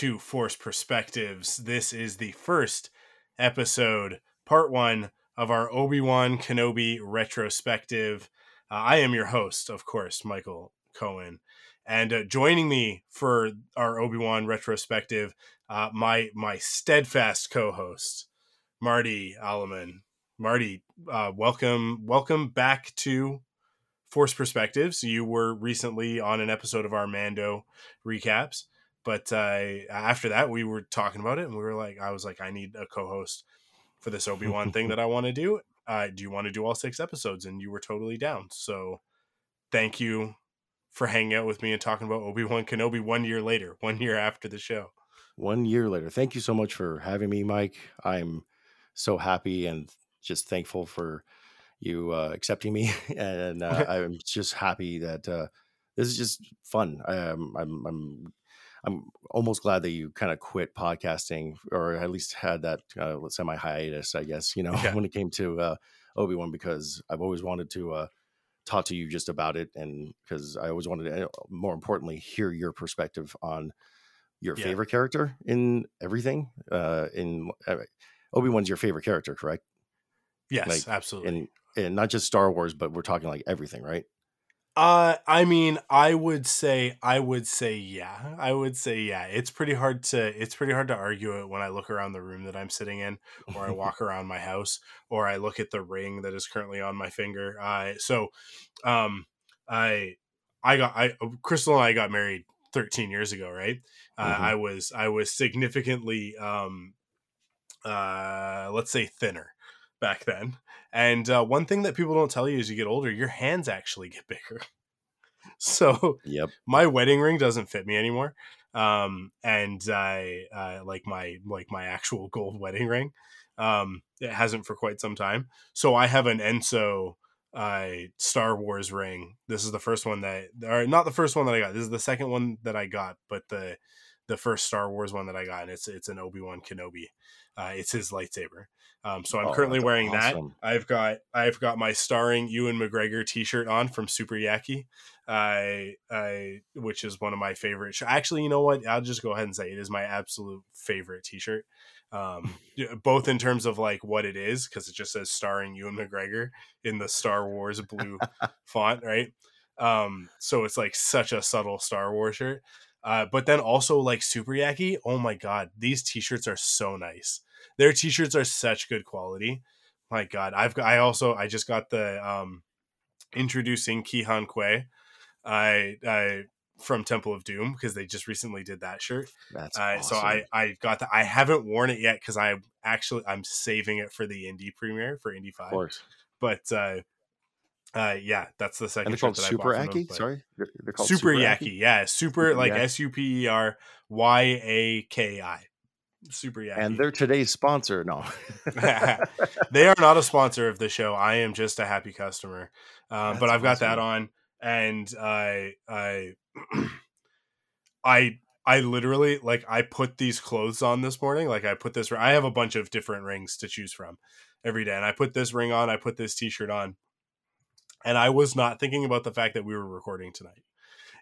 To Force Perspectives. This is the first episode, part one of our Obi Wan Kenobi retrospective. Uh, I am your host, of course, Michael Cohen, and uh, joining me for our Obi Wan retrospective, uh, my my steadfast co-host, Marty Aleman. Marty, uh, welcome, welcome back to Force Perspectives. You were recently on an episode of our Mando recaps, but uh, after that, we were talking about it, and we were like, I was like, I need a co-host for this Obi Wan thing that I want to do. Uh, do you want to do all six episodes? And you were totally down. So, thank you for hanging out with me and talking about Obi Wan Kenobi one year later, one year after the show. One year later. Thank you so much for having me, Mike. I'm so happy and just thankful for you uh, accepting me, and uh, I'm just happy that uh, this is just fun. Um, I'm I'm I'm almost glad that you kind of quit podcasting, or at least had that uh, semi hiatus, I guess. You know, yeah. when it came to uh, Obi Wan, because I've always wanted to uh, talk to you just about it, and because I always wanted to, more importantly, hear your perspective on your yeah. favorite character in everything. Uh, in uh, Obi Wan's your favorite character, correct? Yes, like, absolutely. And and not just Star Wars, but we're talking like everything, right? Uh, I mean, I would say, I would say, yeah, I would say, yeah. It's pretty hard to, it's pretty hard to argue it when I look around the room that I'm sitting in, or I walk around my house, or I look at the ring that is currently on my finger. Uh, so, um, I, I got, I, Crystal and I got married 13 years ago, right? Uh, mm-hmm. I was, I was significantly, um, uh, let's say thinner back then. And uh, one thing that people don't tell you as you get older, your hands actually get bigger. So yep. my wedding ring doesn't fit me anymore. Um, and I uh, like my like my actual gold wedding ring. Um, it hasn't for quite some time. So I have an Enso uh, Star Wars ring. This is the first one that, or not the first one that I got. This is the second one that I got, but the the first Star Wars one that I got, and it's it's an Obi Wan Kenobi. Uh, it's his lightsaber. Um, so I'm oh, currently wearing awesome. that. I've got I've got my starring Ewan McGregor T-shirt on from Super Yaki, I I which is one of my favorite. Sh- Actually, you know what? I'll just go ahead and say it is my absolute favorite T-shirt. Um, both in terms of like what it is because it just says starring Ewan McGregor in the Star Wars blue font, right? Um, so it's like such a subtle Star Wars shirt. Uh, but then also like Super Yaki, oh my god, these t-shirts are so nice. Their t-shirts are such good quality. My god, I've got I also I just got the um introducing Huy Quan. I I from Temple of Doom because they just recently did that shirt. That's uh, awesome. so I I got that. I haven't worn it yet because I actually I'm saving it for the indie premiere for Indie Five. Of course. But uh, uh, yeah, that's the second. And they're called Super Yaki. Sorry, they're, they're called Super, Super Yaki. Yeah, Super like S U P E R Y A K I. Super Yaki. And they're today's sponsor. No, they are not a sponsor of the show. I am just a happy customer. Um, but I've got awesome. that on, and I I I I literally like I put these clothes on this morning. Like I put this. I have a bunch of different rings to choose from every day, and I put this ring on. I put this T-shirt on and I was not thinking about the fact that we were recording tonight.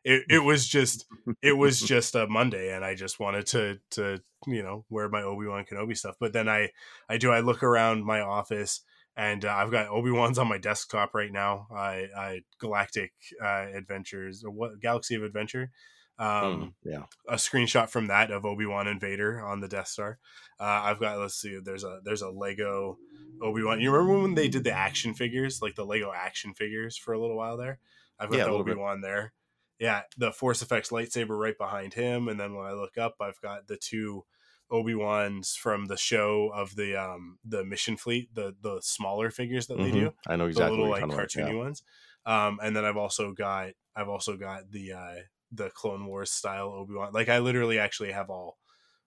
It, it was just it was just a Monday, and I just wanted to to you know wear my Obi Wan Kenobi stuff. But then I I do I look around my office and uh, I've got Obi Wan's on my desktop right now. I, I Galactic uh, Adventures or what Galaxy of Adventure. Um, mm, yeah, a screenshot from that of Obi Wan and Vader on the Death Star. Uh, I've got let's see, there's a there's a Lego Obi Wan. You remember when they did the action figures, like the Lego action figures, for a little while there? I've got yeah, the Obi Wan there, yeah, the Force Effects lightsaber right behind him, and then when I look up, I've got the two Obi Wan's from the show of the um the mission fleet, the the smaller figures that they Mhm. do, I know exactly the little what like you're talking about, cartoony yeah. ones. Um, and then I've also got I've also got the uh the Clone Wars style Obi Wan. Like I literally actually have all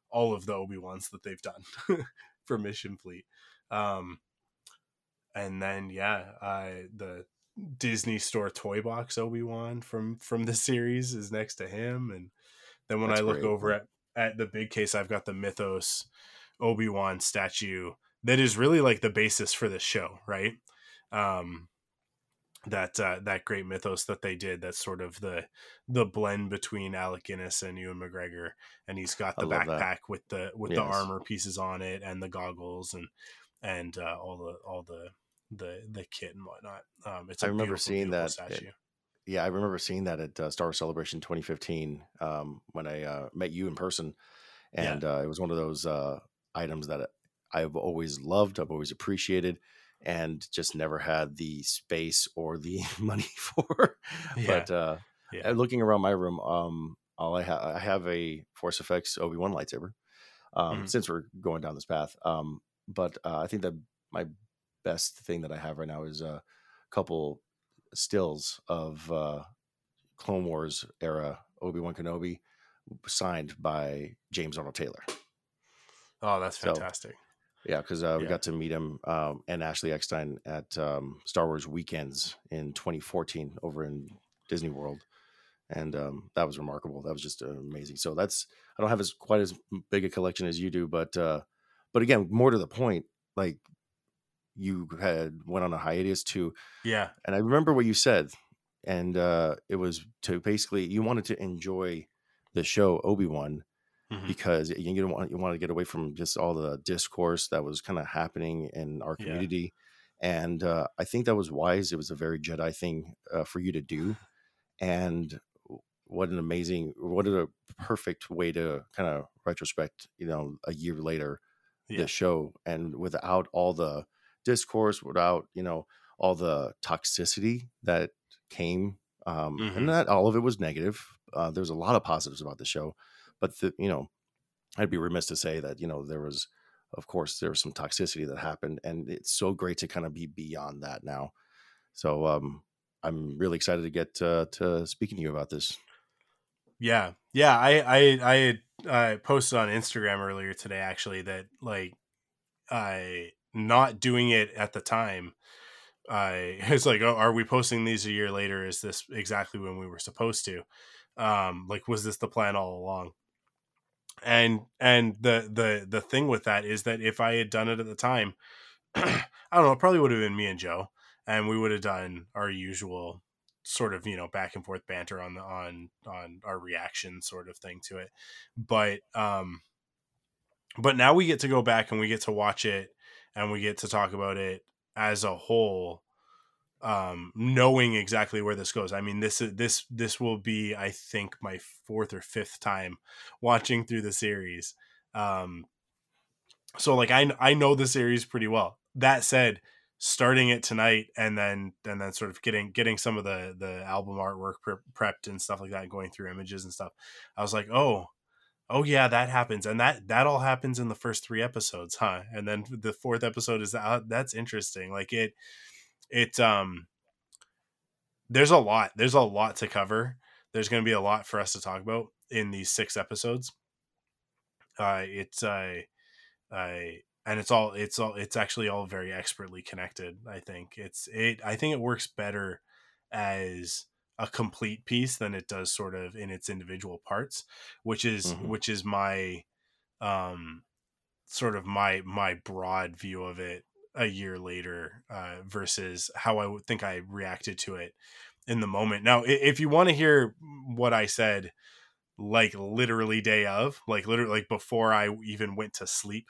all of the Obi Wans that they've done for Mission Fleet. Um, and then yeah, I the Disney Store toy box Obi Wan from from the series is next to him, and then when That's I look great. over at at the big case, I've got the Mythos Obi Wan statue that is really like the basis for this show, right? Um, that uh, that great mythos that they did. That's sort of the the blend between Alec Guinness and Ewan McGregor, and he's got the backpack that. with the with the armor pieces on it and the goggles and and uh, all the all the the the kit and whatnot. Um, it's a I remember seeing that- statue. Yeah, I remember seeing that at uh, Star Wars Celebration 2015 um, when I uh, met you in person, Yeah. and uh, it was one of those uh, items that I've always loved, I've always appreciated, and just never had the space or the money for. Yeah, But uh, yeah. looking around my room, um, all I have I have a Force Effects Obi Wan lightsaber. Um, Mhm. Since we're going down this path, um, but uh, I think that my best thing that I have right now is a couple stills of uh, Clone Wars era Obi Wan Kenobi, signed by James Arnold Taylor. Oh, that's So, fantastic. Yeah, because uh, we Yeah. got to meet him um, and Ashley Eckstein at um, Star Wars Weekends in 2014 over in Disney World, and um, that was remarkable. That was just amazing. So that's I don't have as quite as big a collection as you do, but uh, but again, more to the point, like you had went on a hiatus to, Yeah, and I remember what you said, and uh, it was to basically you wanted to enjoy the show Obi Wan Mhm. because you you want you want to get away from just all the discourse that was kind of happening in our Yeah. community, and uh, I think that was wise. It was a very Jedi thing uh, for you to do, and what an amazing, what a perfect way to kind of retrospect. You know, a year later, Yeah. the show, and without all the discourse, without you know all the toxicity that came, um, Mhm. and not all of it was negative. Uh, there's a lot of positives about the show, but the you know, I'd be remiss to say that you know there was, of course, there was some toxicity that happened, and it's so great to kind of be beyond that now. So um, I'm really excited to get uh, to speaking to you about this. Yeah, yeah. I I I had uh, posted on Instagram earlier today actually that like I not doing it at the time. I it's like, oh, are we posting these a year later? Is this exactly when we were supposed to? Um, like, was this the plan all along? And and the the the thing with that is that if I had done it at the time, I don't know, it probably would have been me and Joe, and we would have done our usual sort of you know back and forth banter on the on on our reaction sort of thing to it but um but now we get to go back and we get to watch it and we get to talk about it as a whole um knowing exactly where this goes. I mean this is this this will be i think my fourth or fifth time watching through the series. Um so like i i know the series pretty well. That said starting it tonight and then and then sort of getting getting some of the the album artwork pre- prepped and stuff like that going through images and stuff i was like oh oh yeah that happens and that that all happens in the first three episodes huh and then the fourth episode is uh, that's interesting like it it um there's a lot there's a lot to cover there's going to be a lot for us to talk about in these six episodes. Uh it's uh I and it's all it's all it's actually all very expertly connected i think. It's it i think it works better as a complete piece than it does sort of in its individual parts which is Mhm. which is my um sort of my my broad view of it a year later uh versus how i would think i reacted to it in the moment now if you want to hear what i said like literally day of like literally like before i even went to sleep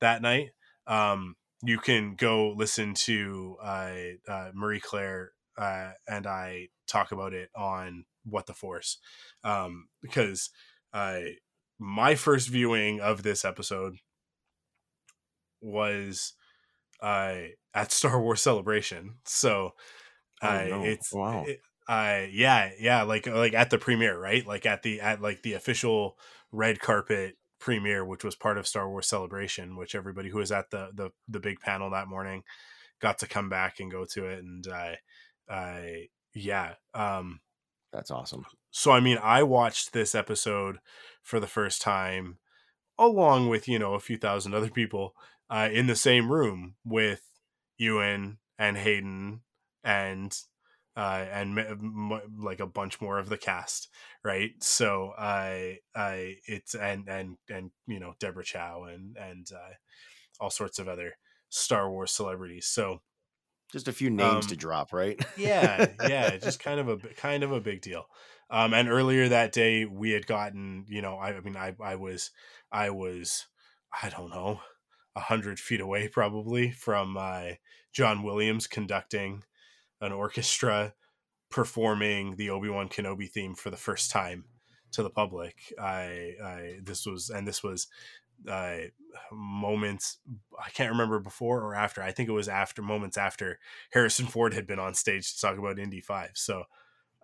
that night um you can go listen to uh, uh marie claire uh and i talk about it on what the force um because uh my first viewing of this episode was uh at star wars celebration so Oh, uh no. it's Wow. it- uh yeah yeah like like at the premiere right like at the at like the official red carpet premiere which was part of star wars celebration which everybody who was at the the, the big panel that morning got to come back and go to it and uh uh yeah um That's awesome. so i mean i watched this episode for the first time along with you know a few thousand other people uh in the same room with ewan and hayden and uh, and m- m- like a bunch more of the cast, right? So I, I, it's and and and you know Deborah Chow and and uh, all sorts of other Star Wars celebrities. So Just a few names Um, to drop, right? yeah, yeah, just kind of a kind of a big deal. Um, and earlier that day, we had gotten, you know, I, I mean, I, I was, I was, I don't know, a hundred feet away probably from uh, John Williams conducting an orchestra performing the Obi Wan Kenobi theme for the first time to the public. I, I this was, and this was uh, moments I can't remember before or after. I think it was after moments after Harrison Ford had been on stage to talk about Indy Five. So,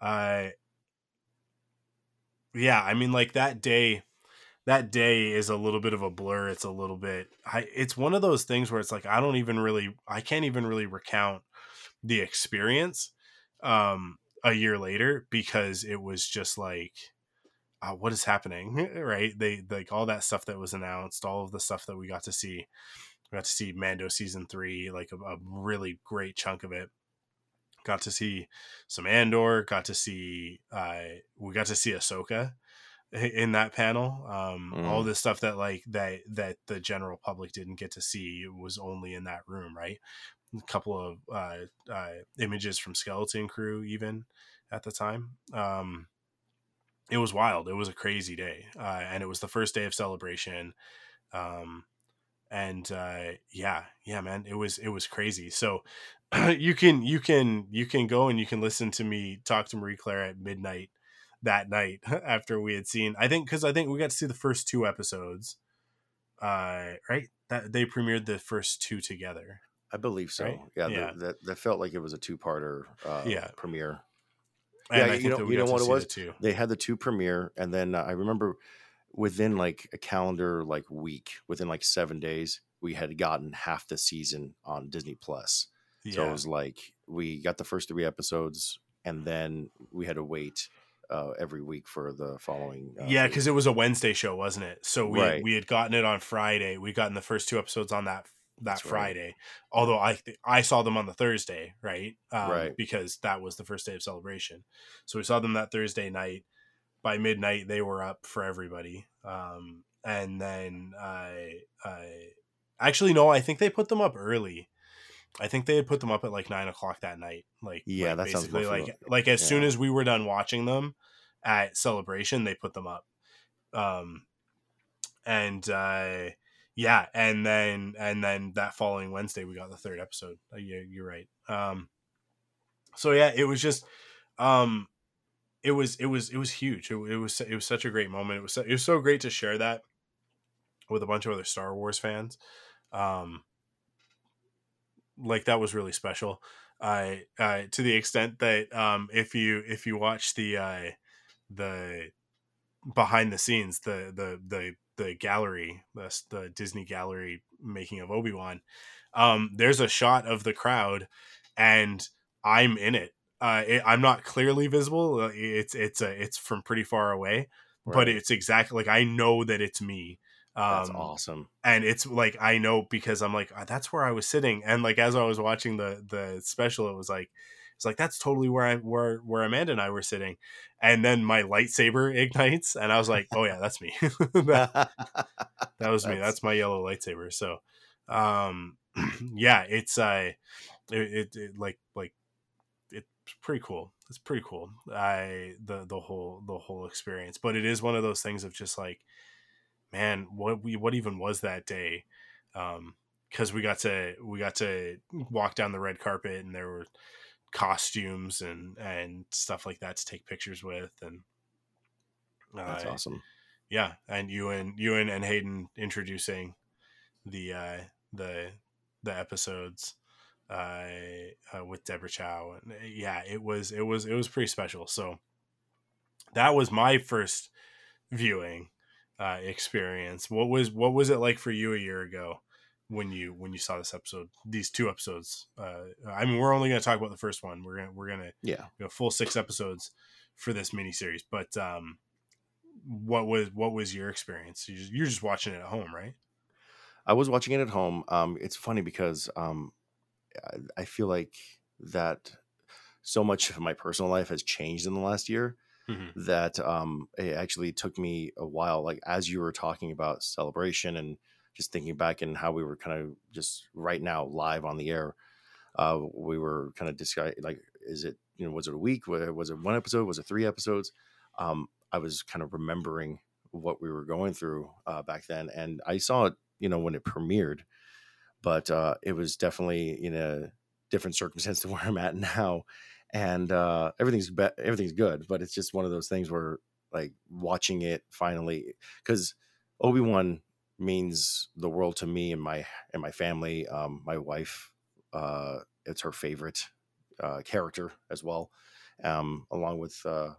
uh, yeah, I mean, like that day, that day is a little bit of a blur. It's a little bit, I, it's one of those things where it's like I don't even really, I can't even really recount the experience, um, a year later because it was just like, uh, what is happening, right? They like all that stuff that was announced, all of the stuff that we got to see. We got to see Mando season three, like a, a really great chunk of it got to see some Andor, got to see uh we got to see Ahsoka in that panel. Um all Mm. this stuff that like that that the general public didn't get to see was only in that room, right? A couple of uh, uh images from Skeleton Crew even at the time. Um it was wild. It was a crazy day. Uh and it was the first day of celebration. Um and uh yeah yeah man it was it was crazy so you can you can you can go and you can listen to me talk to marie claire at midnight that night after we had seen i think because i think we got to see the first two episodes uh right that they premiered the first two together I believe so. Right? Yeah, the- Yeah. that that felt like it was a two-parter uh, Yeah. premiere. And Yeah, you know- you know what it was? two. They had the two premiere, and then uh, I remember within like a calendar like week, within like seven days, we had gotten half the season on Disney Plus. So it was like we got the first three episodes, and then we had to wait uh, every week for the following. Uh, yeah because it was a wednesday show wasn't it so we Right. we had gotten it on friday we gotten the first two episodes on that that That's right. friday although i th- i saw them on the thursday right um, Right. because that was the first day of celebration so we saw them that thursday night by midnight they were up for everybody um and then i i actually no i think they put them up early I think they had put them up at like nine o'clock that night. Like, Yeah, like that sounds basically more like familiar. like as soon as we were done watching them at celebration, they put them up. Um, and uh, yeah, and then and then that following Wednesday we got the third episode. Uh, yeah, you're right. Um, so yeah, it was just, um, it was it was it was huge. It, it was it was such a great moment. It was so, it was so great to share that with a bunch of other Star Wars fans. Um, like that was really special. I to the extent that um, if you if you watch the uh, the behind the scenes the the the the gallery the, the Disney gallery making of Obi Wan, um, there's a shot of the crowd, and I'm in it. Uh, it, I'm not clearly visible. Uh, It's it's a it's from pretty far away, but it's exactly like I know that it's me. Um, that's awesome. and it's like I know because I'm like "Ah, that's where I was sitting, and like as I was watching the the special, it was like it's like that's totally where I where where Amanda and I were sitting, and then my lightsaber ignites, and I was like, oh yeah, that's me. that, that was me. That's- That's my yellow lightsaber. So, um, yeah, it's uh, it, it, it like like it's pretty cool. It's pretty cool. I the the whole the whole experience, but it is one of those things of just like, man, what we what even was that day? Um, because we got to we got to walk down the red carpet and there were costumes and and stuff like that to take pictures with and That's uh, awesome. yeah and ewan ewan and hayden introducing the uh the the episodes uh, uh, with Deborah Chow, and uh, yeah, it was it was it was pretty special. So that was my first viewing uh, experience. What was what was it like for you a year ago when you when you saw this episode? These two episodes. Uh, I mean, we're only going to talk about the first one. We're gonna we're gonna Yeah. you know, full six episodes for this mini series But um, what was what was your experience? You just, you're just watching it at home, right? I was watching it at home. Um, it's funny because um, I, I feel like that so much of my personal life has changed in the last year Mhm. that um, it actually took me a while. Like as you were talking about celebration and just thinking back and how we were kind of just right now live on the air, uh, we were kind of discussing like, is it you know was it a week? Was it one episode? Was it three episodes? Um, I was kind of remembering what we were going through uh, back then, and I saw it you know when it premiered, but uh, it was definitely in a different circumstance to where I'm at now, and uh, everything's be- everything's good, but it's just one of those things where like watching it finally because Obi Wan means the world to me and my and my family. Um, my wife, uh, it's her favorite uh, character as well, um, along with uh,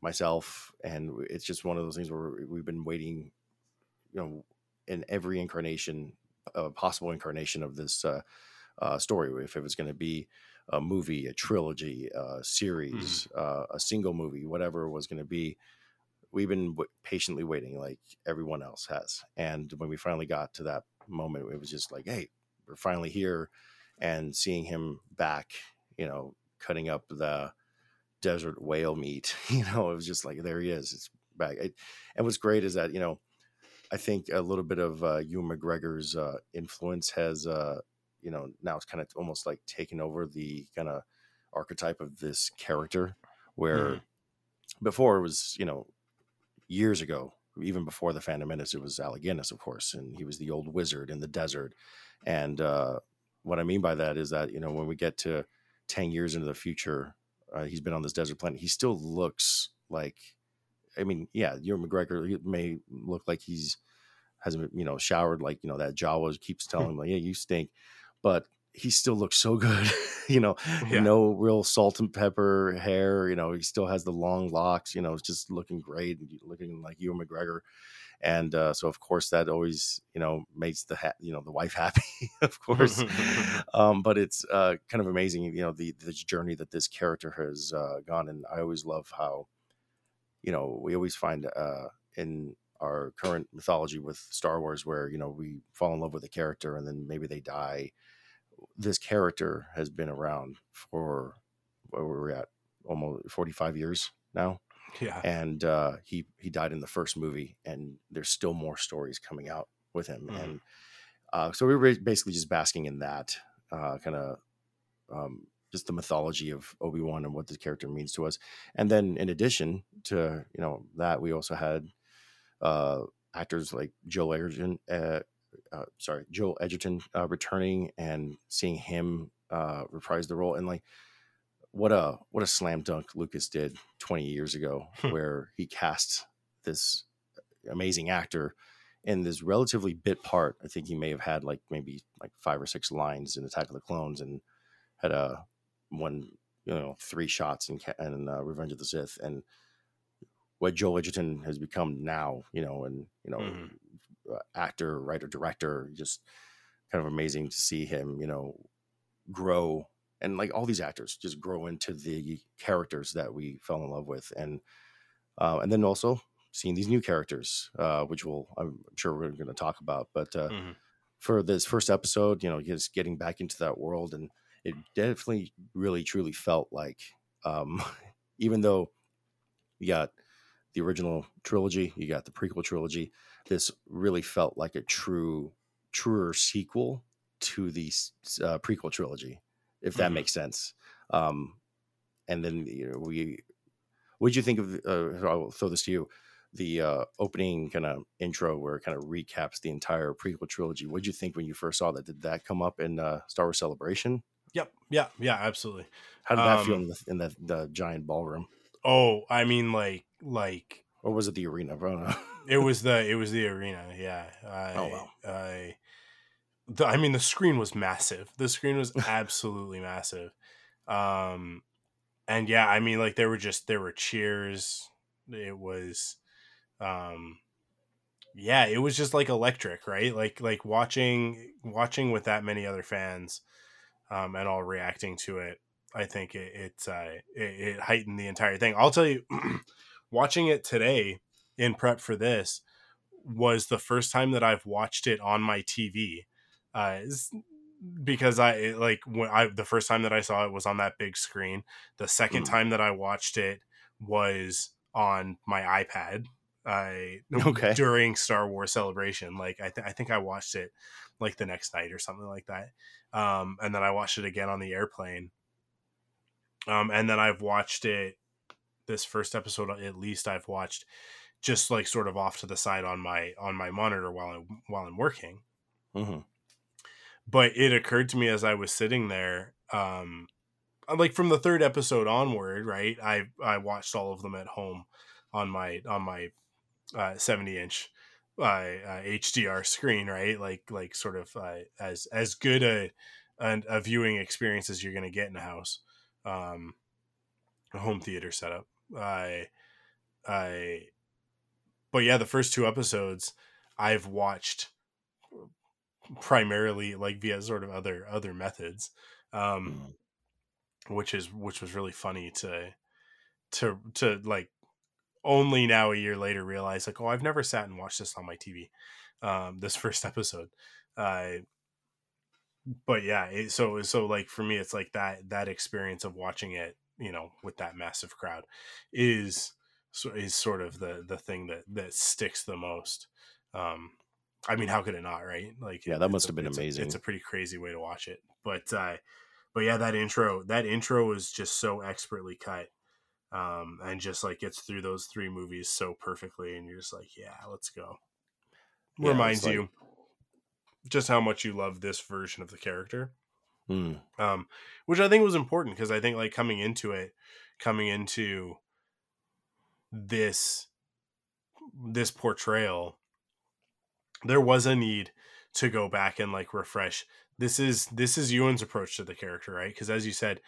myself, and it's just one of those things where we've been waiting, you know, in every incarnation, uh, possible incarnation of this uh, uh, story. If it was going to be a movie, a trilogy, a series, uh, a single movie, whatever it was going to be, we've been w- patiently waiting, like everyone else has. And when we finally got to that moment, it was just like, hey, we're finally here, and seeing him back, you know, cutting up the desert whale meat. You know, it was just like there he is. It's back. It, and what's great is that you know, I think a little bit of uh, Ewan McGregor's uh, influence has, uh, you know, now it's kind of almost like taken over the kind of archetype of this character, where Mhm. before it was, you know, years ago, even before the Phantom Menace, it was Guinness, of course, and he was the old wizard in the desert. And uh, what I mean by that is that you know when we get to ten years into the future, uh, he's been on this desert planet. He still looks like, I mean, yeah, Ewan McGregor may look like he's hasn't you know showered like you know that Jawa keeps telling him like, yeah, you stink, but he still looks so good. you know, Yeah. no real salt and pepper hair. You know, he still has the long locks. You know, just looking great, and looking like Ewan McGregor. And uh, so, of course, that always you know makes the ha- you know the wife happy, of course. um, but it's uh, kind of amazing, you know, the the journey that this character has uh, gone. And I always love how, you know, we always find uh, in our current mythology with Star Wars, where you know we fall in love with a character and then maybe they die. This character has been around for where we're at almost 45 years now yeah. and uh, he he died in the first movie, and there's still more stories coming out with him, Mhm. and uh, so we were basically just basking in that uh, kind of um, just the mythology of Obi Wan and what this character means to us, and then in addition to you know that, we also had uh, actors like Joel Edgerton, uh, uh, sorry, Joel Edgerton uh, returning and seeing him uh, reprise the role, and like what a what a slam dunk Lucas did 20 years ago, Hmm. where he cast this amazing actor in this relatively bit part. I think he may have had like maybe like five or six lines in Attack of the Clones, and had a one you know three shots in and uh, Revenge of the Sith, and what Joel Edgerton has become now, you know, and you know, Mhm. Uh, actor, writer, director, just kind of amazing to see him, you know, grow and like all these actors just grow into the characters that we fell in love with, and uh, and then also seeing these new characters, uh, which we'll I'm sure we're going to talk about, but uh, Mhm. for this first episode, you know, just getting back into that world, and it definitely, really, truly felt like, um, even though you got the original trilogy, you got the prequel trilogy, this really felt like a true, truer sequel to the uh, prequel trilogy, if that Mhm. makes sense. Um, and then you know, we, what did you think of? Uh, I'll throw this to you. The uh, opening kind of intro where it kind of recaps the entire prequel trilogy. What did you think when you first saw that? Did that come up in uh, Star Wars Celebration? Yep. Yeah. Yeah. Absolutely. How did that feel Um, in the, in the, the giant ballroom, Oh, I mean, like, like or was it the arena? I don't know. it was the it was the arena. Yeah. I, Oh, wow. I the, I mean, the screen was massive. The screen was absolutely massive. Um, and yeah, I mean, like there were just there were cheers. It was, um, yeah, it was just like electric, right? Like like watching watching with that many other fans, um, and all reacting to it. I think it it, uh, it, it heightened the entire thing. I'll tell you, watching it today in prep for this was the first time that I've watched it on my TV. Uh, because I like when I the first time that I saw it was on that big screen. The second mm. time that I watched it was on my iPad I okay during Star Wars Celebration. Like I, th- I think I watched it like the next night or something like that. Um, and then I watched it again on the airplane. Um, and then I've watched it this first episode at least I've watched just like sort of off to the side on my on my monitor while I'm while I'm working. Mm-hmm. But it occurred to me as I was sitting there, um, like from the third episode onward, right? I I watched all of them at home on my on my uh, 70 inch uh, uh, HDR screen, right? Like like sort of uh, as as good a, a, a viewing experience as you're going to get in a house, um, a home theater setup. I I, but yeah, the first two episodes I've watched primarily like via sort of other other methods, um, mm. which is which was really funny to to to like only now a year later realize like oh i've never sat and watched this on my tv um this first episode uh but yeah it, so so like for me it's like that that experience of watching it you know with that massive crowd is is sort of the the thing that that sticks the most um i mean how could it not right? Like yeah that must have been it's amazing a, it's a pretty crazy way to watch it but uh but yeah that intro that intro was just so expertly cut um, and just like gets through those three movies so perfectly, and you're just like, yeah, let's go. Yeah, Reminds like... you just how much you love this version of the character, mm. um, which I think was important because I think like coming into it, coming into this this portrayal, there was a need to go back and like refresh. This is this is Ewan's approach to the character, right? Because as you said,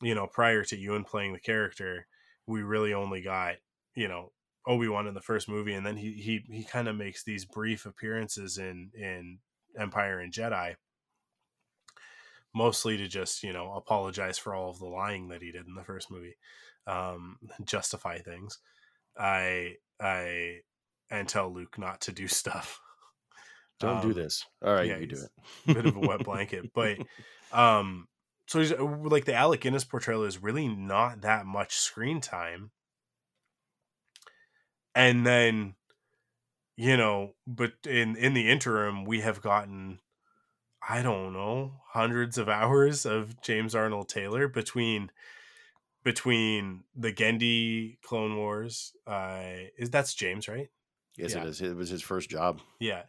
you know, prior to Ewan playing the character, we really only got you know Obi-Wan in the first movie and then he he he kind of makes these brief appearances in in Empire and Jedi mostly to just you know apologize for all of the lying that he did in the first movie um justify things. I i and tell luke not to do stuff. Don't um, do this. All right yeah, you do it. bit of a wet blanket but um so he's uh, like the Alec Guinness portrayal is really not that much screen time. And then, you know, but in in the interim, we have gotten, I don't know, hundreds of hours of James Arnold Taylor between between the Genndy Clone Wars. Uh, is that's James, right? Yes, yeah. it is. It was his first job. Yeah.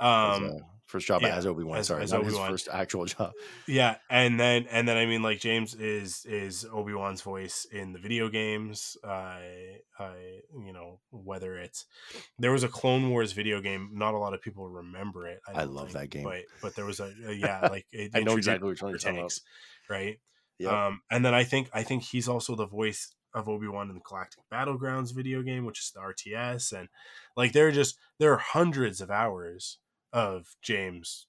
Um, as, uh, first job yeah, as Obi Wan. Sorry, as not Obi-Wan. his first actual job. Yeah, and then and then I mean, like James is is Obi Wan's voice in the video games. I I you know whether it's there was a Clone Wars video game. Not a lot of people remember it. I, I love think, that game, but but there was a, a yeah like I know exactly what you're talking about. Right. Yeah. Um, and then I think I think he's also the voice of Obi Wan in the Galactic Battlegrounds video game, which is the RTS, and like there are just there are hundreds of hours of James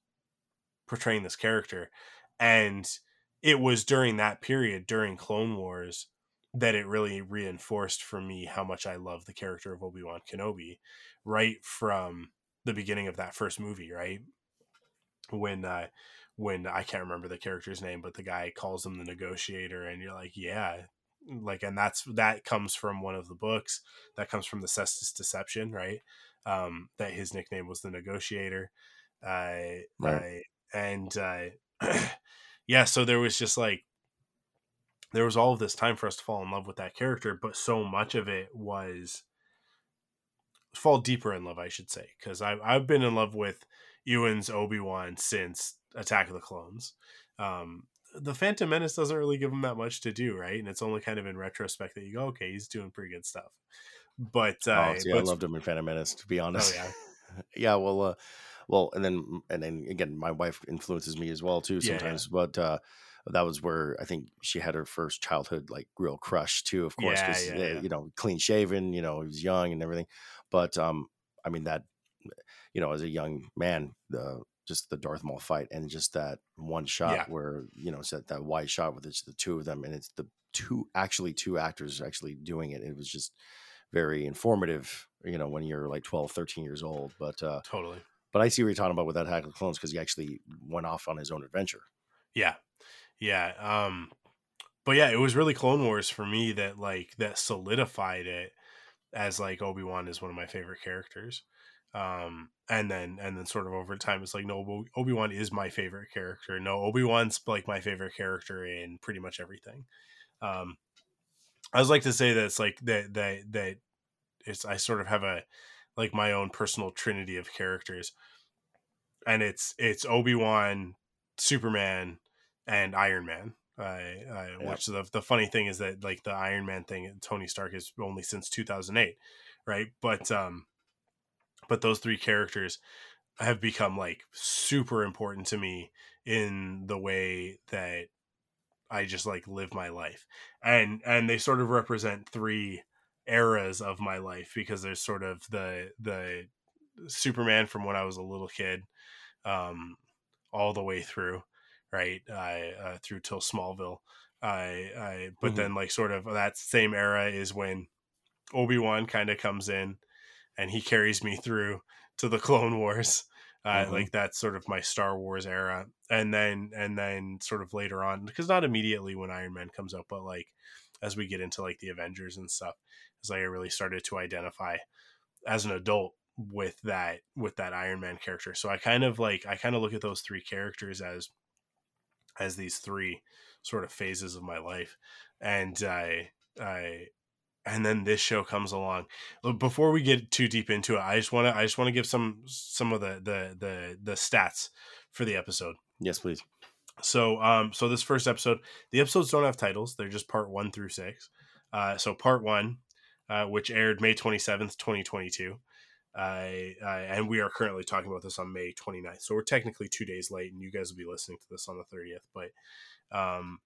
portraying this character. And it was during that period, during Clone Wars, that it really reinforced for me how much I love the character of Obi Wan Kenobi, right from the beginning of that first movie, right? When uh when I can't remember the character's name, but the guy calls him the negotiator, and you're like, yeah, like, and that's that comes from one of the books. That comes from the Cestus Deception, right? Um, that his nickname was the Negotiator. Uh, right. uh, and uh, yeah, so there was just like there was all of this time for us to fall in love with that character, but so much of it was fall deeper in love, I should say, because I've I've been in love with Ewan's Obi Wan since Attack of the Clones. Um, the Phantom Menace doesn't really give him that much to do, right? And it's only kind of in retrospect that you go, okay, he's doing pretty good stuff. But, uh, oh, see, but I loved him in Phantom Menace, to be oh, honest. Oh, yeah. yeah, well, uh, well, and then and then again, my wife influences me as well too Yeah, yeah. sometimes. But uh, that was where I think she had her first childhood like real crush too. Of course, because yeah, yeah. you know, clean shaven. You know, he was young and everything. But um, I mean that you know, as a young man, the just the Darth Maul fight and just that one shot Yeah. where you know, it's that that wide shot with it's the two of them and it's the two actually two actors actually doing it. It was just very informative. You know, when you're like 12, 13 years old. But uh, Totally. but I see what you're talking about with that Attack of Clones because he actually went off on his own adventure. Yeah. Yeah. Um but yeah, it was really Clone Wars for me that like that solidified it as like Obi-Wan is one of my favorite characters. Um and then and then sort of over time it's like no Obi- Obi-Wan is my favorite character. No, Obi-Wan's like my favorite character in pretty much everything. Um I was like to say that it's like that that that it's I sort of have a like my own personal trinity of characters. And it's it's Obi-Wan, Superman, and Iron Man. I, I Yeah. which the the funny thing is that like the Iron Man thing, Tony Stark is only since 2008, right? But um, but those three characters have become like super important to me in the way that I just like live my life, and and they sort of represent three eras of my life because there's sort of the the Superman from when I was a little kid, um, all the way through, right? I uh, through till Smallville. I, I but Mhm. then like sort of that same era is when Obi Wan kind of comes in, and he carries me through to the Clone Wars. Uh, Mhm. Like that's sort of my Star Wars era, and then and then sort of later on, because not immediately when Iron Man comes out, but like as we get into like the Avengers and stuff, it's like I really started to identify as an adult with that with that Iron Man character. So I kind of like I kind of look at those three characters as as these three sort of phases of my life, and I I and then this show comes along. Before we get too deep into it, I just want to I just want to give some some of the the the the stats for the episode. Yes, please. So, um, so this first episode, the episodes don't have titles; they're just part one through six. Uh, so part one, uh, which aired May twenty seventh, twenty twenty two, I uh, and we are currently talking about this on May 29th. So we're technically two days late, and you guys will be listening to this on the thirtieth. But, um,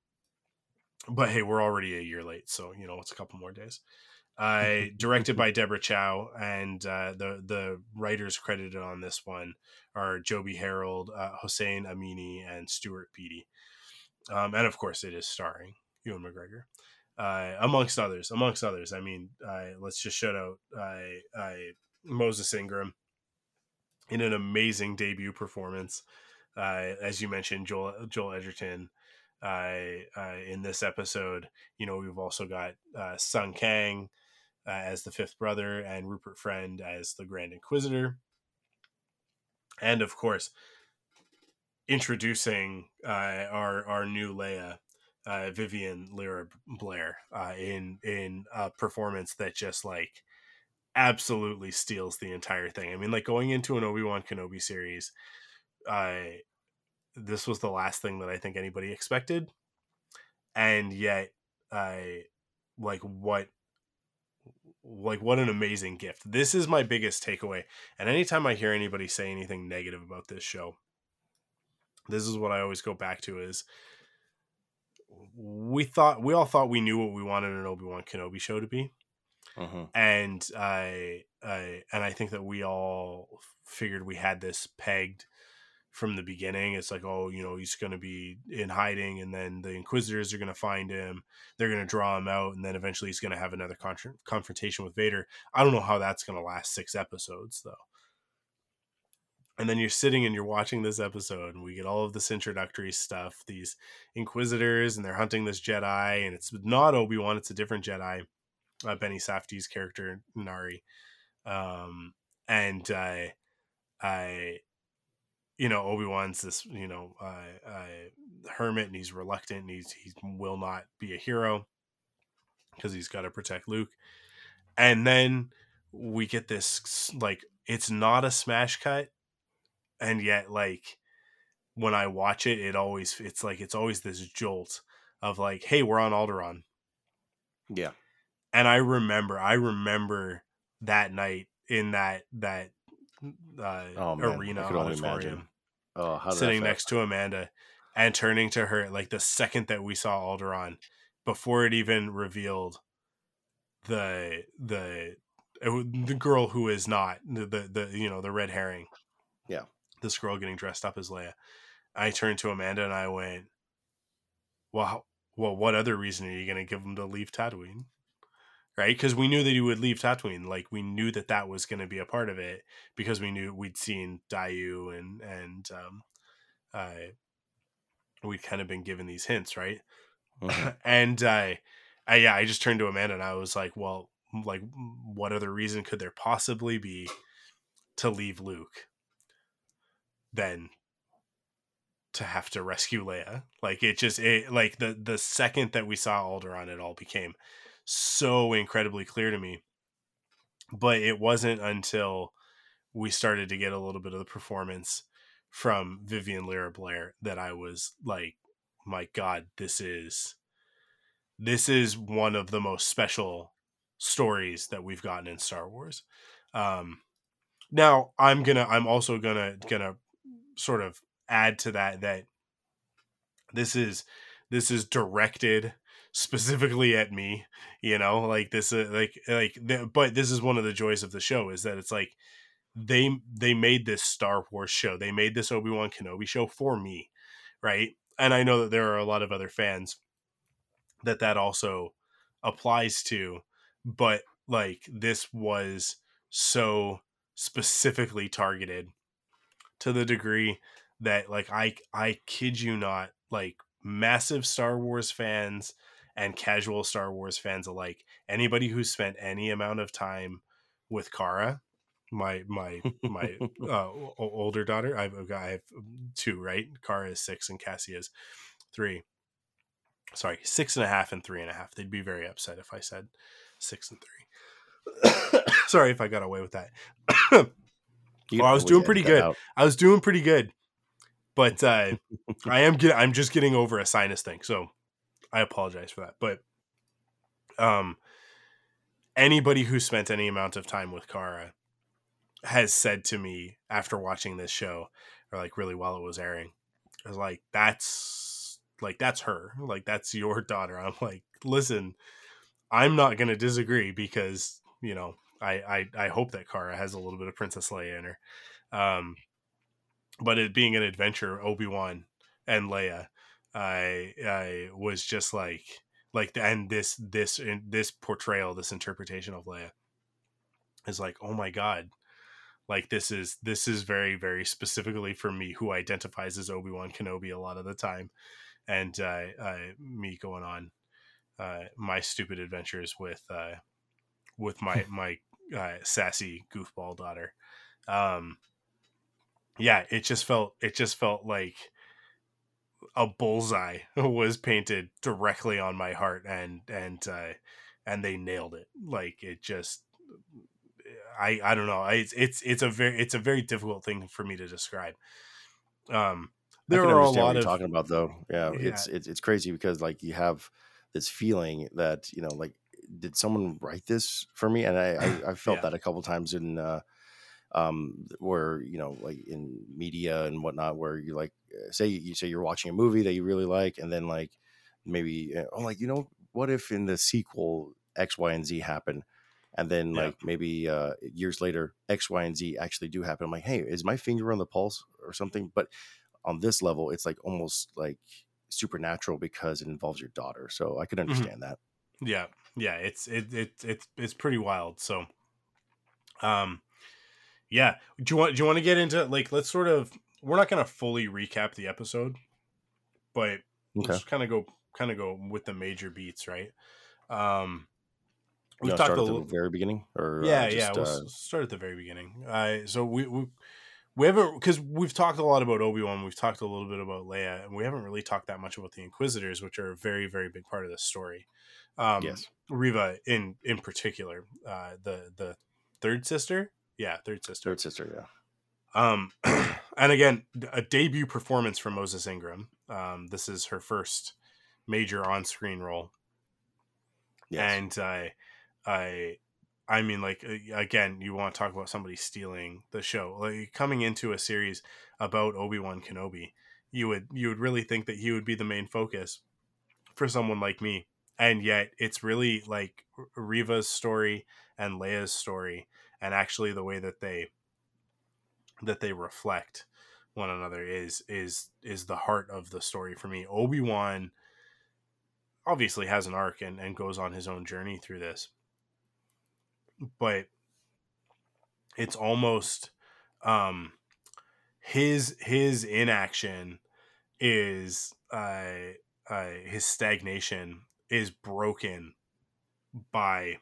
but hey, we're already a year late, so you know it's a couple more days. I directed by Deborah Chow, and uh, the the writers credited on this one are Joby Harold, uh, Hossein Amini, and Stuart Beattie. Um, and of course, it is starring Ewan McGregor, uh, amongst others. Amongst others, I mean, uh, let's just shout out uh, uh, Moses Ingram in an amazing debut performance. Uh, as you mentioned, Joel Joel Edgerton. Uh, in this episode, you know, we've also got uh, Sung Kang uh, as the fifth brother and Rupert Friend as the Grand Inquisitor. And of course, introducing our our new Leia, uh, Vivian Lyra Blair, uh, in in a performance that just like absolutely steals the entire thing. I mean, like going into an Obi Wan Kenobi series, uh, this was the last thing that I think anybody expected, and yet, I like what like what an amazing gift. This is my biggest takeaway. And anytime I hear anybody say anything negative about this show, this is what I always go back to is we thought we all thought we knew what we wanted an Obi-Wan Kenobi show to be. hmm And I I and I think that we all figured we had this pegged from the beginning. It's like, oh, you know, he's going to be in hiding, and then the Inquisitors are going to find him. They're going to draw him out, and then eventually he's going to have another confrontation with Vader. I don't know how that's going to last six episodes, though. And then you're sitting and you're watching this episode, and we get all of this introductory stuff. These Inquisitors, and they're hunting this Jedi, and it's not Obi Wan; it's a different Jedi. Uh, Benny Safdie's character Nari, um, and uh, I you know Obi Wan's this you know uh, uh, hermit and he's reluctant and he's he will not be a hero because he's got to protect Luke, and then we get this like it's not a smash cut, and yet like when I watch it, it always it's like it's always this jolt of like, hey, we're on Alderaan, Yeah. and I remember I remember that night in that that uh, Oh, man, arena could only auditorium, imagine. Oh, how sitting next to Amanda, and turning to her like the second that we saw Alderaan, before it even revealed the the the girl who is not the, the the you know the red herring. Yeah. this girl getting dressed up as Leia. I turned to Amanda and I went, "Well, how- well, what other reason are you going to give them to leave Tatooine?" Right? Because we knew that he would leave Tatooine. Like we knew that that was going to be a part of it because we knew we'd seen Daiyu and and um, uh, we'd kind of been given these hints, right? Mhm. and uh, I, yeah, I just turned to Amanda and I was like, "Well, like, what other reason could there possibly be to leave Luke than to have to rescue Leia?" Like, it just, it like the the second that we saw Alderaan, it all became so incredibly clear to me. But it wasn't until we started to get a little bit of the performance from Vivian Lyra Blair that I was like, my God, this is this is one of the most special stories that we've gotten in Star Wars. Um, now I'm gonna I'm also gonna gonna sort of add to that that this is this is directed specifically at me you know like this uh, like like but this is one of the joys of the show is that it's like they they made this Star Wars show. They made this Obi Wan Kenobi show for me, right? And I know that there are a lot of other fans that that also applies to, but like this was so specifically targeted to the degree that like I I kid you not, like massive Star Wars fans and casual Star Wars fans alike, anybody who spent any amount of time with Kara my my my uh, older daughter. I've got I have two, right? Kara is six and Cassie is three. Sorry, six and a half and three and a half. They'd be very upset if I said six and three. Sorry if I got away with that. Oh, I was doing pretty good. out. I was doing pretty good, but uh, I am get, I'm just getting over a sinus thing, so I apologize for that. But um, anybody who spent any amount of time with Kara has said to me after watching this show, or like really while it was airing, I was like, "That's like that's her, like that's your daughter." I'm like, "Listen, I'm not gonna disagree because you know." I, I, I hope that Kara has a little bit of Princess Leia in her. Um, but it being an adventure, Obi Wan and Leia, I I was just like like the, and this this in this portrayal, this interpretation of Leia is like, oh my god, like this is this is very very specifically for me who identifies as Obi Wan Kenobi a lot of the time, and uh, uh, me going on uh, my stupid adventures with uh, with my my uh, sassy goofball daughter. Um, yeah, it just felt it just felt like a bullseye was painted directly on my heart, and and uh, and they nailed it. Like it just, I I don't know. I, it's it's it's a very it's a very difficult thing for me to describe. Um, there are a lot of talking about though. Yeah, Yeah. it's it's it's crazy because like you have this feeling that you know like did someone write this for me? And I I, I felt Yeah. that a couple times in uh, um where you know like in media and whatnot where you like uh, say you say you're watching a movie that you really like and then like maybe uh, oh like you know what if in the sequel X Y and Z happen? And then Yeah. like maybe uh years later X Y and Z actually do happen. I'm like hey is my finger on the pulse or something? But on this level it's like almost like supernatural because it involves your daughter. So I could Mm-hmm. understand that. Yeah. Yeah it's it, it it's it's pretty wild. So um yeah. Do you want do you want to get into like let's sort of we're not gonna fully recap the episode but okay. let's kind of go kind of go with the major beats right? Um we've talked start at the very beginning or uh, yeah yeah we'll uh, start at the very beginning. Uh so we we we haven't because we've talked a lot about obi-wan we've talked a little bit about leia and we haven't really talked that much about the inquisitors which are a very very big part of this story. Um yes. Reva in in particular uh the the third sister yeah third sister. Third sister yeah. Um and again a debut performance from moses ingram. Um this is her first major on-screen role. Yes. And I, I, I mean, like again, you want to talk about somebody stealing the show, like coming into a series about Obi Wan Kenobi, you would you would really think that he would be the main focus for someone like me, and yet it's really like Reva's story and Leia's story, and actually the way that they that they reflect one another is is is the heart of the story for me. Obi Wan obviously has an arc and, and goes on his own journey through this but it's almost um his his inaction is uh, uh his stagnation is broken by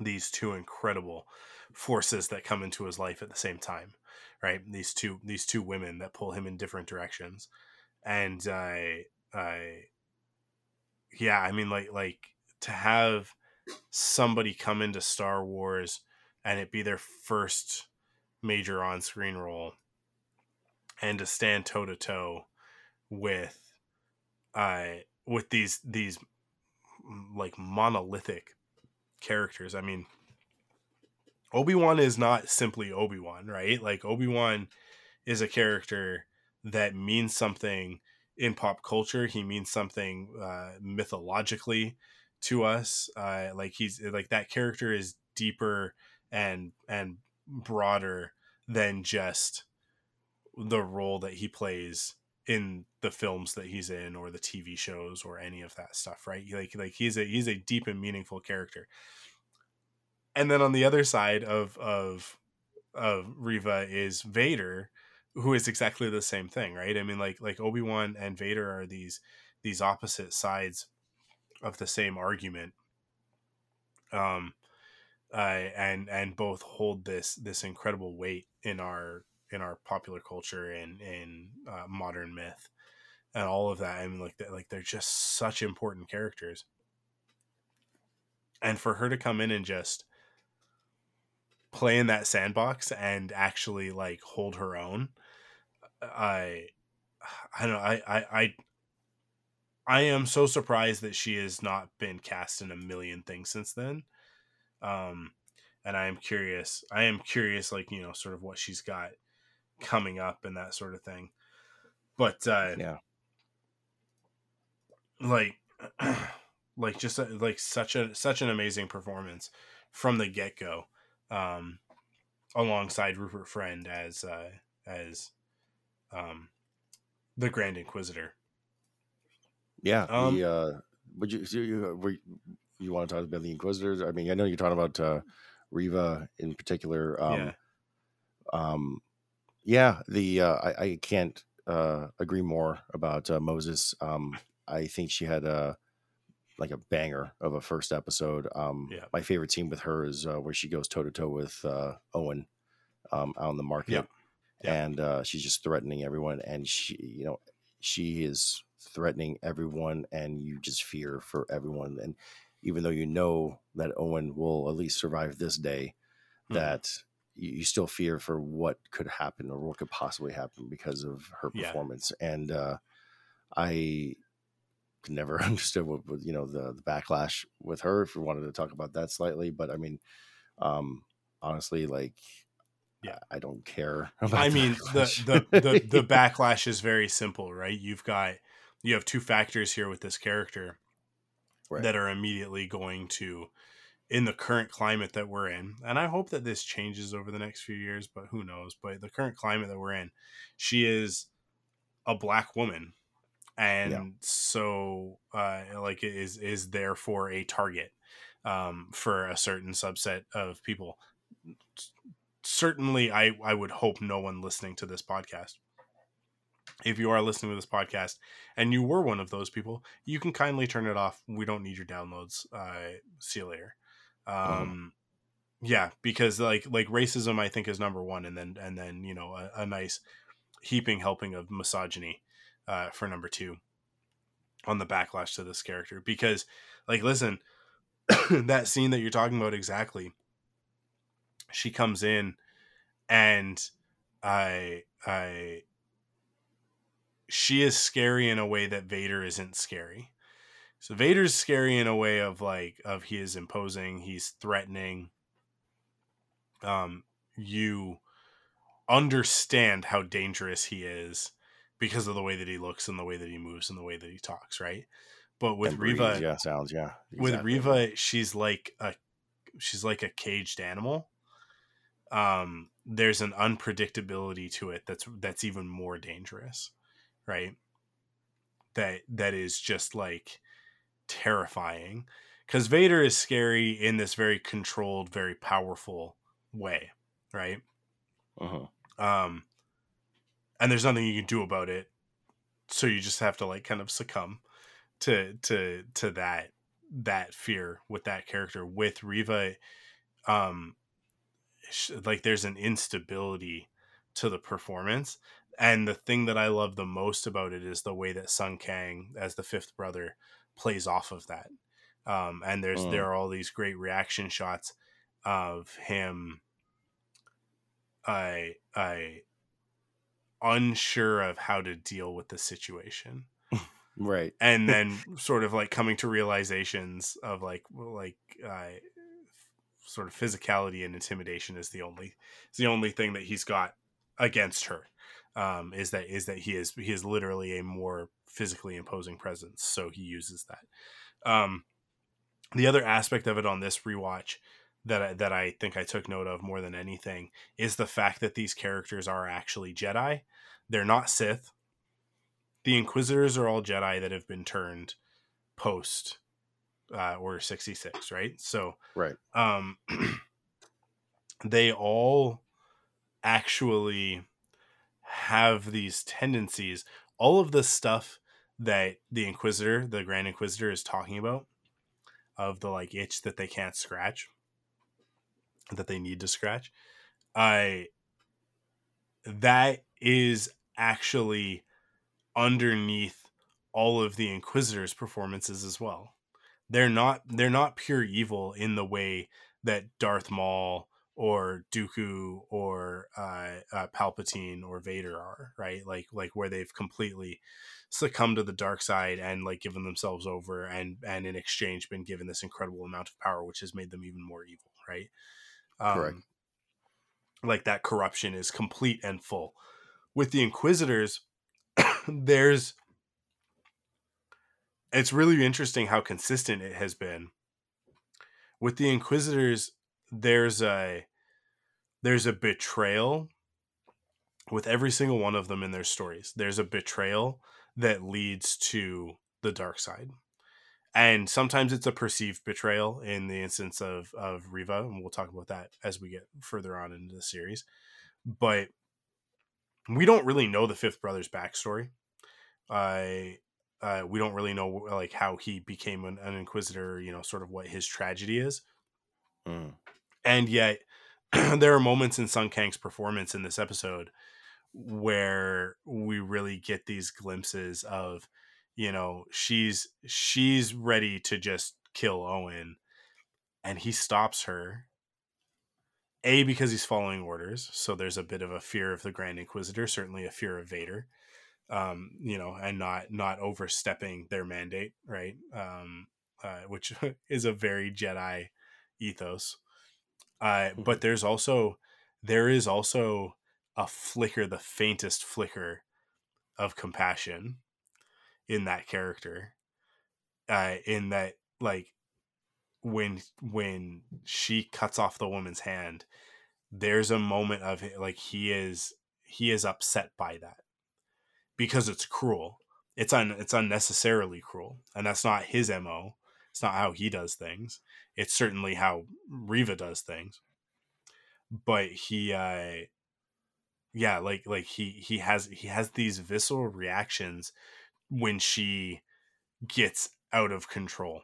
these two incredible forces that come into his life at the same time right? These two these two women that pull him in different directions. And i uh, i yeah i mean like like to have somebody come into Star Wars and it be their first major on screen role and to stand toe to toe with uh with these these like monolithic characters. I mean Obi-Wan is not simply Obi-Wan, right? Like Obi-Wan is a character that means something in pop culture. He means something uh, mythologically to us. Uh, like he's like that character is deeper and and broader than just the role that he plays in the films that he's in or the TV shows or any of that stuff, right? Like like he's a he's a deep and meaningful character. And then on the other side of of of Reva is Vader, who is exactly the same thing, right? I mean like like Obi-Wan and Vader are these these opposite sides of the same argument um uh, and and both hold this this incredible weight in our in our popular culture and in uh, modern myth and all of that i mean like like they're just such important characters and for her to come in and just play in that sandbox and actually like hold her own i i don't know i i, I I am so surprised that she has not been cast in a million things since then. Um, and I am curious. I am curious, like you know, sort of what she's got coming up and that sort of thing. But uh, yeah, like, like just a, like such a such an amazing performance from the get go, um, alongside Rupert Friend as uh, as um, the Grand Inquisitor. Yeah. Um, the, uh, would you, you, were, you want to talk about the Inquisitors? I mean, I know you're talking about uh, Reva in particular. Um, yeah. Um, yeah. The uh, I, I can't uh, agree more about uh, Moses. Um, I think she had a like a banger of a first episode. Um, yeah. My favorite scene with her is uh, where she goes toe to toe with uh, Owen um, out in the market, yeah. Yeah. and uh, she's just threatening everyone. And she, you know, she is threatening everyone and you just fear for everyone and even though you know that owen will at least survive this day mm-hmm. that you, still fear for what could happen or what could possibly happen because of her performance yeah. and uh, i never understood what, what, you know the, the backlash with her if we wanted to talk about that slightly but i mean um honestly like yeah i don't care i mean the, the the the backlash is very simple right you've got you have two factors here with this character right. that are immediately going to in the current climate that we're in and i hope that this changes over the next few years but who knows but the current climate that we're in she is a black woman and yeah. so uh like is is therefore a target um for a certain subset of people certainly i i would hope no one listening to this podcast if you are listening to this podcast and you were one of those people, you can kindly turn it off. We don't need your downloads. Uh, see you later. Um, mm yeah, because like like racism, I think is number one, and then and then you know a, a nice heaping helping of misogyny uh, for number two on the backlash to this character. Because like, listen, that scene that you're talking about exactly. She comes in, and I I she is scary in a way that Vader isn't scary. So Vader's scary in a way of like of he is imposing, he's threatening. Um, you understand how dangerous he is because of the way that he looks and the way that he moves and the way that he talks, right? But with And Reva, yeah, sounds, yeah. with exactly. Reva, she's like a she's like a caged animal. Um, there's an unpredictability to it that's that's even more dangerous, right? That that is just like terrifying because Vader is scary in this very controlled, very powerful way, right? Mhm. Um, and there's nothing you can do about it, so you just have to like kind of succumb to to to that that fear with that character with Reva. Um, sh- like there's an instability to the performance, and the thing that I love the most about it is the way that Sung Kang, as the fifth brother, plays off of that. Um, and there's Mm. there are all these great reaction shots of him I I unsure of how to deal with the situation Right. and then sort of like coming to realizations of like like uh sort of physicality and intimidation is the only is the only thing that he's got against her um is that is that he is he is literally a more physically imposing presence so he uses that um the other aspect of it on this rewatch that I, that I think I took note of more than anything is the fact that these characters are actually Jedi. They're not Sith. The Inquisitors are all Jedi that have been turned post uh, Order sixty six, right? So Right. um, they all actually have these tendencies. All of the stuff that the Inquisitor, the Grand Inquisitor, is talking about, of the like itch that they can't scratch, that they need to scratch, I that is actually underneath all of the Inquisitors' performances as well. They're not they're not pure evil in the way that Darth Maul or Dooku or uh, uh, Palpatine or Vader are, right? Like like where they've completely succumbed to the dark side and like given themselves over and and in exchange been given this incredible amount of power, which has made them even more evil, right? Um, Correct. Like that corruption is complete and full. With the Inquisitors, there's it's really interesting how consistent it has been. With the Inquisitors, there's a there's a betrayal with every single one of them in their stories. There's a betrayal that leads to the dark side. And sometimes it's a perceived betrayal in the instance of of Reva, and we'll talk about that as we get further on into the series. But we don't really know the fifth brother's backstory. I uh, we don't really know like how he became an, an inquisitor. You know, sort of what his tragedy is Mm. And yet there are moments in Sung Kang's performance in this episode where we really get these glimpses of you know she's she's ready to just kill Owen and he stops her a because he's following orders so there's a bit of a fear of the grand inquisitor certainly a fear of Vader um you know and not not overstepping their mandate right um uh, which is a very Jedi ethos. Uh, but there's also there is also a flicker, the faintest flicker of compassion in that character. Uh, in that, like when when she cuts off the woman's hand, there's a moment of it, like he is he is upset by that because it's cruel. It's un it's unnecessarily cruel, and that's not his mo. It's not how he does things. It's certainly how Reva does things. But he uh yeah, like like he he has he has these visceral reactions when she gets out of control.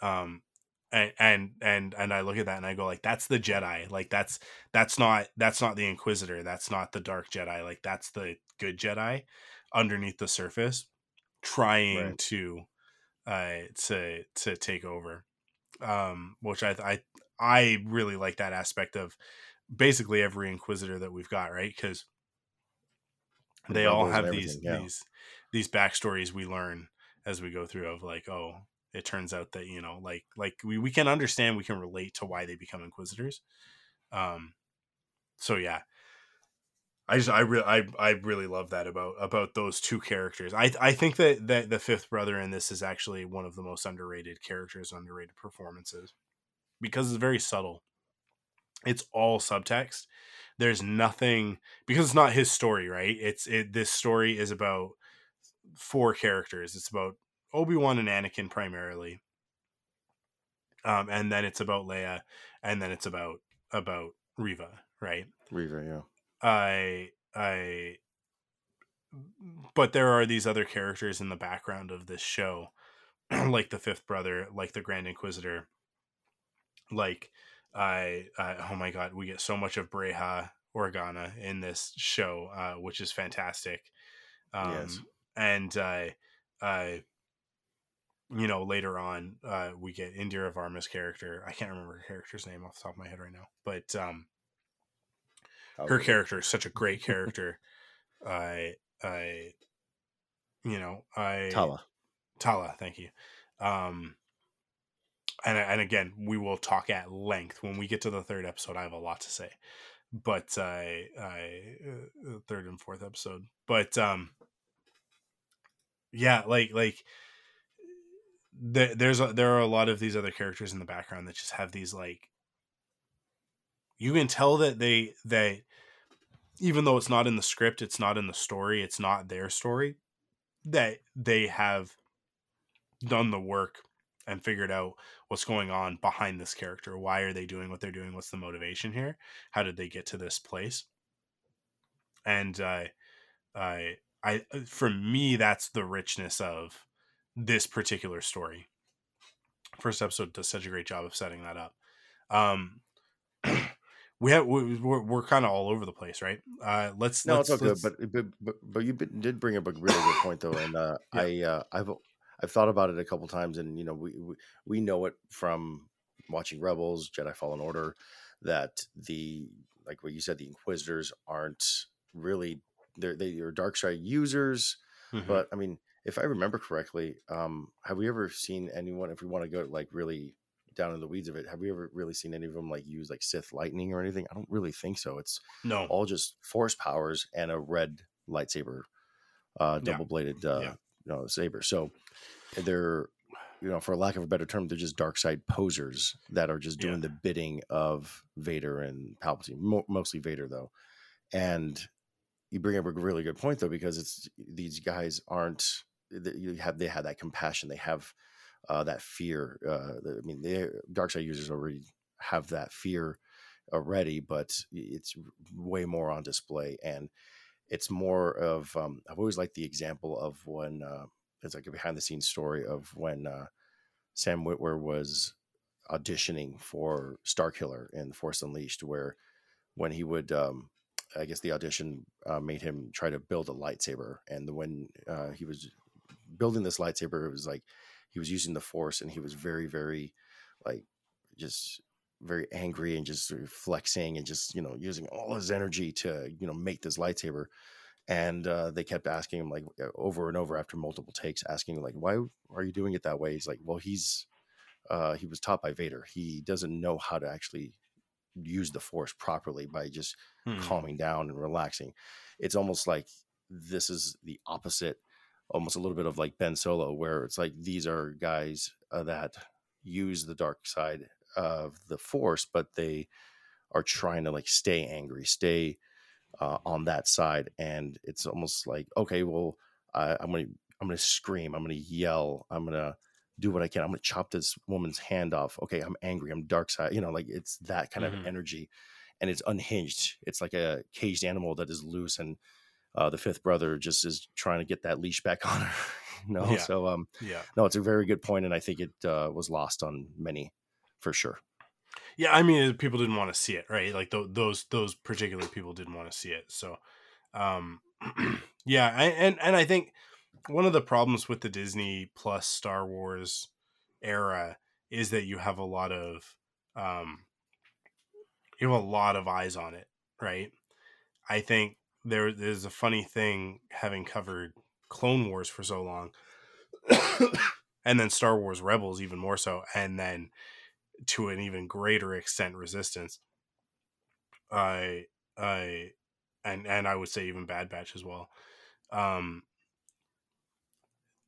Um and and and and I look at that and I go like that's the Jedi. Like that's that's not that's not the Inquisitor. That's not the Dark Jedi. Like that's the good Jedi underneath the surface trying Right. to uh to to take over um which i i i really like that aspect of basically every inquisitor that we've got right? Because they all have these yeah. these these backstories we learn as we go through of like oh it turns out that you know like like we, we can understand we can relate to why they become inquisitors. Um so yeah i just i really i i really love that about about those two characters. I i think that that the fifth brother in this is actually one of the most underrated characters underrated performances because it's very subtle. It's all subtext. There's nothing because it's not his story right? It's it this story is about four characters. It's about obi-wan and anakin primarily. Um and then it's about leia and then it's about about reva right? Reva, yeah. I i but there are these other characters in the background of this show like the fifth brother like the grand inquisitor like I, I oh my god, we get so much of Breha Organa in this show, uh, which is fantastic. Um, Yes. and uh, uh, you know, later on, uh, we get Indira Varma's character. I can't remember her character's name off the top of my head right now, but um, her Okay. character is such a great character. I, I, you know, I Tala. Tala, thank you. Um, and and again, we will talk at length when we get to the third episode. I have a lot to say, but I, I uh, third and fourth episode, but um, yeah, like like there, there's a, there are a lot of these other characters in the background that just have these like you can tell that they they even though it's not in the script, it's not in the story, it's not their story, that they have done the work and figured out what's going on behind this character. Why are they doing what they're doing? What's the motivation here? How did they get to this place? And uh, I, I, for me, that's the richness of this particular story. First episode does such a great job of setting that up. Um, we have we- we're, we're kind of all over the place, right? Uh, let's No, let's, it's good. But, but but but you did bring up a really good point though, and uh, Yeah. I uh, I've I've thought about it a couple times, and you know we, we we know it from watching Rebels, Jedi Fallen Order, that the like what you said, the Inquisitors aren't really they're they are dark side users, Mhm. but I mean, if I remember correctly, um, have we ever seen anyone? If we want to go like really down in the weeds of it, have we ever really seen any of them like use like Sith lightning or anything? I don't really think so. It's no, all just force powers and a red lightsaber, uh, double bladed, uh, Yeah. you know, saber. So they're, you know, for lack of a better term, they're just dark side posers that are just doing Yeah. the bidding of Vader and Palpatine, Mo- mostly Vader though. And you bring up a really good point though, because it's these guys aren't. th- You have they have that compassion. They have uh, that fear. Uh, I mean, the dark side users already have that fear already, but it's way more on display. And it's more of um, I've always liked the example of when uh, it's like a behind the scenes story of when uh, Sam Witwer was auditioning for Starkiller in Force Unleashed, where when he would, um, I guess the audition uh, made him try to build a lightsaber, and when uh, he was building this lightsaber, it was like he was using the Force, and he was very, very like just very angry and just flexing and just you know using all his energy to you know make this lightsaber. And uh, they kept asking him like uh, over and over after multiple takes asking like why are you doing it that way? He's like well he's uh, he was taught by vader. He doesn't know how to actually use the force properly by just Hmm. calming down and relaxing. It's almost like this is the opposite almost a little bit of like ben solo where it's like these are guys uh, that use the dark side of the force but they are trying to like stay angry stay uh, on that side and it's almost like okay well I, i'm gonna i'm gonna scream i'm gonna yell i'm gonna do what i can i'm gonna chop this woman's hand off okay i'm angry i'm dark side you know like it's that kind Mhm. of energy and it's unhinged it's like a caged animal that is loose and uh, the fifth brother just is trying to get that leash back on her you know Yeah. so um yeah. no it's a very good point and i think it uh, was lost on many for sure Yeah, I mean, people didn't want to see it, right? Like th- those those particular people didn't want to see it. So, um, yeah, I, and and I think one of the problems with the Disney Plus Star Wars era is that you have a lot of um, you have a lot of eyes on it, right? I think there there's a funny thing having covered Clone Wars for so long and then Star Wars Rebels even more so, and then to an even greater extent Resistance. I I and and I would say even Bad Batch as well. Um,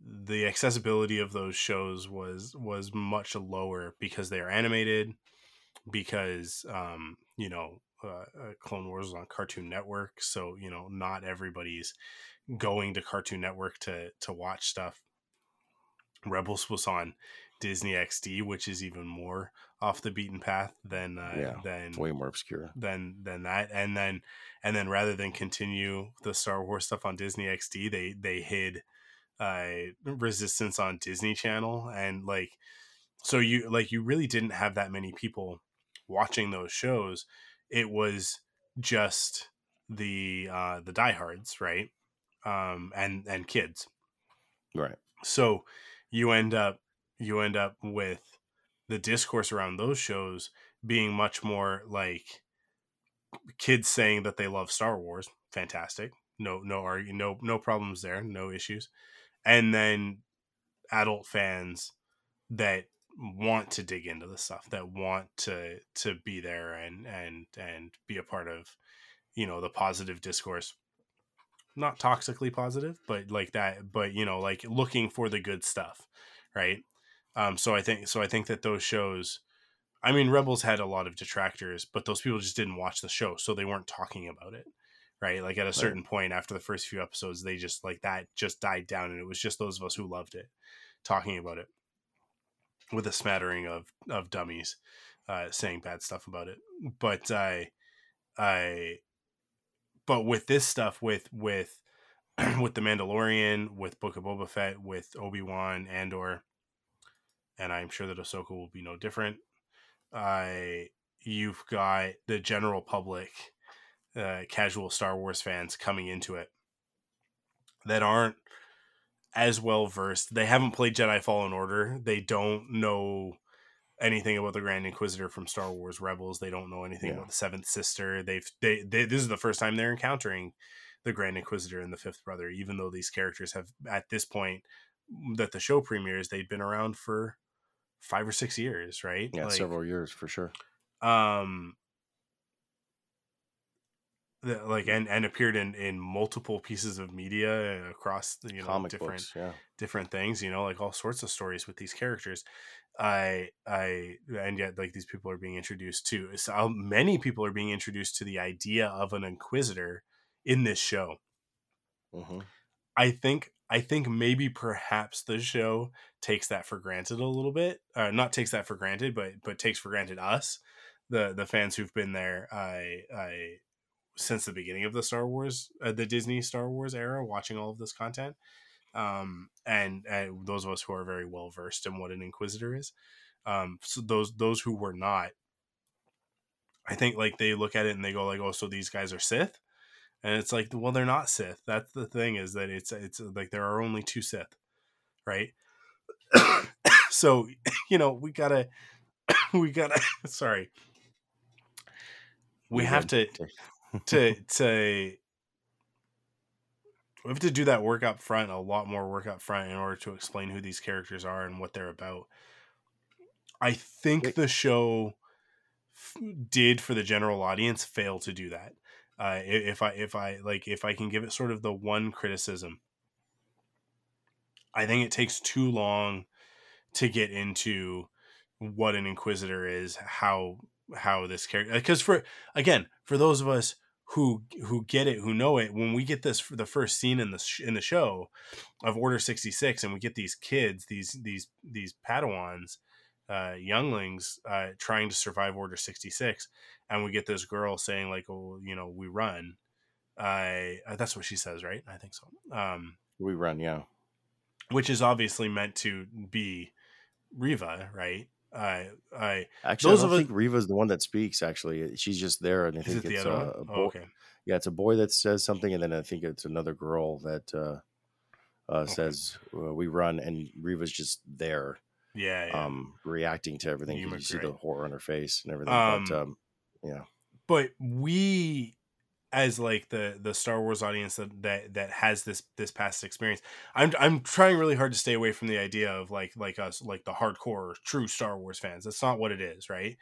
the accessibility of those shows was was much lower because they are animated because um you know uh, uh, clone wars was on cartoon network so you know not everybody's going to cartoon network to to watch stuff. Rebels was on disney xd which is even more off the beaten path than uh, Yeah, than way more obscure. than than that. And then and then rather than continue the star wars stuff on disney xd they they hid uh resistance on disney channel. And like so you like you really didn't have that many people watching those shows it was just the uh the diehards right um and and kids Right. so you end up you end up with the discourse around those shows being much more like kids saying that they love Star Wars, fantastic. No no argue no no problems there, no issues. And then adult fans that want to dig into the stuff, that want to to be there and and and be a part of you know the positive discourse. Not toxically positive but like that but you know like looking for the good stuff right? Um so i think so i think that those shows i mean rebels had a lot of detractors but those people just didn't watch the show so they weren't talking about it right? Like at a certain point after the first few episodes they just like that just died down and it was just those of us who loved it talking about it with a smattering of of dummies uh saying bad stuff about it but i i but with this stuff with with with the Mandalorian, with Book of Boba Fett, with Obi Wan, Andor, and I'm sure that Ahsoka will be no different. I you've got the general public, uh, casual Star Wars fans coming into it that aren't as well versed. They haven't played Jedi Fallen Order. They don't know anything about the Grand Inquisitor from Star Wars Rebels. They don't know anything Yeah. about the Seventh Sister. They've they, they this is the first time they're encountering the Grand Inquisitor and the Fifth Brother, even though these characters have at this point that the show premieres, they'd been around for five or six years, right? Yeah, Like, several years for sure. um like and and appeared in in multiple pieces of media across the, you know Comic different books. Yeah. different things you know like all sorts of stories with these characters i i and yet like these people are being introduced to so many people are being introduced to the idea of an inquisitor in this show hmm i think i think maybe perhaps the show takes that for granted a little bit uh, not takes that for granted but but takes for granted us the the fans who've been there i i since the beginning of the star wars uh, the disney star wars era watching all of this content um and, and those of us who are very well versed in what an inquisitor is um so those those who were not i think like they look at it and they go like oh so these guys are sith? And it's like well they're not sith. That's the thing is that it's it's like there are only two sith right? So you know we gotta we gotta sorry. We have to. To to we have to do that work up front a lot more work up front in order to explain who these characters are and what they're about i think Wait. the show f- did for the general audience fail to do that uh, if i if i like if i can give it sort of the one criticism i think it takes too long to get into what an inquisitor is how how this character because for again for those of us who who get it who know it when we get this for the first scene in the sh- in the show of order 66 and we get these kids these these these padawans uh younglings uh trying to survive order 66 and we get this girl saying like oh you know we run i uh, that's what she says right i think so um We run. Yeah. which is obviously meant to be reva right i i Actually, Those I don't us- think Reva's the one that speaks. Actually, she's just there, and I think it it's uh, a oh, boy. okay Yeah, it's a boy that says something, and then I think it's another girl that uh, uh, says uh, we run, and Reva's just there, yeah, yeah. um, reacting to everything. You You, see the horror on her face and everything. Um, but um, yeah, but we as like the the Star Wars audience that that, that has this this past experience. I'm I'm trying really hard to stay away from the idea of like like us like the hardcore true Star Wars fans. That's not what it is, right?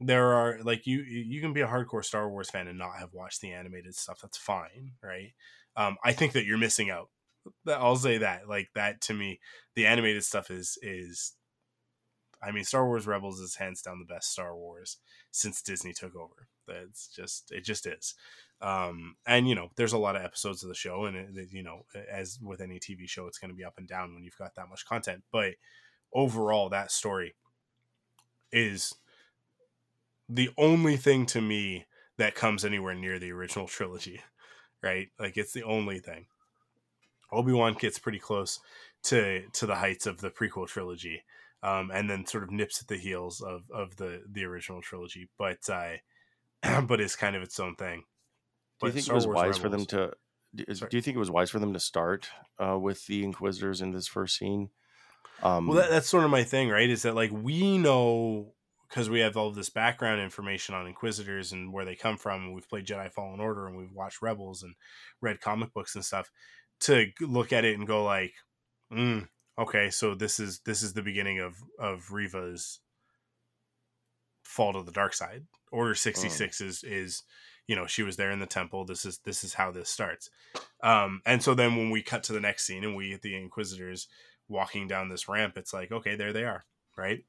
There are like you you can be a hardcore Star Wars fan and not have watched the animated stuff. That's fine, right? Um, I think that you're missing out. I'll say that like that to me, the animated stuff is is I mean, Star Wars Rebels is hands down the best Star Wars since Disney took over. That's just it just is. Um, and you know, there's a lot of episodes of the show, and it, you know, as with any TV show, it's going to be up and down when you've got that much content. But overall, that story is the only thing to me that comes anywhere near the original trilogy, right? Like it's the only thing. Obi Wan gets pretty close to to the heights of the prequel trilogy, um, and then sort of nips at the heels of of the the original trilogy, but uh, but is kind of its own thing. Do you think Star it was Wars wise Rebels, for them to? Do you think it was wise for them to start uh, with the Inquisitors in this first scene? Um, well, that, that's sort of my thing, right? Is that like we know because we have all this background information on Inquisitors and where they come from, and we've played Jedi Fallen Order and we've watched Rebels and read comic books and stuff to look at it and go like, mm, okay, so this is this is the beginning of of Reva's fall to the dark side. Order sixty six oh. is is you know she was there in the temple. This is this is how this starts. Um, and so then when we cut to the next scene and we the Inquisitors walking down this ramp, it's like okay, there they are, right?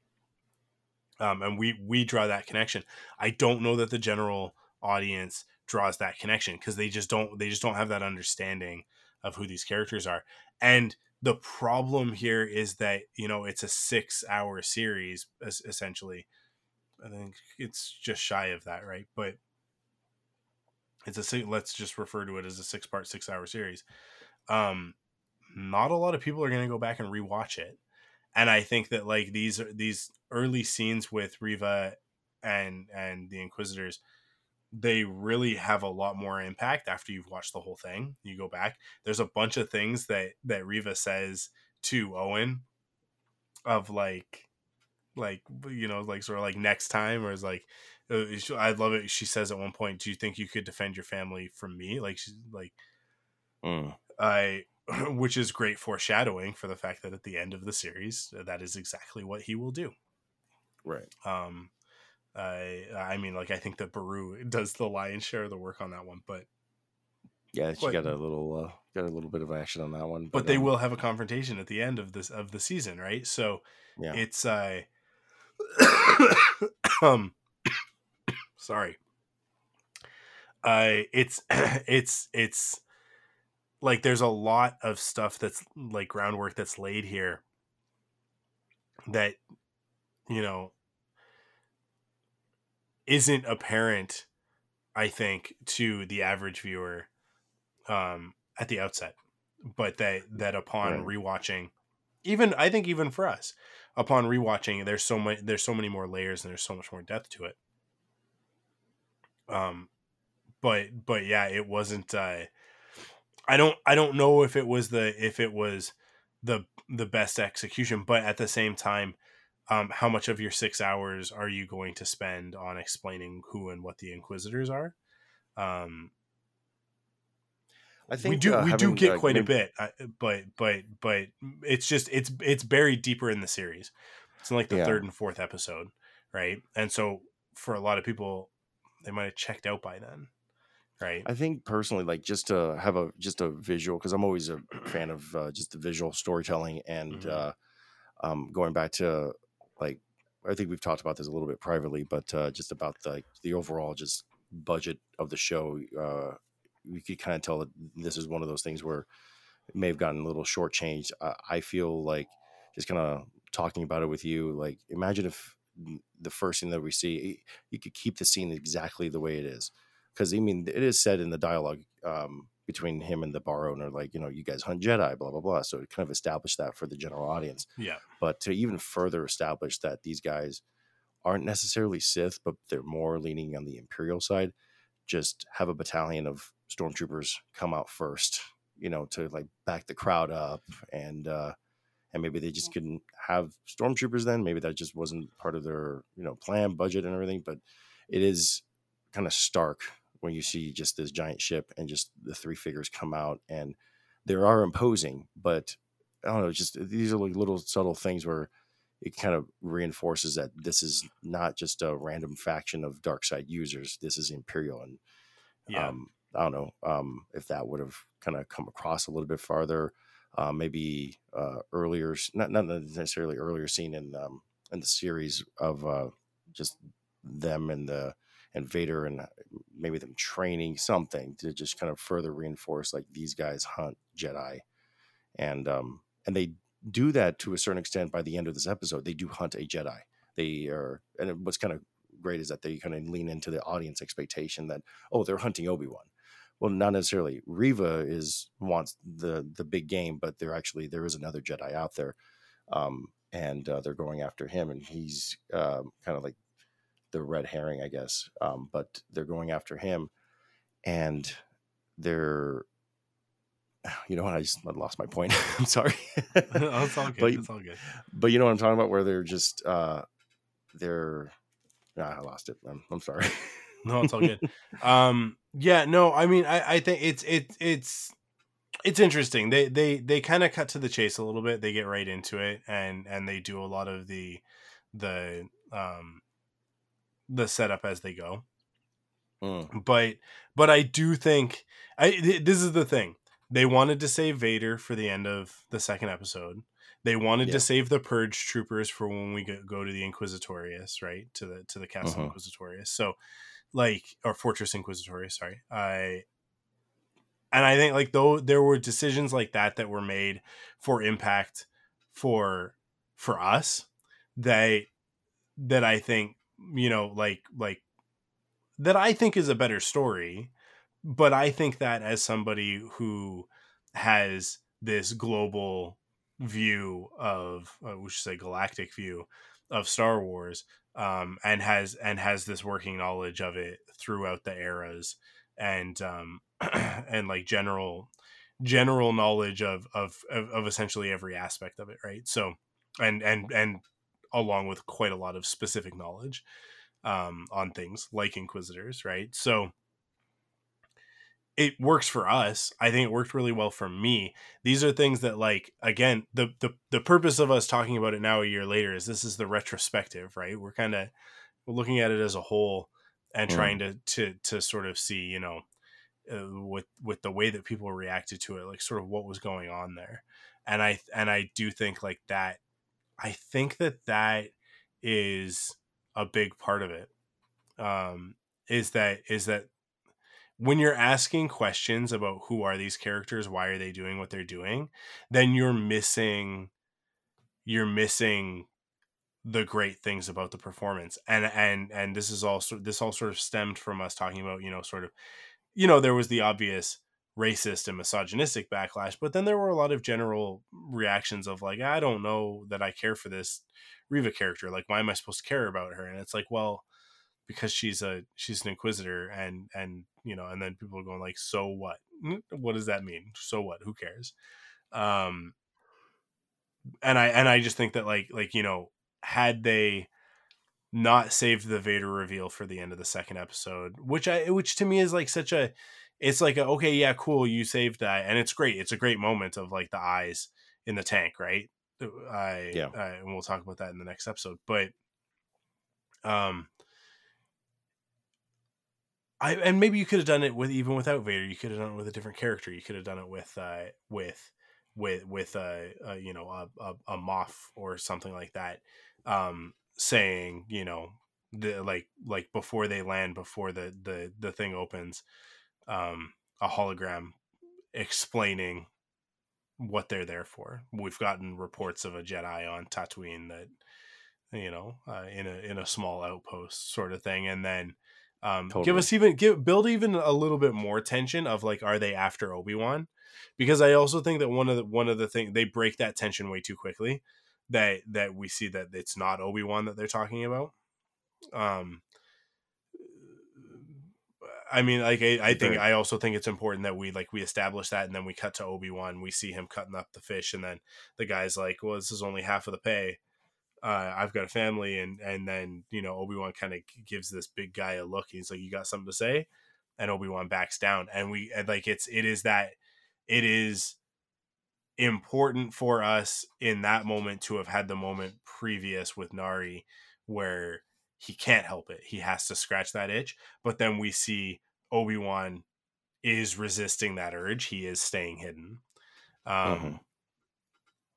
Um, and we we draw that connection. I don't know that the general audience draws that connection because they just don't they just don't have that understanding of who these characters are. And the problem here is that you know it's a six hour series essentially i think it's just shy of that right but it's a let's just refer to it as a six part six hour series um not a lot of people are going to go back and rewatch it and i think that like these these early scenes with reva and and the inquisitors they really have a lot more impact after you've watched the whole thing. You go back. There's a bunch of things that that Reva says to Owen of like like you know like sort of like next time or is like I love it. She says at one point, "Do you think you could defend your family from me?" Like she's like, mm. I, which is great foreshadowing for the fact that at the end of the series, that is exactly what he will do. Right. Um, I I mean, like I think that Beru does the lion's share of the work on that one, but yeah, she but, got a little uh, got a little bit of action on that one. But, but they um, will have a confrontation at the end of this of the season, right? So yeah. it's uh um sorry. Uh it's it's it's like there's a lot of stuff that's like groundwork that's laid here that you know isn't apparent i think to the average viewer um at the outset but that that upon right. rewatching even i think even for us upon rewatching there's so much there's so many more layers and there's so much more depth to it um but but yeah it wasn't uh i don't i don't know if it was the if it was the the best execution but at the same time um, how much of your six hours are you going to spend on explaining who and what the Inquisitors are? Um, I think we do uh, we having, do get uh, quite maybe... a bit, uh, but but but it's just it's it's buried deeper in the series. It's in like the yeah. third and fourth episode, right? And so for a lot of people, they might have checked out by then, right? I think personally, like just to have a just a visual, because I'm always a fan of uh, just the visual storytelling and. Mm-hmm. Uh, um, going back to like I think we've talked about this a little bit privately, but uh, just about the, the overall just budget of the show, uh, we could kind of tell that this is one of those things where it may have gotten a little shortchanged. I feel like just kind of talking about it with you, like imagine if the first thing that we see, you could keep the scene exactly the way it is, because I mean it is said in the dialogue. Um, between him and the bar owner, like, you know, you guys hunt Jedi, blah, blah, blah. So it kind of established that for the general audience. Yeah. But to even further establish that these guys aren't necessarily Sith, but they're more leaning on the Imperial side, just have a battalion of stormtroopers come out first, you know, to like back the crowd up and, uh, and maybe they just couldn't have stormtroopers then. Maybe that just wasn't part of their, you know, plan, budget, and everything. But it is kind of stark when you see just this giant ship and just the three figures come out and they are imposing, but I don't know, just these are like little subtle things where it kind of reinforces that this is not just a random faction of dark side users. This is Imperial, and yeah. um, I don't know um, if that would have kind of come across a little bit farther. Uh, maybe uh, earlier, not not necessarily earlier scene in um, in the series of uh, just them and the and Vader and uh, maybe them training something to just kind of further reinforce like these guys hunt Jedi, and um, and they do that to a certain extent by the end of this episode. They do hunt a Jedi. They are, and what's kind of great is that they kind of lean into the audience expectation that oh they're hunting Obi Wan. Well, not necessarily. Reva is wants the the big game, but there actually there is another Jedi out there, um, and uh, they're going after him, and he's um, kind of like the red herring, I guess. Um, but they're going after him, and they're you know what? I just I lost my point. I'm sorry. it's all good. But, it's all good. But you know what I'm talking about, where they're just uh they're nah, I lost it. I'm, I'm sorry. no, it's all good. um, yeah, no, I mean, I, I think it's it's it's it's interesting. They they they kind of cut to the chase a little bit. They get right into it, and and they do a lot of the the um the setup as they go. Mm. But but I do think I th- this is the thing. They wanted to save Vader for the end of the second episode. They wanted yeah. to save the Purge troopers for when we go to the Inquisitorius, right? To the to the Castle uh-huh. Inquisitorius. So like or Fortress Inquisitorius, sorry. I and I think like though there were decisions like that that were made for impact for for us that that I think you know like like that I think is a better story but I think that as somebody who has this global view of uh, we should say galactic view of Star Wars um, and has and has this working knowledge of it throughout the eras and um, and like general general knowledge of, of of essentially every aspect of it right? So and and and along with quite a lot of specific knowledge um, on things like inquisitors right? So it works for us. I think it worked really well for me. These are things that like again, the the the purpose of us talking about it now a year later is this is the retrospective, right? We're kind of we're looking at it as a whole and mm. trying to to to sort of see, you know, uh, with with the way that people reacted to it, like sort of what was going on there. And I and I do think like that I think that that is a big part of it. Um is that is that when you're asking questions about who are these characters, why are they doing what they're doing, then you're missing you're missing the great things about the performance. And and and this is also this all sort of stemmed from us talking about, you know, sort of you know, there was the obvious racist and misogynistic backlash, but then there were a lot of general reactions of like, I don't know that I care for this Reva character. Like, why am I supposed to care about her? And it's like, well, because she's a she's an inquisitor and and you know and then people are going like so what? What does that mean? So what? Who cares? Um and i and i just think that like like you know had they not saved the vader reveal for the end of the second episode which i which to me is like such a it's like a, okay yeah cool you saved that and it's great it's a great moment of like the eyes in the tank right? I yeah. I, and we'll talk about that in the next episode but um I and maybe you could have done it with even without Vader. You could have done it with a different character. You could have done it with uh, with with with a, a you know a, a, a Moff or something like that, um, saying you know the like like before they land before the the the thing opens, um, a hologram explaining what they're there for. We've gotten reports of a Jedi on Tatooine that you know uh, in a in a small outpost sort of thing, and then um, totally. Give us even give build even a little bit more tension of like, are they after Obi Wan? Because I also think that one of the one of the things they break that tension way too quickly. That that we see that it's not Obi Wan that they're talking about. Um, I mean, like I, I think I also think it's important that we like we establish that, and then we cut to Obi Wan. We see him cutting up the fish, and then the guy's like, "Well, this is only half of the pay." Uh, I've got a family, and and then you know Obi Wan kind of gives this big guy a look. He's like, "You got something to say?" and obi-wan backs down and we and like it's it is that it is important for us in that moment to have had the moment previous with nari where he can't help it he has to scratch that itch but then we see obi-wan is resisting that urge he is staying hidden um, mm-hmm.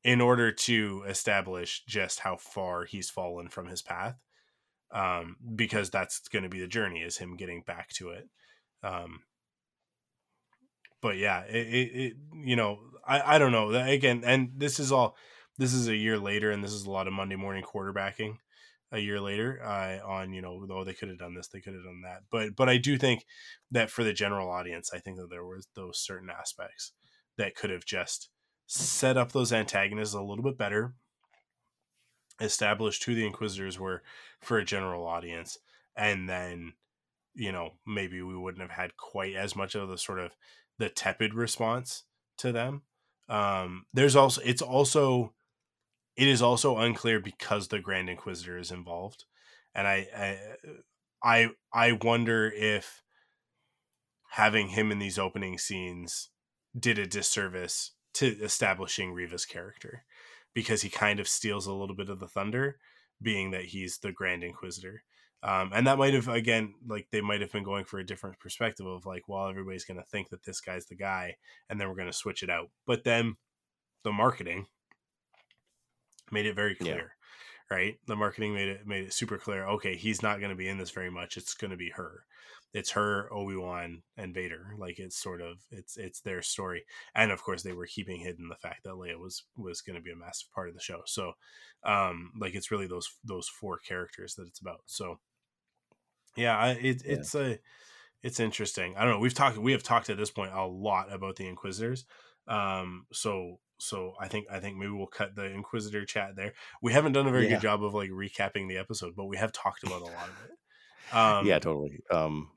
In order to establish just how far he's fallen from his path um, because that's going to be the journey is him getting back to it um, but yeah, it, it, it, you know, I, I don't know. Again, and this is all this is a year later, and this is a lot of Monday morning quarterbacking a year later uh, on you know though they could have done this they could have done that but but i do think that for the general audience i think that there was those certain aspects that could have just set up those antagonists a little bit better established who the inquisitors were for a general audience and then you know maybe we wouldn't have had quite as much of the sort of the tepid response to them. Um there's also it's also it is also unclear because the grand inquisitor is involved and i i i, I wonder if having him in these opening scenes did a disservice to establishing Reva's character because he kind of steals a little bit of the thunder being that he's the grand inquisitor. Um, and that might have again like they might have been going for a different perspective of like well everybody's going to think that this guy's the guy and then we're going to switch it out. But then the marketing made it very clear yeah. right? The marketing made it made it super clear okay he's not going to be in this very much. It's going to be her it's her obi-wan and vader like it's sort of it's it's their story and of course they were keeping hidden the fact that leia was was going to be a massive part of the show so um like it's really those those four characters that it's about so yeah, it, yeah. it's a it's interesting. I don't know. We've talked we have talked at this point a lot about the Inquisitors. Um, so so I think I think maybe we'll cut the Inquisitor chat there. We haven't done a very yeah. good job of like recapping the episode, but we have talked about a lot of it. Um, yeah, totally. Um,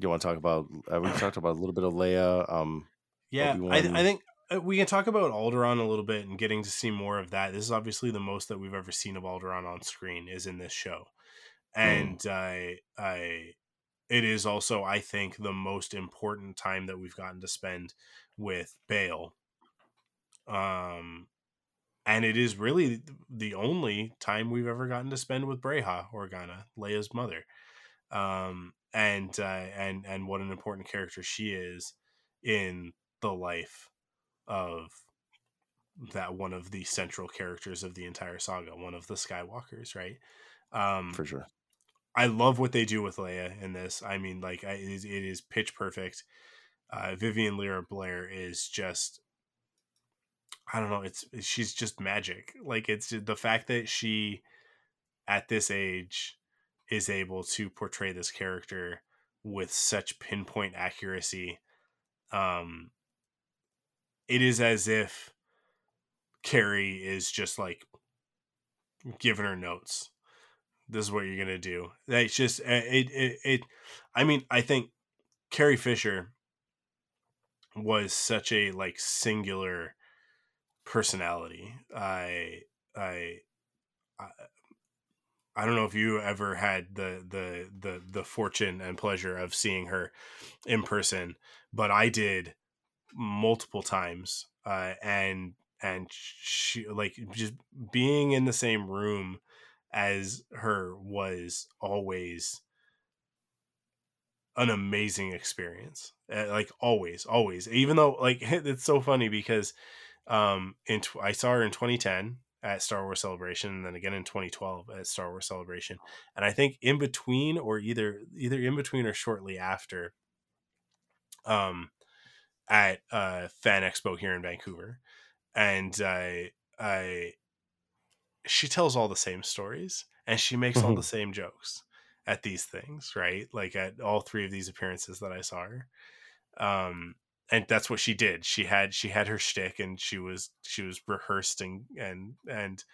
you want to talk about? Uh, we talked about a little bit of Leia. Um, yeah, I, I think uh, we can talk about Alderaan a little bit and getting to see more of that. This is obviously the most that we've ever seen of Alderaan on screen is in this show. Mm. and mm. I I it is also I think the most important time that we've gotten to spend with Bail. Um and it is really the only time we've ever gotten to spend with Breha Organa, Leia's mother. Um and uh, and and what an important character she is in the life of that one of the central characters of the entire saga, one of the Skywalkers, right? Um, For sure. I love what they do with Leia in this. I mean, like it is, it is pitch perfect. Uh, Vivien Lyra Blair is just, I don't know. It's she's just magic. Like it's the fact that she, at this age, is able to portray this character with such pinpoint accuracy. Um, it is as if Carrie is just like giving her notes this is what you're gonna do. That's just eh, it, it. It. I mean, I think Carrie Fisher was such a like singular personality. I, I, I, I don't know if you ever had the the the the fortune and pleasure of seeing her in person, but I did multiple times. Uh, and and she like just being in the same room as her was always an amazing experience uh, like always always even though like it's so funny because um in tw- i saw her in 2010 at star wars celebration and then again in 2012 at star wars celebration and i think in between or either either in between or shortly after um at uh fan expo here in vancouver and i i she tells all the same stories and she makes mm-hmm. all the same jokes at these things, right? Like at all three of these appearances that I saw her. Um, and that's what she did. She had she had her shtick and she was she was rehearsed and and and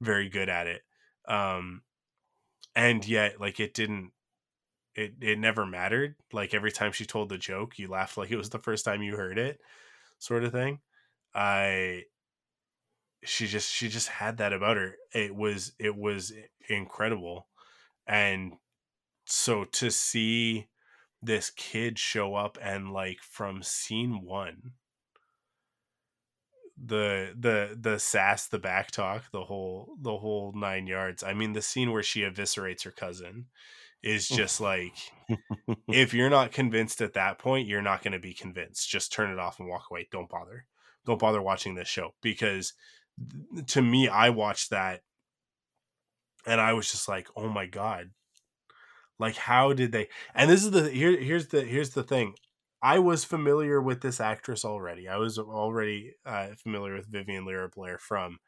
very good at it. Um, and yet like it didn't it it never mattered. Like every time she told the joke, you laughed like it was the first time you heard it, sort of thing. I she just she just had that about her it was it was incredible and so to see this kid show up and like from scene one the the the sass the back talk the whole the whole nine yards i mean the scene where she eviscerates her cousin is just like if you're not convinced at that point you're not going to be convinced. Just turn it off and walk away. Don't bother. Don't bother watching this show because to me i watched that and i was just like oh my god like how did they and this is the here here's the here's the thing I was familiar with this actress already. I was already uh, familiar with Vivien Lyra Blair from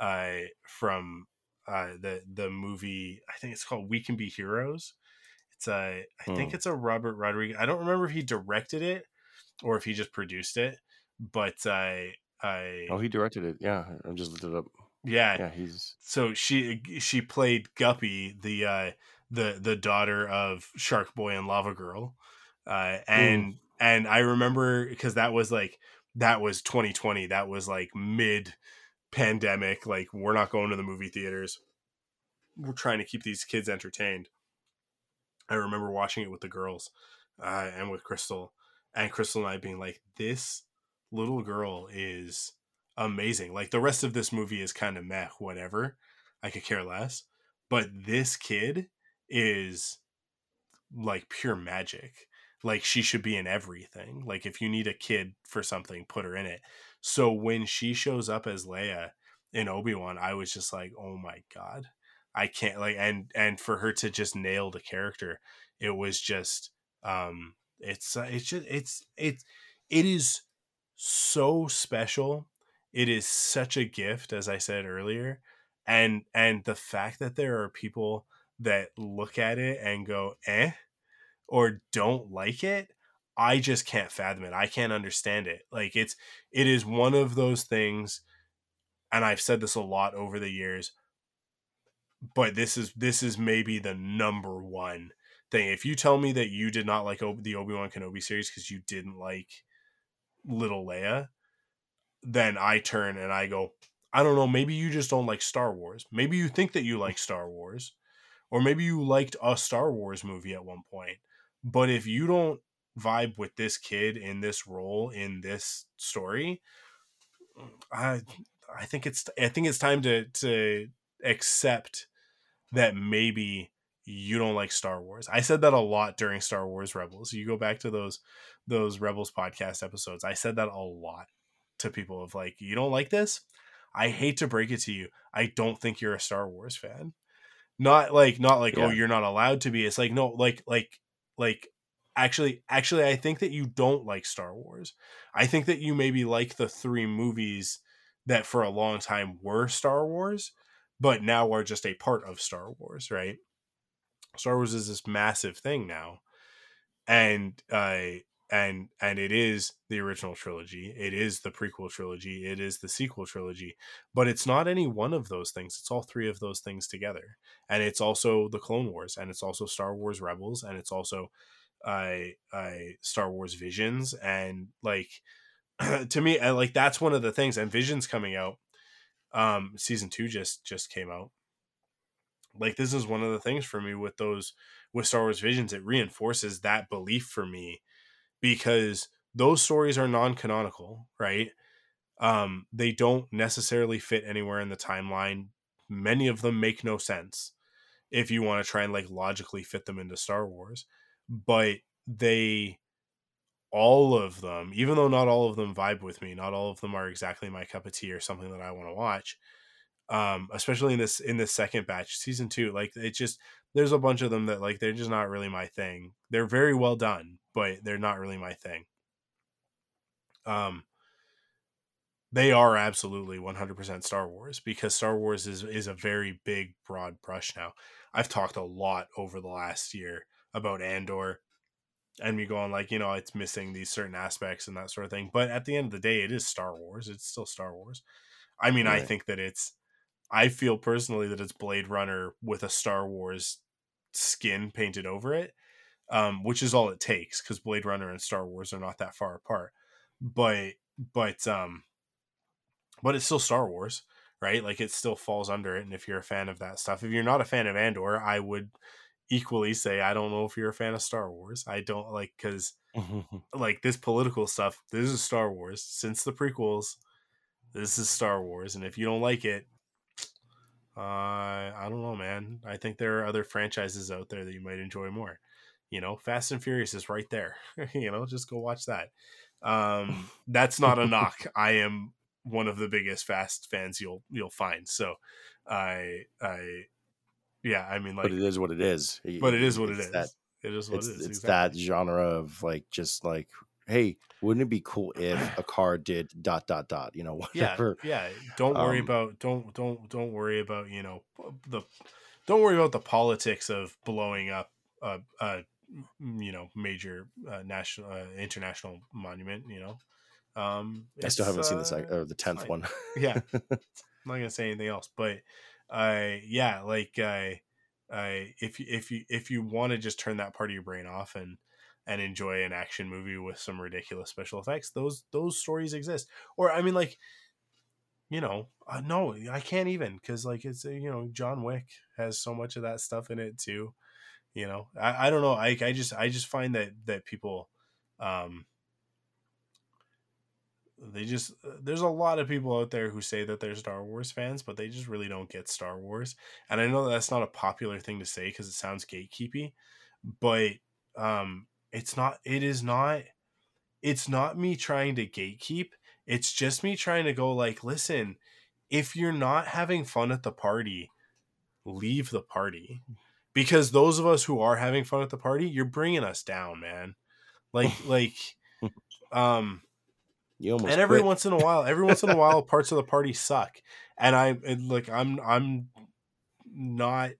uh, from uh, the the movie. I think it's called We Can Be Heroes. It's a I think hmm. it's a Robert Rodriguez. I don't remember if he directed it or if he just produced it, but I I oh he directed it. Yeah, I just looked it up. Yeah, yeah, he's so she she played Guppy, the uh, the the daughter of Shark Boy and Lava Girl, uh, and mm and I remember because that was like that was 2020. That was like mid pandemic. Like we're not going to the movie theaters. We're trying to keep these kids entertained. I remember watching it with the girls uh, and with Crystal, and Crystal and I being like, "This little girl is amazing." Like the rest of this movie is kind of meh, whatever. I could care less, but this kid is like pure magic like she should be in everything. Like if you need a kid for something, put her in it. So when she shows up as Leia in Obi-Wan, I was just like, "Oh my god." I can't like and and for her to just nail the character, it was just um it's uh, it's just it's it's it is so special. It is such a gift as I said earlier. And and the fact that there are people that look at it and go, "Eh?" or don't like it, I just can't fathom it. I can't understand it. Like it's it is one of those things and I've said this a lot over the years, but this is this is maybe the number one thing. If you tell me that you did not like the Obi-Wan Kenobi series cuz you didn't like little Leia, then I turn and I go, I don't know, maybe you just don't like Star Wars. Maybe you think that you like Star Wars or maybe you liked a Star Wars movie at one point but if you don't vibe with this kid in this role in this story, I I think it's I think it's time to to accept that maybe you don't like Star Wars. I said that a lot during Star Wars Rebels. You go back to those those Rebels podcast episodes. I said that a lot to people of like, you don't like this? I hate to break it to you. I don't think you're a Star Wars fan. Not like not like, oh, yeah. oh, you're not allowed to be. It's like no, like like like actually actually I think that you don't like Star Wars. I think that you maybe like the three movies that for a long time were Star Wars, but now are just a part of Star Wars, right? Star Wars is this massive thing now. And uh and and it is the original trilogy it is the prequel trilogy it is the sequel trilogy but it's not any one of those things it's all three of those things together and it's also the clone wars and it's also star wars rebels and it's also I I Star Wars Visions and like to me I, like that's one of the things and Visions coming out um season 2 just just came out. Like this is one of the things for me with those with Star Wars Visions it reinforces that belief for me because those stories are non-canonical, right? Um, they don't necessarily fit anywhere in the timeline. Many of them make no sense if you want to try and like logically fit them into Star Wars. But they all of them, even though not all of them vibe with me, not all of them are exactly my cup of tea or something that I want to watch. Um, especially in this in this second batch, season two, like it just there's a bunch of them that like they're just not really my thing. They're very well done, but they're not really my thing. Um, they are absolutely 100% Star Wars because Star Wars is is a very big broad brush now. I've talked a lot over the last year about Andor and me going like, you know, it's missing these certain aspects and that sort of thing. But at the end of the day, it is Star Wars. It's still Star Wars. I mean, right. I think that it's I feel personally that it's Blade Runner with a Star Wars skin painted over it, um, which is all it takes because Blade Runner and Star Wars are not that far apart. But but um, but it's still Star Wars, right? Like it still falls under it. And if you're a fan of that stuff, if you're not a fan of Andor, I would equally say I don't know if you're a fan of Star Wars. I don't like because like this political stuff. This is Star Wars since the prequels. This is Star Wars, and if you don't like it, uh, I don't know, man. I think there are other franchises out there that you might enjoy more. You know, Fast and Furious is right there. you know, just go watch that. Um, that's not a knock. I am one of the biggest Fast fans you'll you'll find. So, I I yeah, I mean, like, but it is what it is. But it is what it it is. That, it is what it's it is. it's exactly. that genre of like just like, hey, wouldn't it be cool if a car did dot dot dot? You know, yeah whatever. yeah don't worry Um, about don't don't don't worry about you know the don't worry about the politics of blowing up a, a you know major uh, national uh, international monument you know um I still haven't seen the sec- uh, or the tenth one. yeah i'm not gonna say anything else but i yeah like i i if you if you if you want to just turn that part of your brain off and and enjoy an action movie with some ridiculous special effects those those stories exist. Or i mean like you know uh, no i can't even because like it's uh, you know john wick has so much of that stuff in it too you know? I, I don't know I, I just i just find that that people um they just uh, there's a lot of people out there who say that they're star wars fans but they just really don't get star wars. And i know that that's not a popular thing to say because it sounds gatekeepy but um it's not it is not it's not me trying to gatekeep. It's just me trying to go like listen if you're not having fun at the party leave the party. Because those of us who are having fun at the party you're bringing us down man. Like like um You almost and every quit. once in a while every once in a while parts of the party suck. And i it, like i'm i'm not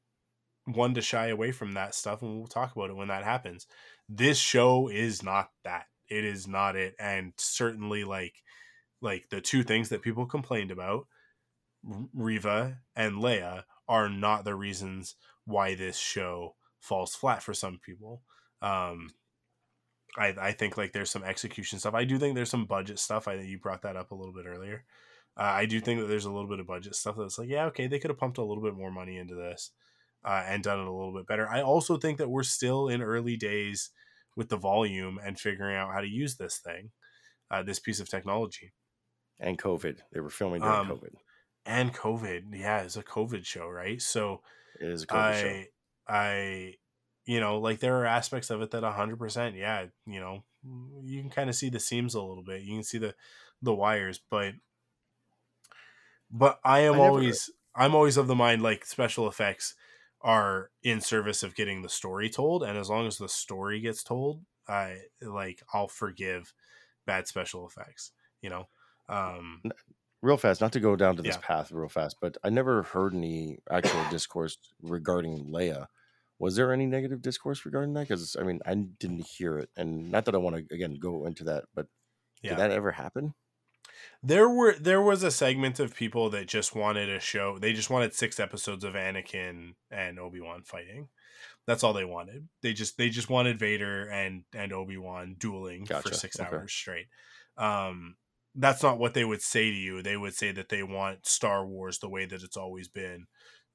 one to shy away from that stuff and we'll talk about it when that happens this show is not that it is not it and certainly like like the two things that people complained about reva and leia are not the reasons why this show falls flat for some people um I, I think like there's some execution stuff. I do think there's some budget stuff. I think you brought that up a little bit earlier. Uh, I do think that there's a little bit of budget stuff that's like, yeah, okay, they could have pumped a little bit more money into this uh, and done it a little bit better. I also think that we're still in early days with the volume and figuring out how to use this thing, uh, this piece of technology. and COVID. They were filming during Um, COVID. And COVID, yeah, it's a COVID show, right? So It is a COVID I, show. I, you know, like there are aspects of it that hundred percent, yeah, you know, you can kind of see the seams a little bit. You can see the, the wires, but, but I am I never- always, I'm always of the mind like special effects are in service of getting the story told, and as long as the story gets told, I like I'll forgive bad special effects. You know, um, Real fast, not to go down to this Yeah. path real fast, but I never heard any actual discourse regarding Leia. Was there any negative discourse regarding that? Because I mean, I didn't hear it, and not that I want to again go into that, but yeah. did that ever happen? There were there was a segment of people that just wanted a show. They just wanted six episodes of Anakin and Obi Wan fighting. That's all they wanted. They just they just wanted Vader and and Obi Wan dueling for six Okay. hours straight. Um, that's not what they would say to you. They would say that they want Star Wars the way that it's always been.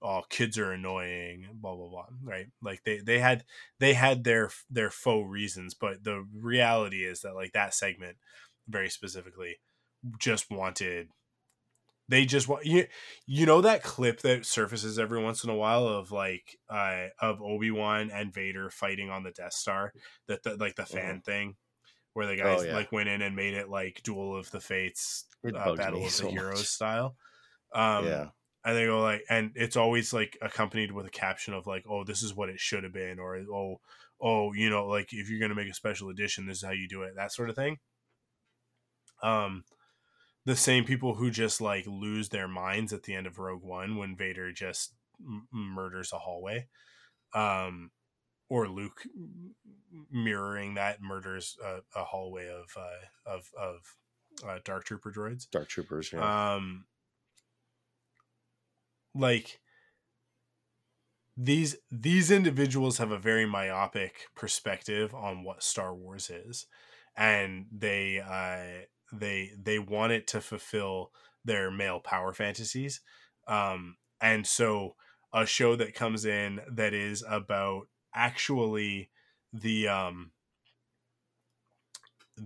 Oh, kids are annoying. Blah blah blah. Right? Like they they had they had their their faux reasons, but the reality is that like that segment very specifically just wanted they just want you you know that clip that surfaces every once in a while of like uh of Obi-Wan and Vader fighting on the Death Star? That the, like the fan thing? Where the guys Oh, yeah. like went in and made it like Duel of the Fates uh, Battle of the so Heroes much. style. Um yeah, and they go like and it's always like accompanied with a caption of like oh this is what it should have been or oh oh you know like if you're gonna make a special edition this is how you do it that sort of thing. Um the same people who just like lose their minds at the end of rogue one when vader just m- murders a hallway um or luke mirroring that murders a, a hallway of uh of of uh, dark trooper droids Dark Troopers. Yeah. um like these these individuals have a very myopic perspective on what Star Wars is and they uh they they want it to fulfill their male power fantasies um and so a show that comes in that is about actually the um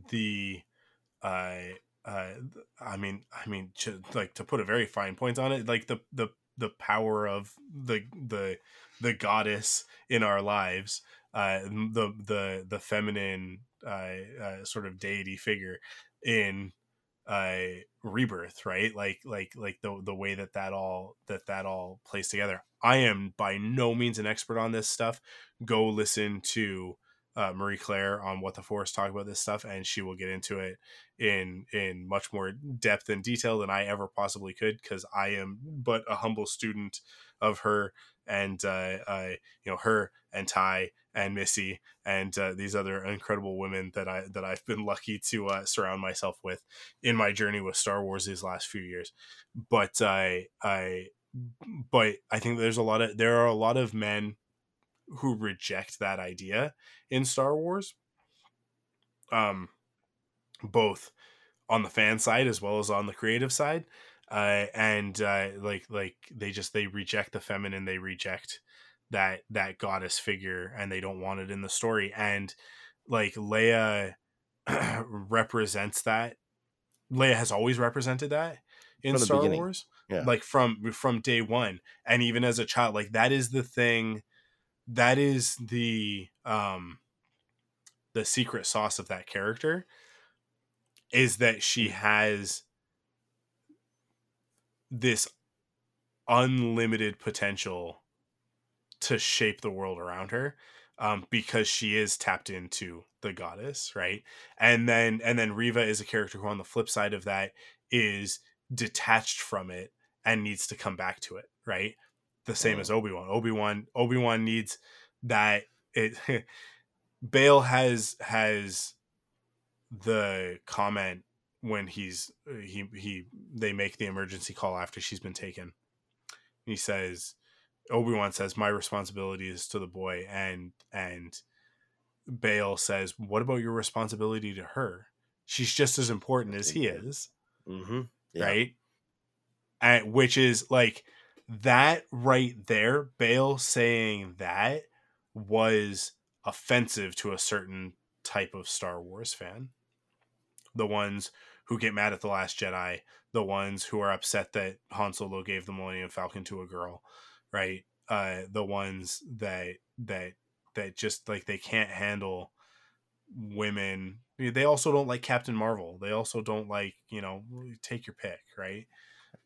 the uh uh i mean i mean to, like to put a very fine point on it like the the the power of the the the goddess in our lives uh the the the feminine uh, uh sort of deity figure in uh rebirth right? Like like like the the way that that all that that all plays together. I am by no means an expert on this stuff. Go listen to uh, Marie Claire on what the Forest talk about this stuff, and she will get into it in in much more depth and detail than I ever possibly could because I am but a humble student of her and uh, uh, you know her and Ty and Missy and uh, these other incredible women that I that I've been lucky to uh, surround myself with in my journey with Star Wars these last few years. But I I but I think there's a lot of there are a lot of men who reject that idea in Star Wars. Um, both on the fan side as well as on the creative side. Uh, and uh, like like they just they reject the feminine, they reject that that goddess figure, and they don't want it in the story. And like Leia represents that. Leia has always represented that in Star beginning. Wars. Yeah. Like from from day one, and even as a child, like that is the thing that is the um the secret sauce of that character is that she has this unlimited potential to shape the world around her um, because she is tapped into the goddess right and then and then reva is a character who on the flip side of that is detached from it and needs to come back to it right the same as Obi Wan. Obi Wan Obi Wan needs that it. Bail has has the comment when he's he he they make the emergency call after she's been taken. He says Obi Wan says my responsibility is to the boy and and Bail says what about your responsibility to her? She's just as important as he is, mm-hmm. yeah. right? And which is like that right there, Bail saying that was offensive to a certain type of Star Wars fan. The ones who get mad at The Last Jedi, the ones who are upset that Han Solo gave the Millennium Falcon to a girl, right? Uh, the ones that that that just like they can't handle women. They also don't like Captain Marvel. They also don't like you know take your pick, right?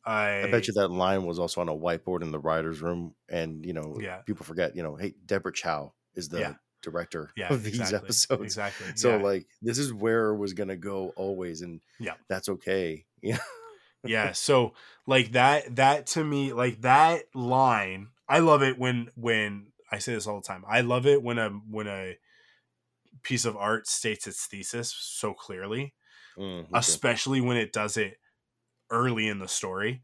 I, I bet you that line was also on a whiteboard in the writers' room, and you know, yeah. people forget. You know, hey, Deborah Chow is the yeah. Director yeah, of these exactly. episodes. Exactly. So yeah. like, this is where it was gonna go always, and yeah, that's okay. Yeah. yeah. So like that, that to me, like that line, I love it when when I say this all the time. I love it when a when a piece of art states its thesis so clearly, mm, okay. especially when it does it early in the story.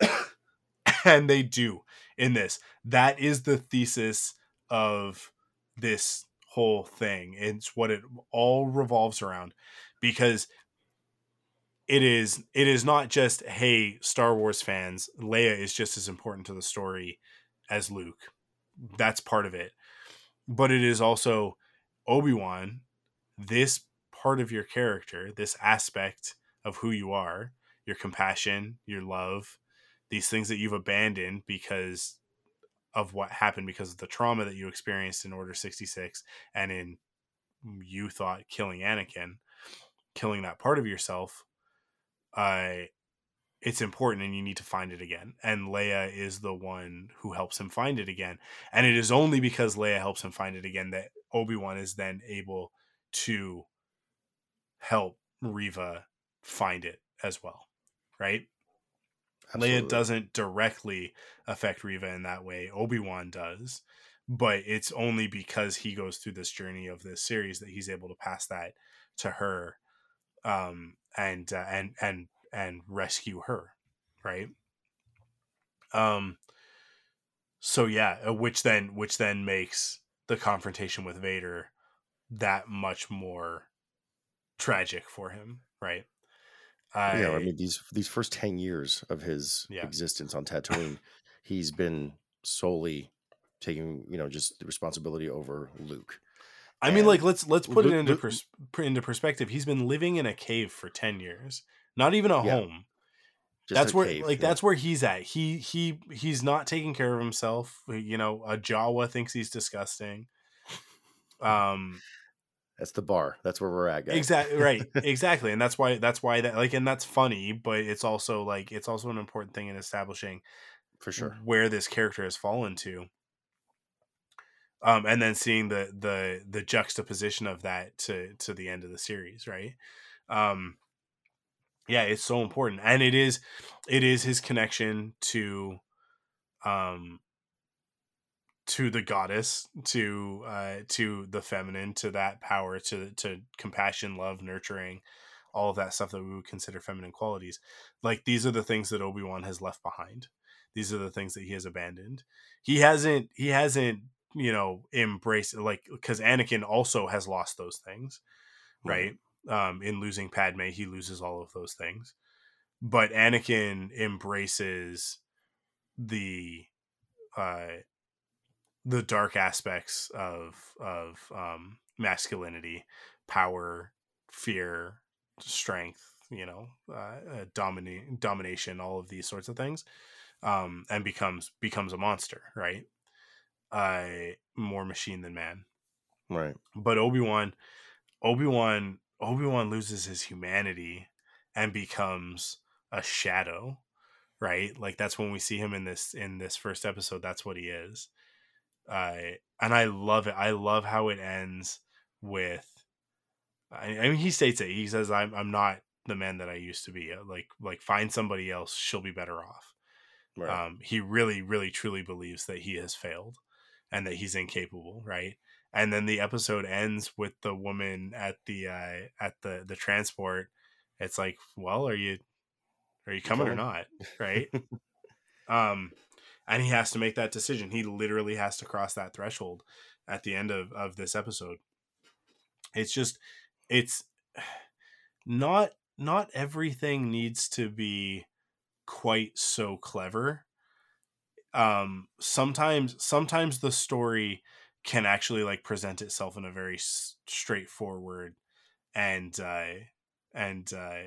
and they do in this. That is the thesis of this whole thing. It's what it all revolves around because it is it is not just hey Star Wars fans, Leia is just as important to the story as Luke. That's part of it. But it is also Obi-Wan, this part of your character, this aspect of who you are your compassion, your love, these things that you've abandoned because of what happened because of the trauma that you experienced in Order 66 and in you thought killing Anakin, killing that part of yourself, uh, it's important and you need to find it again. And Leia is the one who helps him find it again. And it is only because Leia helps him find it again that Obi-Wan is then able to help Reva find it as well right? Absolutely. Leia doesn't directly affect Reva in that way. Obi Wan does, but it's only because he goes through this journey of this series that he's able to pass that to her, um, and uh, and and and rescue her, right? Um. So yeah, uh, which then which then makes the confrontation with Vader that much more tragic for him, right? I, yeah, I mean these these first ten years of his yeah. existence on Tatooine, he's been solely taking you know just the responsibility over Luke. I mean, like let's let's put it into pers- into perspective. He's been living in a cave for ten years, not even a Yeah, home. just that's where cave, like yeah. that's where he's at. He he he's not taking care of himself. You know, a Jawa thinks he's disgusting. Um, that's the bar. That's where we're at, guys. exactly right, exactly, and that's why that's why that like and that's funny, but it's also like it's also an important thing in establishing for sure. where this character has fallen to um and then seeing the the the juxtaposition of that to to the end of the series right um yeah it's so important and it is it is his connection to um to the goddess to uh to the feminine to that power to to compassion love nurturing all of that stuff that we would consider feminine qualities. Like these are the things that obi-wan has left behind. These are the things that he has abandoned. He hasn't he hasn't you know embraced like because anakin also has lost those things right? Um in losing padme he loses all of those things. But anakin embraces the uh the dark aspects of of um masculinity power fear strength you know uh, dominate domination all of these sorts of things um and becomes becomes a monster right? Uh more machine than man. Right. but obi-wan obi-wan obi-wan loses his humanity and becomes a shadow right? Like that's when we see him in this in this first episode that's what he is uh and i love it. I love how it ends with i, I mean he states it. He says i'm i'm not the man that i used to be. Like like find somebody else. She'll be better off. Right. um, he really really truly believes that he has failed and that he's incapable right? And then the episode ends with the woman at the uh at the the transport. It's like well are you are you coming or not? Right? Um and he has to make that decision. He literally has to cross that threshold at the end of of this episode. It's just it's not not everything needs to be quite so clever. Um sometimes sometimes the story can actually like present itself in a very s- straightforward and uh and uh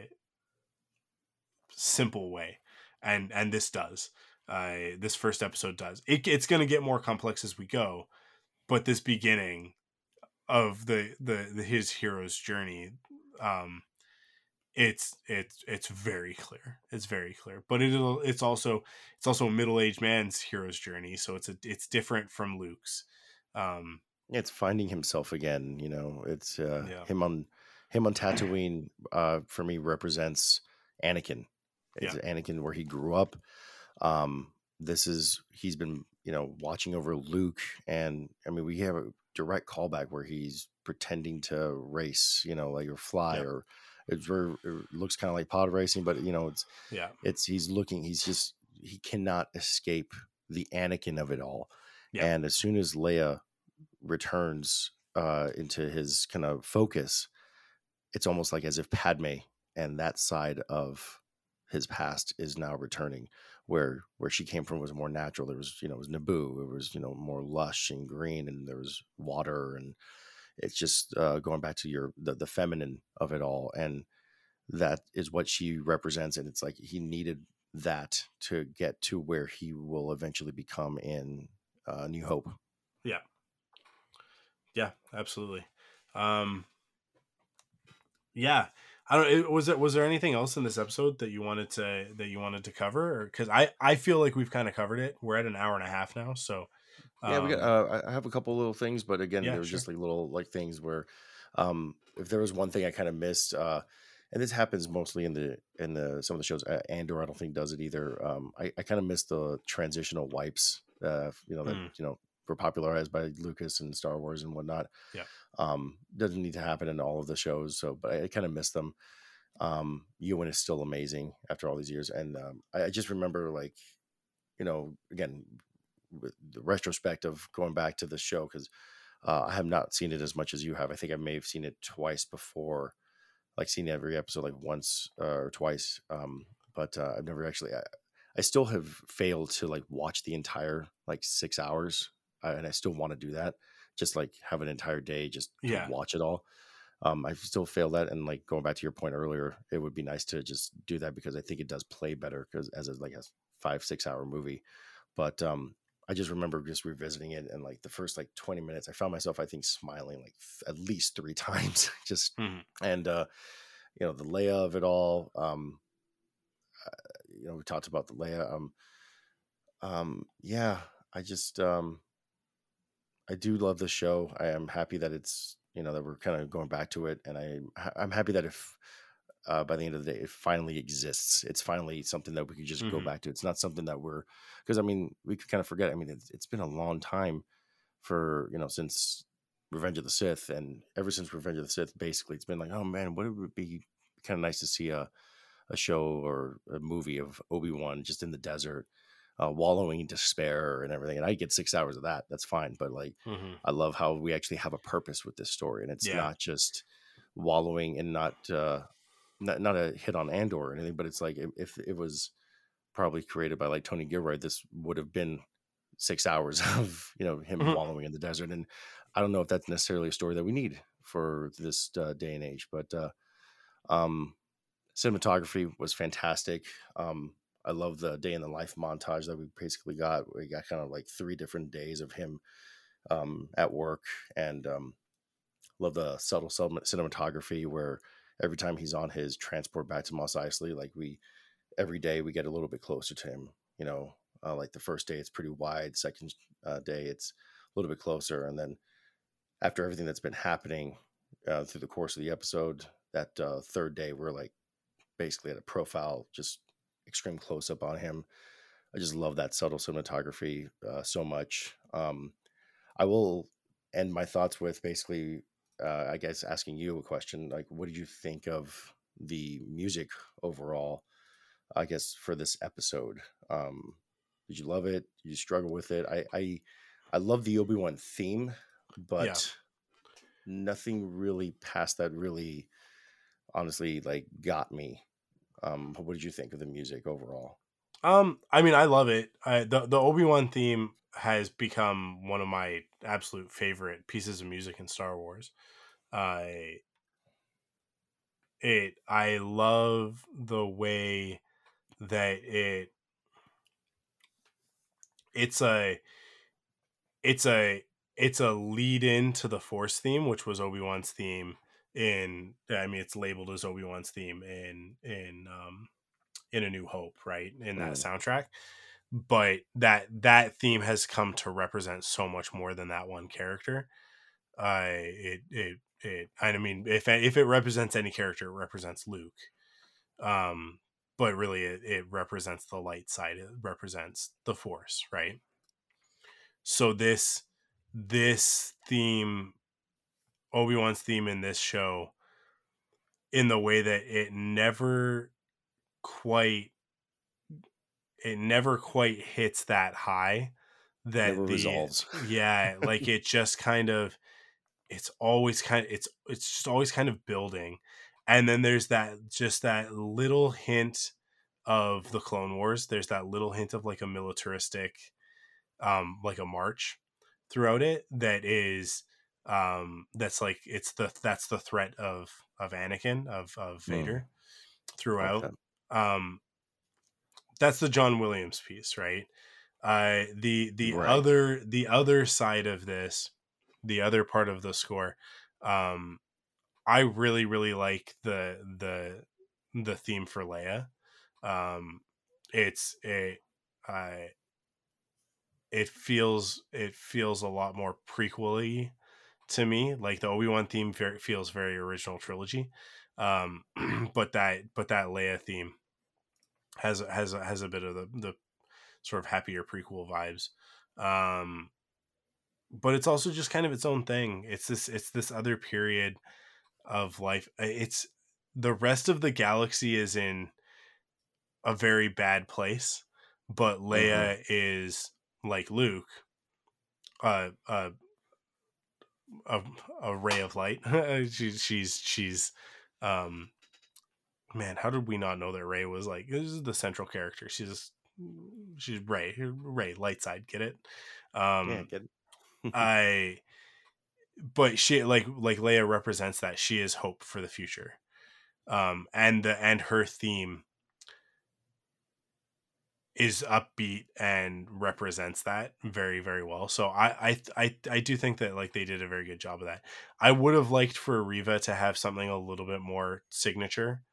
simple way and and this does uh this first episode does. It, it's going to get more complex as we go but this beginning of the, the the his hero's journey um it's it's it's very clear. It's very clear. But it it's also it's also a middle-aged man's hero's journey so it's a it's different from luke's um it's finding himself again you know? It's uh Yeah. him on him on tatooine uh for me represents anakin. It's anakin where he grew up um this is he's been you know watching over luke and i mean we have a direct callback where he's pretending to race you know like or fly Yeah. or it's very it looks kind of like pod racing but you know it's yeah it's he's looking he's just he cannot escape the anakin of it all Yeah. and as soon as leia returns uh into his kind of focus it's almost like as if padme and that side of his past is now returning where where she came from was more natural. There was you know it was naboo it was you know more lush and green and there was water and it's just uh going back to your the, the feminine of it all and that is what she represents and it's like he needed that to get to where he will eventually become in uh, new hope. Yeah. Yeah, absolutely. Um yeah i don't it- was it was there anything else in this episode that you wanted to that you wanted to cover because i i feel like we've kind of covered it we're at an hour and a half now so yeah we got um, uh, i I have a couple little things but again Yeah, there was sure. just like little like things where um if there was one thing i kind of missed uh and this happens mostly in the in the some of the shows uh, andor i don't think does it either um i, I kind of missed the transitional wipes uh you know that Mm. you know were popularized by lucas and star wars and whatnot Yeah. Um doesn't need to happen in all of the shows so but i, I kind of missed them um ewan is still amazing after all these years and um I, I just remember like you know again the retrospect of going back to the show because uh, I have not seen it as much as you have. I think I may have seen it twice before, like seen every episode like once uh, or twice. Um, but uh, I've never actually. I, I still have failed to like watch the entire like six hours I, and I still want to do that. Just like have an entire day just Yeah. watch it all. Um, I still fail that, and like going back to your point earlier, it would be nice to just do that because I think it does play better because as a, like a five six hour movie. But um, I just remember just revisiting it and like the first like 20 minutes, I found myself, I think, smiling like th- at least three times. just Mhm. and uh, you know the Leia of it all. Um, uh, you know, we talked about the Leia. Um, um, yeah, I just um, I do love the show. I am happy that it's you know that we're kind of going back to it, and I I'm happy that if uh, by the end of the day it finally exists, it's finally something that we can just go Mhm. back to. It's not something that we're because I mean we could kind of forget. I mean it's, it's been a long time for you know since Revenge of the Sith, and ever since Revenge of the Sith, basically it's been like oh man, what would it be kind of nice to see a a show or a movie of Obi Wan just in the desert. Uh, wallowing in despair and everything, and I get six hours of that. That's fine, but like Mhm. I love how we actually have a purpose with this story, and it's Yeah. not just wallowing and not uh, not not a hit on Andor or anything. But it's like if, it was probably created by like Tony Gilroy, this would have been six hours of you know him Mhm. wallowing in the desert. And I don't know if that's necessarily a story that we need for this uh, day and age. But uh, um, cinematography was fantastic. Um, I love the day in the life montage that we basically got. We got kind of like three different days of him um, at work, and um, love the subtle cinematography where every time he's on his transport back to Mos Eisley, like we every day we get a little bit closer to him. You know, uh, like the first day it's pretty wide, second uh, day it's a little bit closer, and then after everything that's been happening uh, through the course of the episode, that uh, third day we're like basically at a profile, just extreme close up on him. I just love that subtle cinematography uh, so much. Um, I will end my thoughts with basically, uh, I guess, asking you a question like, what did you think of the music overall? I guess for this episode, um, did you love it? Did you struggle with it? I I, I love the Obi Wan theme, but nothing really past that really, honestly, like got me. Um, what did you think of the music overall? Um, I mean, I love it. I, the the Obi Wan theme has become one of my absolute favorite pieces of music in Star Wars. I it I love the way that it it's a it's a it's a lead in to the Force theme, which was Obi Wan's theme in. I mean, it's labeled as Obi Wan's theme in in um in A New Hope, right? In that Mm. soundtrack. But that that theme has come to represent so much more than that one character. Uh it it it I mean if if it represents any character, it represents Luke. Um but really it, it represents the light side, it represents the force, right? So this this theme Obi-Wan's theme in this show in the way that it never quite it never quite hits that high that Never the resolves. yeah like it just kind of it's always kind of it's it's just always kind of building and then there's that just that little hint of the clone wars there's that little hint of like a militaristic um like a march throughout it that is um that's like it's the that's the threat of of anakin of of Mm. vader throughout Okay. um that's the john williams piece right uh the the Right. other the other side of this the other part of the score um i really really like the the the theme for leia um it's it i it feels it feels a lot more prequely to me like the obi-wan theme very, feels very original trilogy um but that but that leia theme has has has a bit of the the sort of happier prequel vibes um but it's also just kind of its own thing. It's this it's this other period of life. It's the rest of the galaxy is in a very bad place but leia is like luke uh uh a, a ray of light. She's she's she's um man how did we not know that ray was like this is the central character. She's she's ray ray light side get it? Um yeah, get I but she like like Leia represents that she is hope for the future. Um and the and her theme is upbeat and represents that very very well. So I I I I do think that like they did a very good job of that. I would have liked for Reva to have something a little bit more signature,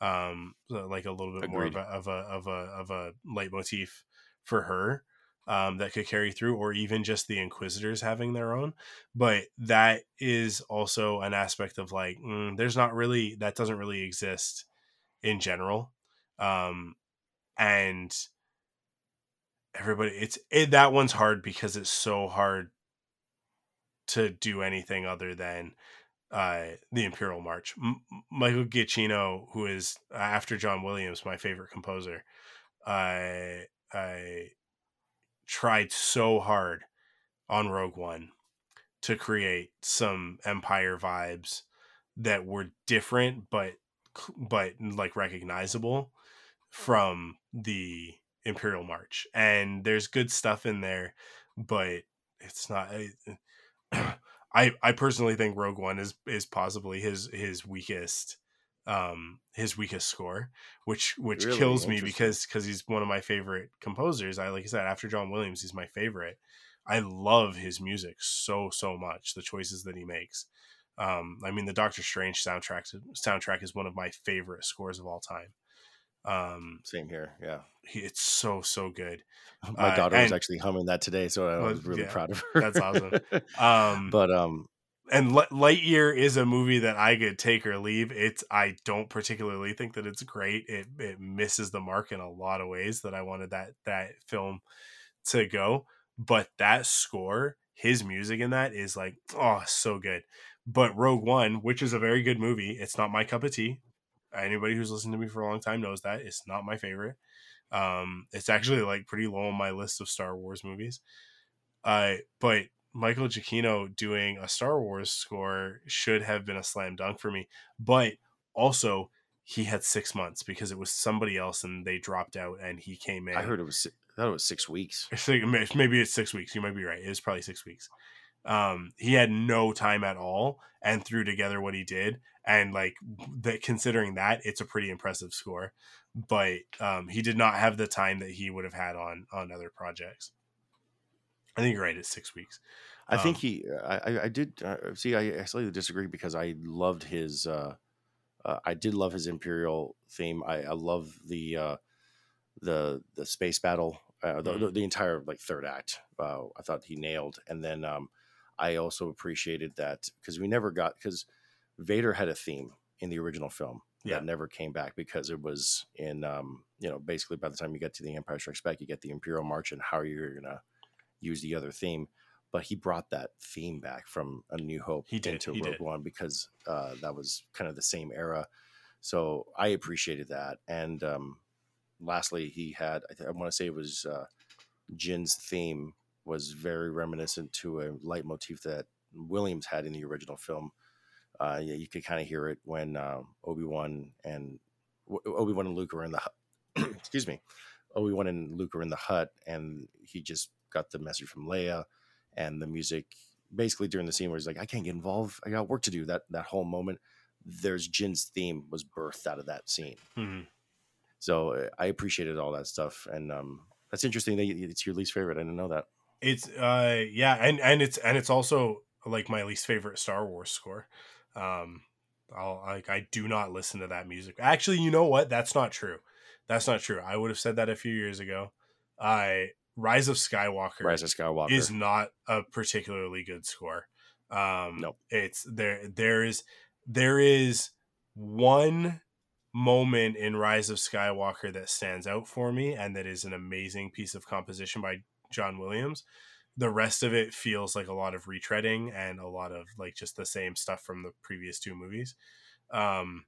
um, like a little bit Agreed. more of a of a of a of a leitmotif for her. Um, that could carry through, or even just the Inquisitors having their own. But that is also an aspect of like, mm, there's not really that doesn't really exist in general, um, and everybody it's it, that one's hard because it's so hard to do anything other than uh, the Imperial March. M- Michael Giacchino, who is uh, after John Williams, my favorite composer, I I tried so hard on Rogue One to create some Empire vibes that were different, but but like recognizable from the Imperial March, and there's good stuff in there, but it's not. I I personally think Rogue One is is possibly his his weakest um his weakest score which which really? kills me because because he's one of my favorite composers i like i said after john williams he's my favorite i love his music so so much the choices that he makes um i mean the doctor strange soundtrack soundtrack is one of my favorite scores of all time um, Same here. Yeah, it's so so good. My uh, daughter uh, was actually humming that today, so I was really yeah, proud of her. That's awesome. Um, but um, and Lightyear is a movie that I could take or leave. It's I don't particularly think that it's great. It it misses the mark in a lot of ways that I wanted that that film to go. But that score, his music in that is like oh so good. But Rogue One, which is a very good movie, it's not my cup of tea anybody who's listened to me for a long time knows that it's not my favorite. Um, it's actually like pretty low on my list of Star Wars movies. Uh, but Michael Giacchino doing a Star Wars score should have been a slam dunk for me. But also, he had six months because it was somebody else and they dropped out and he came in. I heard it was. I thought it was six weeks. Maybe it's six weeks. You might be right. It was probably six weeks. Um, he had no time at all and threw together what he did. And like that, considering that, it's a pretty impressive score. But um, he did not have the time that he would have had on on other projects. I think you're right. It's six weeks. I um, think he. I I did uh, see. I, I, slightly disagree because I loved his. Uh, uh, I did love his Imperial theme. I, I love the uh, the the space battle. Uh, the, mm-hmm. the, the, entire like third act. Uh, I thought he nailed, and then um, I also appreciated that because we never got because Vader had a theme in the original film yeah. that never came back because it was in um, you know basically by the time you get to the Empire Strikes Back, you get the Imperial March and how you're gonna use the other theme. But he brought that theme back from A New Hope he did, into he Rogue did. One because uh, that was kind of the same era. So I appreciated that. And um, lastly, he had I, th- I want to say it was uh, Jyn's theme was very reminiscent to a leitmotif that Williams had in the original film. Uh, yeah, you could kind of hear it when uh, Obi Wan and Obi Wan and Luke are in the excuse me, Obi Wan and Luke are in the hut, and he just got the message from Leia, and the music basically during the scene where he's like, "I can't get involved. I got work to do." That that whole moment, there's Jyn's theme was birthed out of that scene. Mm-hmm. So uh, I appreciated all that stuff, and um, that's interesting that it's your least favorite. I didn't know that. It's uh yeah, and and it's and it's also like my least favorite Star Wars score. Um I'll like I do not listen to that music. Actually, you know what? That's not true. That's not true. I would have said that a few years ago. I Rise of Skywalker Rise of Skywalker is not a particularly good score. Um nope. it's there there is there is one moment in Rise of Skywalker that stands out for me and that is an amazing piece of composition by John Williams. The rest of it feels like a lot of retreading and a lot of like just the same stuff from the previous two movies. Um,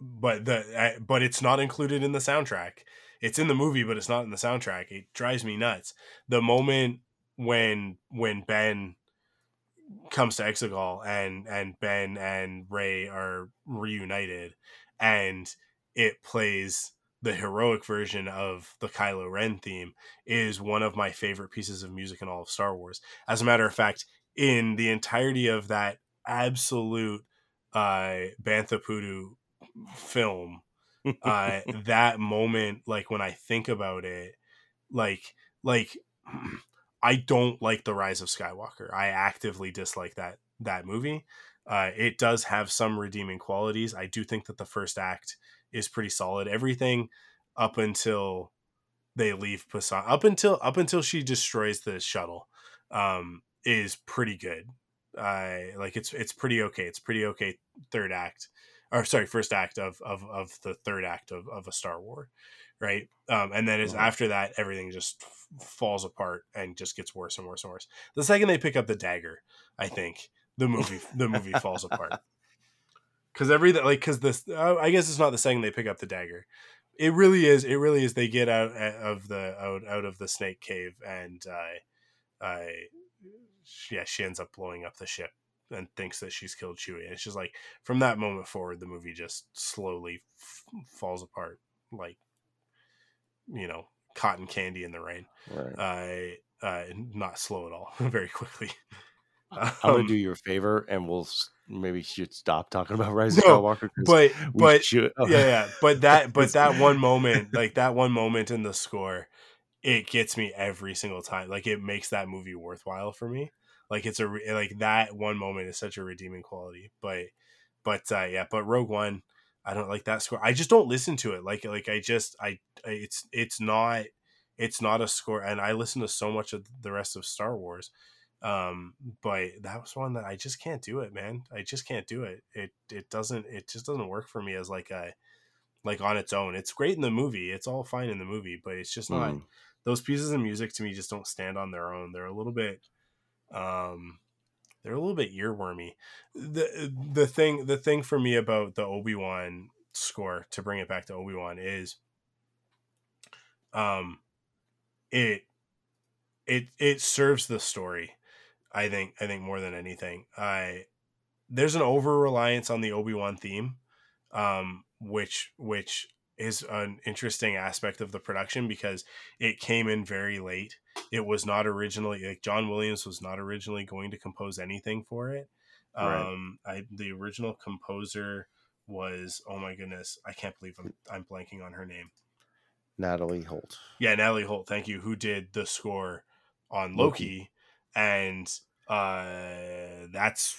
but the but it's not included in the soundtrack. It's in the movie, but it's not in the soundtrack. It drives me nuts. The moment when when Ben comes to Exegol and and Ben and Rey are reunited and it plays the heroic version of the Kylo Ren theme is one of my favorite pieces of music in all of Star Wars. As a matter of fact, in the entirety of that absolute uh Bantha Poodoo film, uh that moment, like when I think about it, like like I don't like the Rise of Skywalker. I actively dislike that that movie. Uh, it does have some redeeming qualities. I do think that the first act is pretty solid. Everything up until they leave Pasaana, up until up until she destroys the shuttle, um, is pretty good. Uh, like it's it's pretty okay. It's pretty okay. Third act, or sorry, first act of of of the third act of of a Star War, right? Um, and then is after that everything just f- falls apart and just gets worse and worse and worse. The second they pick up the dagger, I think the movie the movie falls apart because everything like because this uh, I guess it's not the second they pick up the dagger. It really is. It really is. They get out of the out out of the snake cave and uh, uh, yeah, she ends up blowing up the ship and thinks that she's killed Chewie. And it's just like from that moment forward, the movie just slowly f- falls apart, like you know, cotton candy in the rain. Right. Uh, uh, not slow at all, very quickly. I'm gonna Um, do you a favor, and we'll maybe should stop talking about Rise of No, Skywalker. 'cause but but should- oh. yeah, yeah. But that but that one moment, like that one moment in the score, it gets me every single time. Like it makes that movie worthwhile for me. Like it's a like that one moment is such a redeeming quality. But but uh, yeah, but Rogue One, I don't like that score. I just don't listen to it. Like like I just I- it's it's not it's not a score. And I listen to so much of the rest of Star Wars. Um, but that was one that I just can't do it, man. I just can't do it. It it doesn't it just doesn't work for me as like a like on its own. It's great in the movie. It's all fine in the movie, but it's just not Mhm. those pieces of music to me just don't stand on their own. They're a little bit um they're a little bit earwormy. The the thing the thing for me about the Obi-Wan score to bring it back to Obi-Wan is um it it it serves the story. I think I think more than anything. I there's an over reliance on the Obi-Wan theme um which which is an interesting aspect of the production because it came in very late. It was not originally like John Williams was not originally going to compose anything for it. Right. Um I the original composer was oh my goodness, I can't believe I'm I'm blanking on her name. Natalie Holt. Yeah, Natalie Holt, thank you, who did the score on Loki. Loki, and uh that's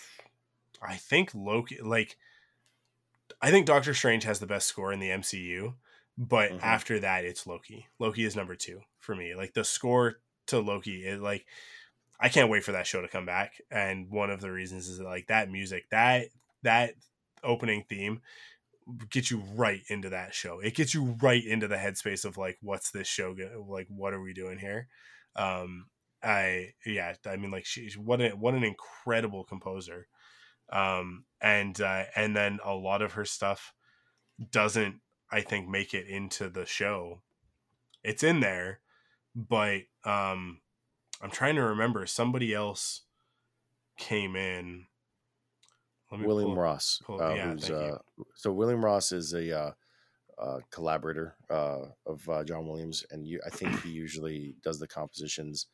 I think Loki like I think Doctor Strange has the best score in the MCU, but Mhm. after that it's Loki. Loki is number 2 for me. Like the score to Loki is like I can't wait for that show to come back and one of the reasons is that, like that music, that that opening theme gets you right into that show. It gets you right into the headspace of like, what's this show? Go- like, what are we doing here? Um, I yeah, I mean, like, she what a, what an incredible composer. Um, and uh, and then a lot of her stuff doesn't, I think, make it into the show. It's in there, but um, I'm trying to remember somebody else came in. William pull- Ross, pull- uh, yeah, who's thank you. uh, so William Ross is a uh, uh, collaborator uh, of uh, John Williams, and you, I think he usually does the compositions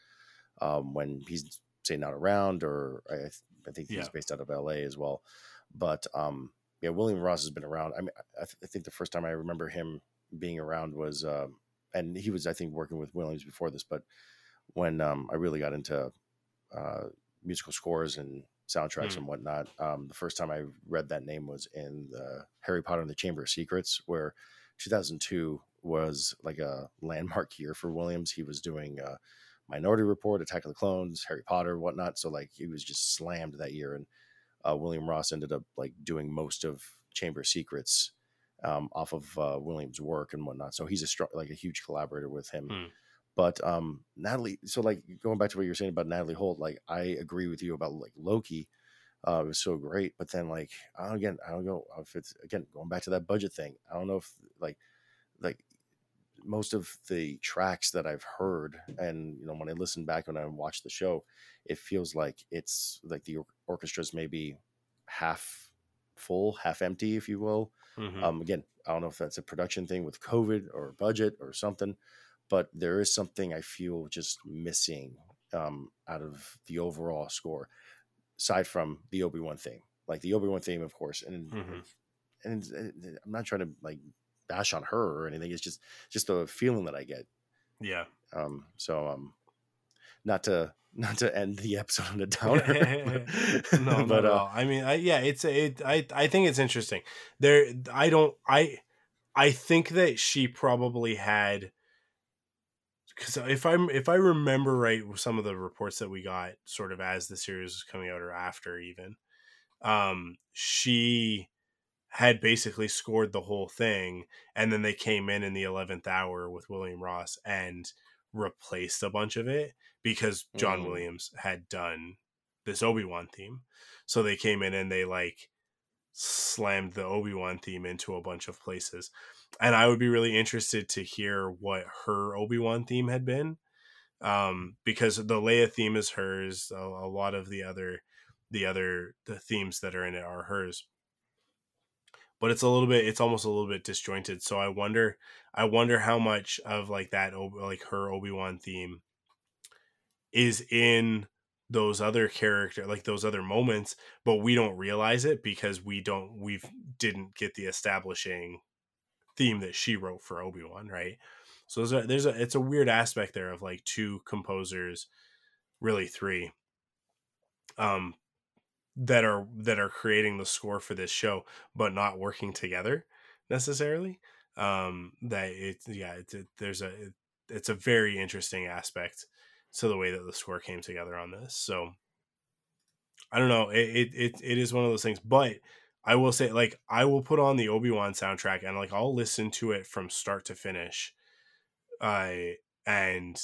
um, when he's say not around, or I, th- I think he's Yeah. based out of L.A. as well. But um, yeah, William Ross has been around. I mean, I, th- I think the first time I remember him being around was, um, and he was I think working with Williams before this, but when um, I really got into uh, musical scores and soundtracks Mm. and whatnot. Um, the first time I read that name was in the Harry Potter and the Chamber of Secrets, where 2002 was like a landmark year for Williams. He was doing uh, Minority Report, Attack of the Clones, Harry Potter, whatnot. So like he was just slammed that year, and uh, William Ross ended up like doing most of Chamber Secrets um, off of uh, Williams' work and whatnot. So he's a strong, like a huge collaborator with him. Hmm. But um, Natalie, so like going back to what you were saying about Natalie Holt, like I agree with you about like Loki. Uh, it was so great, but then like I don't again, I don't know if it's again going back to that budget thing. I don't know if like like most of the tracks that I've heard, and you know when I listen back when I watch the show, it feels like it's like the or- orchestra's maybe half full, half empty, if you will. Mhm. Um, again, I don't know if that's a production thing with COVID or budget or something, but there is something I feel just missing um, out of the overall score, aside from the Obi Wan theme. Like the Obi Wan theme, of course, and Mhm. and and I'm not trying to like bash on her or anything. It's just just a feeling that I get. yeah Um, so um, not to not to end the episode on a downer, but, no, but at uh. I mean, I, yeah, it's it. I I think it's interesting. There, I don't. I I think that she probably had because if I'm if I remember right, some of the reports that we got, sort of as the series was coming out or after, even, um, she had basically scored the whole thing, and then they came in in the eleventh hour with William Ross and replaced a bunch of it because John Mm. Williams had done this Obi Wan theme. So they came in and they like slammed the Obi Wan theme into a bunch of places. And I would be really interested to hear what her Obi Wan theme had been. Um, because the Leia theme is hers. A, a lot of the other the other the themes that are in it are hers. But it's a little bit it's almost a little bit disjointed. So I wonder I wonder how much of like that like her Obi-Wan theme is in those other character like those other moments but we don't realize it because we don't we've didn't get the establishing theme that she wrote for Obi-Wan right so there's a, there's a it's a weird aspect there of like two composers really three um that are that are creating the score for this show but not working together necessarily um that it yeah it's it, there's a it, it's a very interesting aspect to the way that the score came together on this so i don't know it it it, it is one of those things but i will say like i will put on the obi-wan soundtrack and like i'll listen to it from start to finish i and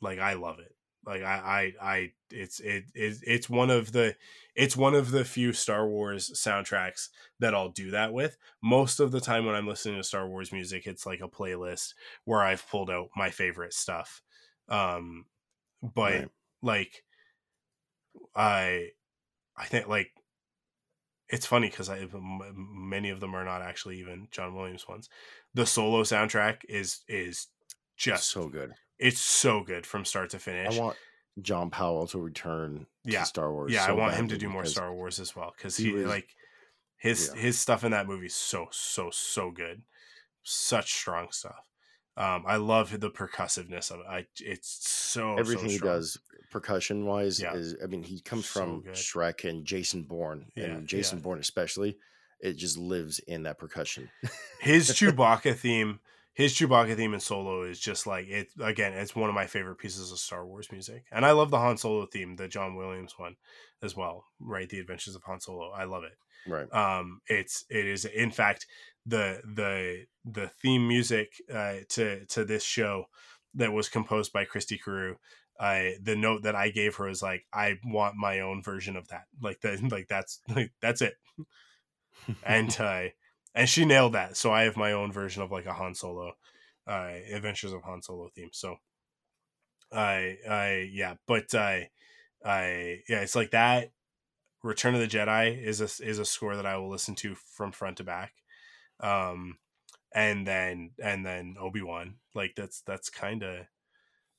like i love it like i i i it's it, it it's one of the it's one of the few star wars soundtracks that i'll do that with most of the time when i'm listening to star wars music it's like a playlist where i've pulled out my favorite stuff um but Right. like i i think like it's funny because I many of them are not actually even john williams ones the solo soundtrack is is just so good. It's so good from start to finish I want John Powell to return Yeah. to Star Wars. yeah i want him to do more star wars as well because he he, was- like his yeah. his stuff in that movie is so so so good such strong stuff um i love the percussiveness of it i it's so so Everything he does percussion wise Yeah. is I mean he comes So from good. Shrek and Jason Bourne Yeah, and Jason yeah. Bourne especially it just lives in that percussion. his Chewbacca theme, his Chewbacca theme in Solo is just like it. Again, it's one of my favorite pieces of Star Wars music, and I love the Han Solo theme, the John Williams one, as well. Right, the Adventures of Han Solo. I love it. right. Um, it's it is in fact the the the theme music uh, to to this show that was composed by Christy Carew. I the note that I gave her is like I want my own version of that. Like that, like that's like that's it and uh, and she nailed that. So I have my own version of like a Han Solo, uh, Adventures of Han Solo theme. So I I yeah, but I I yeah, it's like that. Return of the Jedi is a is a score that I will listen to from front to back, um, and then and then Obi Wan like that's that's kind of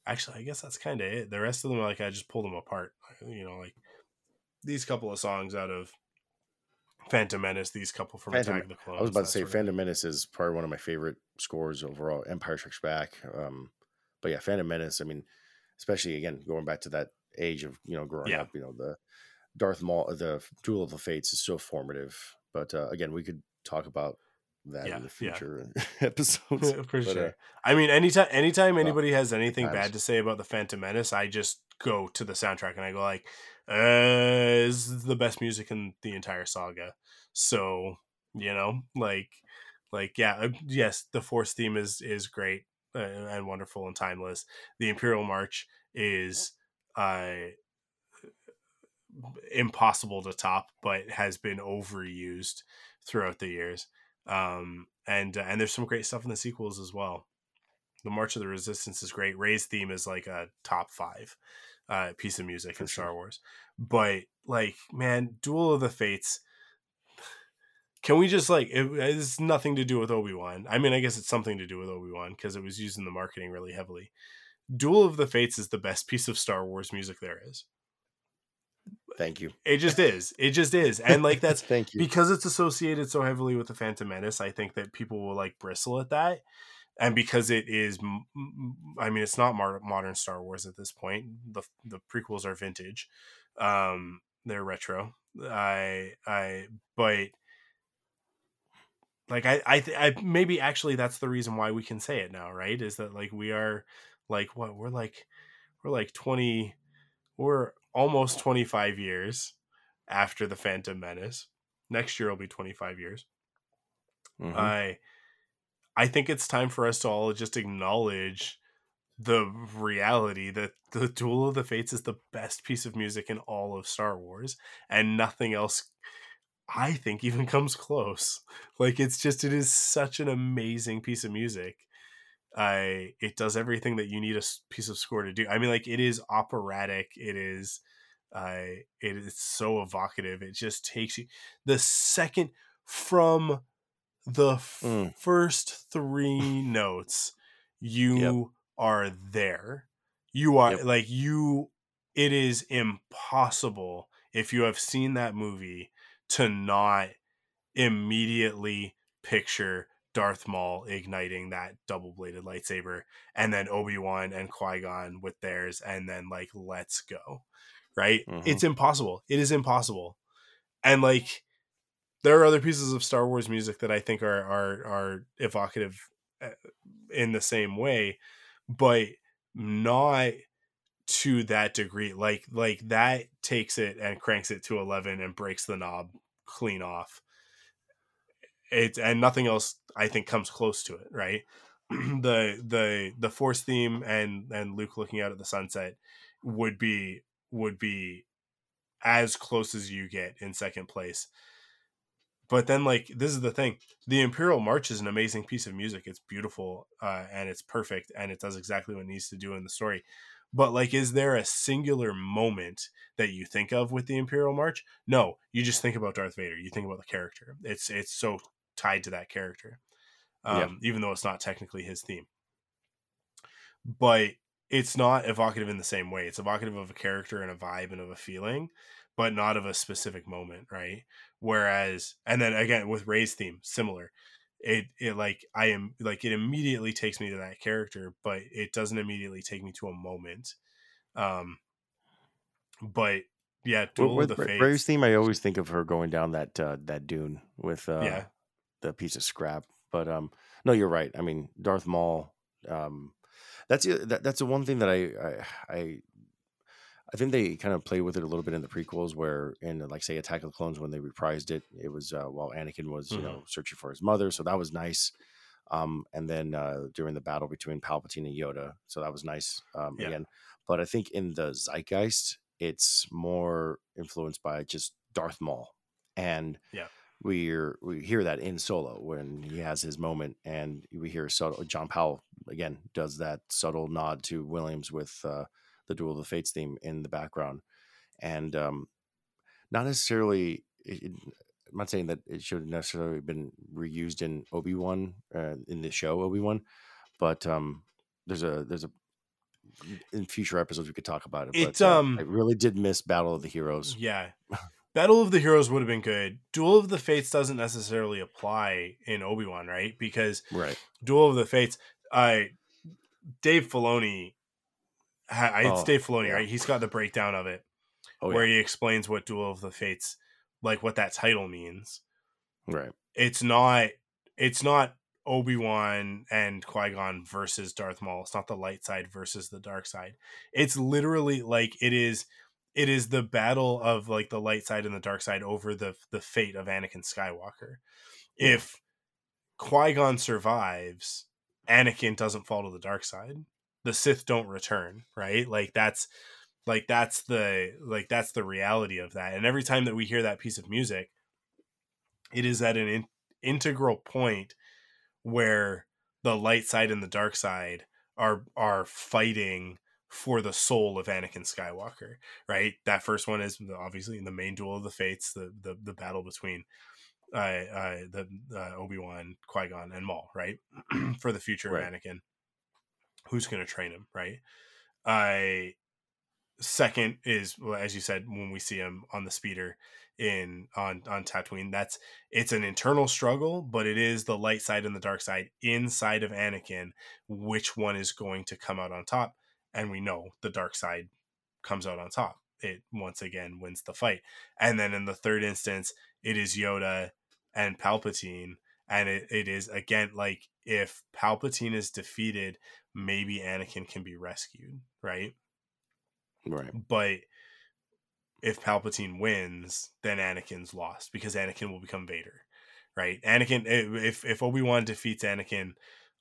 actually I guess that's kind of it. The rest of them like I just pulled them apart. You know, like these couple of songs out of Phantom Menace, these couple from Phantom- Attack of the Clones. I was about to say of- Phantom Menace is probably one of my favorite scores overall. Empire Strikes Back. Um, but yeah, Phantom Menace, I mean, especially again, going back to that age of, you know, growing Yeah. up, you know, the Darth Maul, the Duel of the Fates is so formative. But uh, again, we could talk about that Yeah, in the yeah. future episodes. for But, sure. uh, I mean, anytime anytime anybody has anything times. bad to say about the Phantom Menace, I just go to the soundtrack and I go like, is the best music in the entire saga." So you know, like, like yeah, uh, yes, the Force theme is is great uh, and wonderful and timeless. The Imperial March is uh impossible to top, but has been overused throughout the years. Um, and uh, and there's some great stuff in the sequels as well. The March of the Resistance is great. Rey's theme is like a top five uh, piece of music For in sure. Star Wars. But like, man, Duel of the Fates. can we just like it, it's nothing to do with obi-wan i mean i guess it's something to do with obi-wan because it was used in the marketing really heavily duel of the fates is the best piece of star wars music there is Thank you. it just is it just is and like that's Thank you. because it's associated so heavily with the Phantom Menace, I think that people will like bristle at that, and because it is i mean, it's not modern Star Wars at this point. the The prequels are vintage, um, they're retro. I, I, but like I, I, th- I, maybe actually that's the reason why we can say it now, right? Is that like we are, like what we're like, we're like twenty, we're almost twenty five years after the Phantom Menace. Next year will be 25 years. Mhm. I I think it's time for us to all just acknowledge the reality that the Duel of the Fates is the best piece of music in all of Star Wars and nothing else I think even comes close. Like it's just it is such an amazing piece of music. I it does everything that you need a piece of score to do. I mean like it is operatic, it is uh it is so evocative. It just takes you the second from the f- Mm. first three notes you are there you are Yep. like you it is impossible if you have seen that movie to not immediately picture Darth Maul igniting that double-bladed lightsaber and then Obi-Wan and Qui-Gon with theirs and then like let's go right Mhm. it's impossible it is impossible and like there are other pieces of Star Wars music that I think are are are evocative uh, in the same way, but not to that degree. Like like that takes it and cranks it to eleven and breaks the knob clean off. It and nothing else I think comes close to it. Right. the the the force theme and and Luke looking out at the sunset would be would be as close as you get in second place but then like this is the thing the imperial march is an amazing piece of music it's beautiful uh, and it's perfect and it does exactly what it needs to do in the story but like is there a singular moment that you think of with the imperial march no you just think about darth vader you think about the character it's it's so tied to that character um, Yeah. even though it's not technically his theme but it's not evocative in the same way it's evocative of a character and a vibe and of a feeling but not of a specific moment right whereas and then again with rey's theme similar it it like i am like it immediately takes me to that character but it doesn't immediately take me to a moment um but yeah duel with of the fates Rey's theme, I always think of her going down that uh, that dune with uh, yeah the piece of scrap. But um, no, you're right. I mean, Darth Maul. Um, that's the- that, that's the one thing that I, I I I think they kind of play with it a little bit in the prequels, where in like say Attack of the Clones when they reprised it, it was uh, while Anakin was you know searching for his mother, so that was nice. Um, and then uh, during the battle between Palpatine and Yoda, so that was nice um, Yeah. again. But I think in the zeitgeist, it's more influenced by just Darth Maul, and Yeah. we're we hear that in Solo when he has his moment, and we hear subtle. John Powell again does that subtle nod to Williams with uh, the Duel of the Fates theme in the background, and um, not necessarily. It, it- I'm not saying that it should have necessarily been reused in Obi Wan uh, in the show Obi Wan, but um, there's a there's a in future episodes we could talk about it. It, but uh, um, I really did miss Battle of the Heroes. Yeah. Battle of the Heroes would have been good. Duel of the Fates doesn't necessarily apply in Obi Wan, right? Because Right. Duel of the Fates, I Dave Filoni, I- it's Oh, Dave Filoni, yeah. right? He's got the breakdown of it Oh where yeah. he explains what Duel of the Fates, like what that title means. Right. It's not, it's not Obi Wan and Qui Gon versus Darth Maul. It's not the light side versus the dark side. It's literally like it is. It is the battle of like the light side and the dark side over the the fate of Anakin Skywalker. If Qui Gon survives, Anakin doesn't fall to the dark side. The Sith don't return, right? Like that's like that's the like that's the reality of that. And every time that we hear that piece of music, it is at an in- integral point where the light side and the dark side are are fighting for the soul of Anakin Skywalker, right? That first one is obviously in the main duel of the fates, the the, the battle between uh, uh the uh, Obi Wan, Qui Gon, and Maul, right, for the future Right. of Anakin. Who's going to train him, right? I second is well, as you said when we see him on the speeder in on on Tatooine. That's it's an internal struggle, but it is the light side and the dark side inside of Anakin. Which one is going to come out on top? And we know the dark side comes out on top. It once again wins the fight. And then in the third instance, it is Yoda and Palpatine. And it, it is again like if Palpatine is defeated, maybe Anakin can be rescued, right? Right. But if Palpatine wins, then Anakin's lost because Anakin will become Vader, right? Anakin, if if Obi Wan defeats Anakin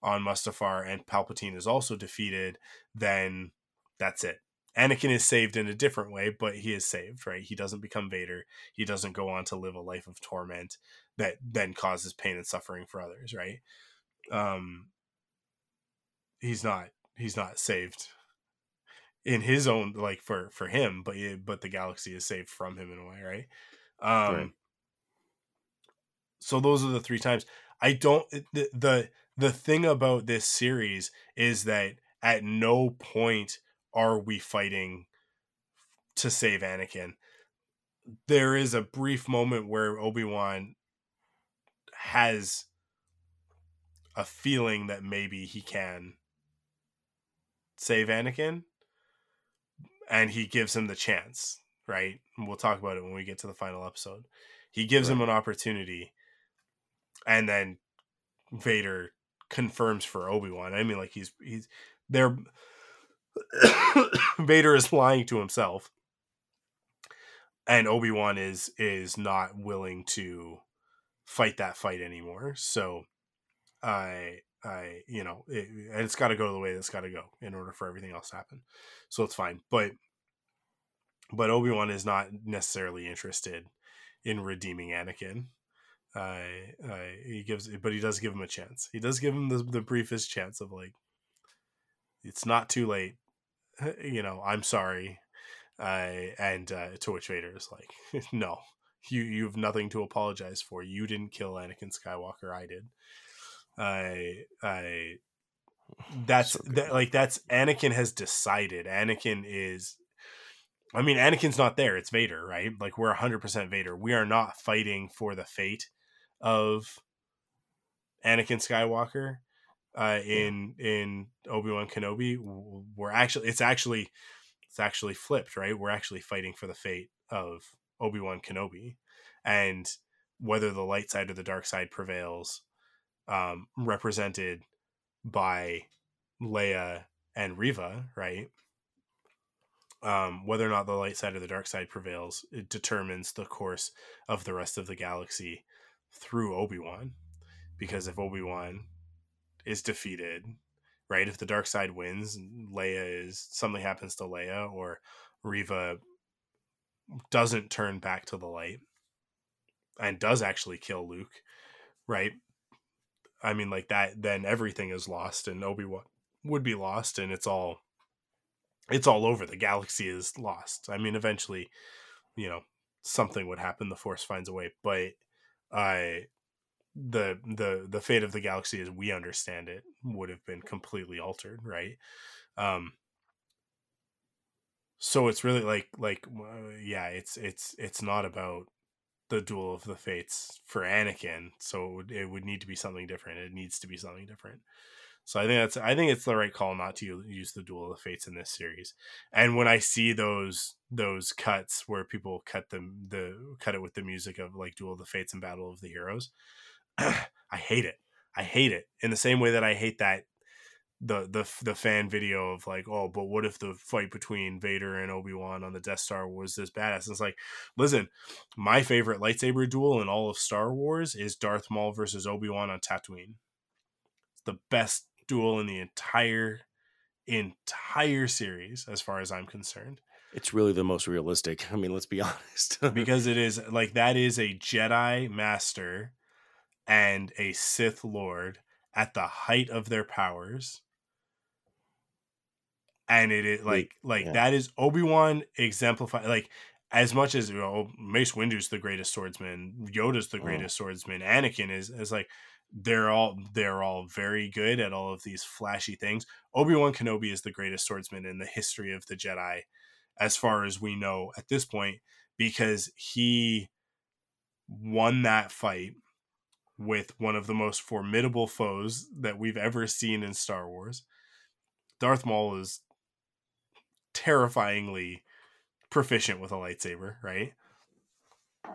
on Mustafar and Palpatine is also defeated, then that's it. Anakin is saved in a different way, but he is saved, right? He doesn't become Vader. He doesn't go on to live a life of torment that then causes pain and suffering for others, right? Um, he's not. He's not saved in his own like for for him, but but the galaxy is saved from him in a way, right? Um, Right. So those are the three times. I don't the, the the thing about this series is that at no point are we fighting to save Anakin. There is a brief moment where Obi-Wan has a feeling that maybe he can save Anakin and he gives him the chance, right? And we'll talk about it when we get to the final episode. He gives him an opportunity and then Vader confirms for Obi-Wan. I mean like he's he's there Vader is lying to himself. And Obi-Wan is is not willing to fight that fight anymore. So I I you know, it, it's got to go the way it's got to go in order for everything else to happen. So it's fine. But but Obi-Wan is not necessarily interested in redeeming Anakin. I I he gives but he does give him a chance. He does give him the, the briefest chance of like it's not too late. You know, I'm sorry. Uh, and uh, to which Vader is like, "No, you you have nothing to apologize for. You didn't kill Anakin Skywalker. I did. I I that's So that, like that's Anakin has decided. Anakin is. I mean, Anakin's not there. It's Vader, right? Like we're hundred percent Vader. We are not fighting for the fate of Anakin Skywalker uh, in in Obi Wan Kenobi. We're actually it's actually it's actually flipped, right? We're actually fighting for the fate of Obi Wan Kenobi, and whether the light side or the dark side prevails, um, represented by Leia and Reva, right? Um, whether or not the light side or the dark side prevails, it determines the course of the rest of the galaxy through Obi Wan. Because if Obi Wan is defeated, right? If the dark side wins, Leia is something happens to Leia, or Reva doesn't turn back to the light and does actually kill Luke, right? I mean, like that, then everything is lost, and Obi Wan would be lost, and it's all it's all over. The galaxy is lost. I mean, eventually, you know, something would happen. The Force finds a way, but I the the the fate of the galaxy as we understand it would have been completely altered, right? Um, so it's really like like yeah, it's it's it's not about the duel of the fates for Anakin. So it would, it would need to be something different. It needs to be something different. So I think that's I think it's the right call not to use the duel of the fates in this series. And when I see those those cuts where people cut them the cut it with the music of like duel of the fates and battle of the heroes, I hate it. I hate it in the same way that I hate that the the the fan video of like oh but what if the fight between Vader and Obi Wan on the Death Star was this badass? And it's like, listen, my favorite lightsaber duel in all of Star Wars is Darth Maul versus Obi Wan on Tatooine. It's the best duel in the entire entire series, as far as I'm concerned, It's really the most realistic. I mean, let's be honest. because it is like that is a Jedi Master and a Sith Lord at the height of their powers and it is like like yeah. that is obi-wan exemplified like as much as you know, Mace Windu's the greatest swordsman, Yoda's the Mm. greatest swordsman, Anakin is is like they're all they're all very good at all of these flashy things. Obi Wan Kenobi is the greatest swordsman in the history of the Jedi, as far as we know at this point, because he won that fight with one of the most formidable foes that we've ever seen in Star Wars. Darth Maul is terrifyingly proficient with a lightsaber, right?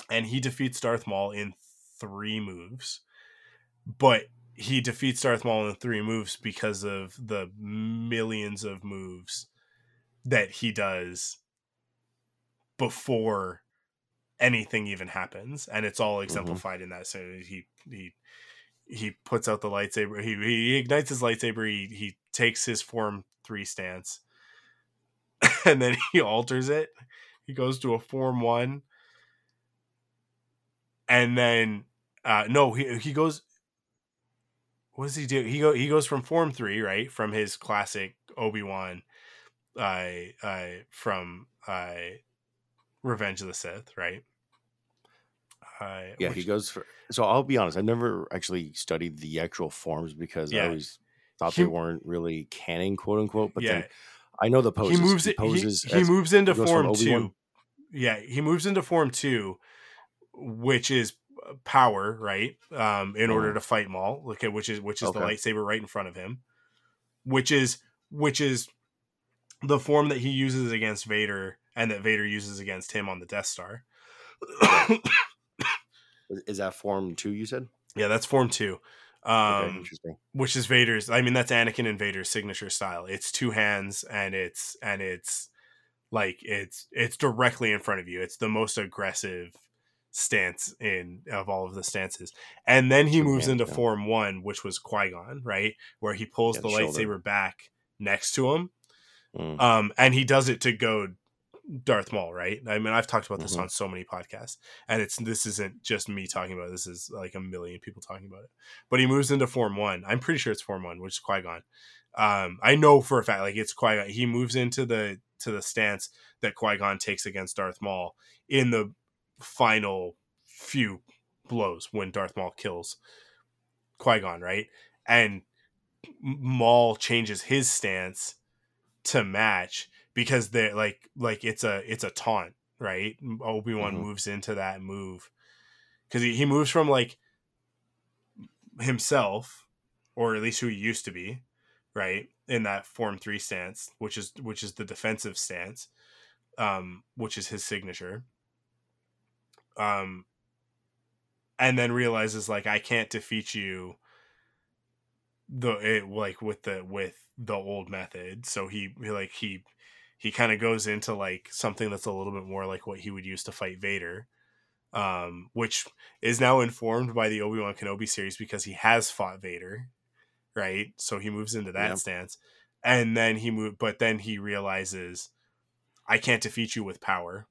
And he defeats Darth Maul in three moves. But he defeats Darth Maul in three moves because of the millions of moves that he does before anything even happens. And it's all mm-hmm. exemplified in that. So he he he puts out the lightsaber. He he ignites his lightsaber. He he takes his form three stance, and then he alters it. He goes to a form one, and then uh no, he he goes. What does he do? He go he goes from form three, right, from his classic Obi Wan, uh, uh, from uh, Revenge of the Sith, right? Uh, Yeah, he goes for. So I'll be honest. I never actually studied the actual forms because Yeah. I always thought He- they weren't really canon, quote unquote. But yeah, then I know the poses. he moves. He, poses he as- moves into he form two. Yeah, he moves into form two, which is power, right? Um, in order Mhm. to fight Maul. Okay, which is which is the lightsaber right in front of him, which is which is the form that he uses against Vader and that Vader uses against him on the Death Star. Is that form two? You said. yeah, that's form two. Okay, Um, interesting. which is Vader's. I mean, that's Anakin and Vader's signature style. It's two hands, and it's and it's like it's it's directly in front of you. It's the most aggressive stance in of all of the stances. And then he Two moves hands, into yeah. form one, which was Qui Gon, right, where he pulls Yeah, the the lightsaber back next to him, Mm. um, and he does it to goad Darth Maul, right? I mean, I've talked about this Mhm. on so many podcasts, and it's this isn't just me talking about it. This is like a million people talking about it. But he moves into Form One. I'm pretty sure it's Form One, which is Qui Gon. Um, I know for a fact, like it's Qui Gon. He moves into the to the stance that Qui Gon takes against Darth Maul in the final few blows when Darth Maul kills Qui Gon, right? And Maul changes his stance to match because they're like like it's a it's a taunt, right? Obi Wan Mhm. moves into that move because he, he moves from like himself, or at least who he used to be, right? In that form three stance, which is which is the defensive stance, um, which is his signature. Um, and then realizes like I can't defeat you the it, like with the with the old method so he like he he kind of goes into like something that's a little bit more like what he would use to fight Vader um which is now informed by the Obi-Wan Kenobi series because he has fought Vader right? So he moves into that Yep. stance. And then he moved but then he realizes I can't defeat you with power.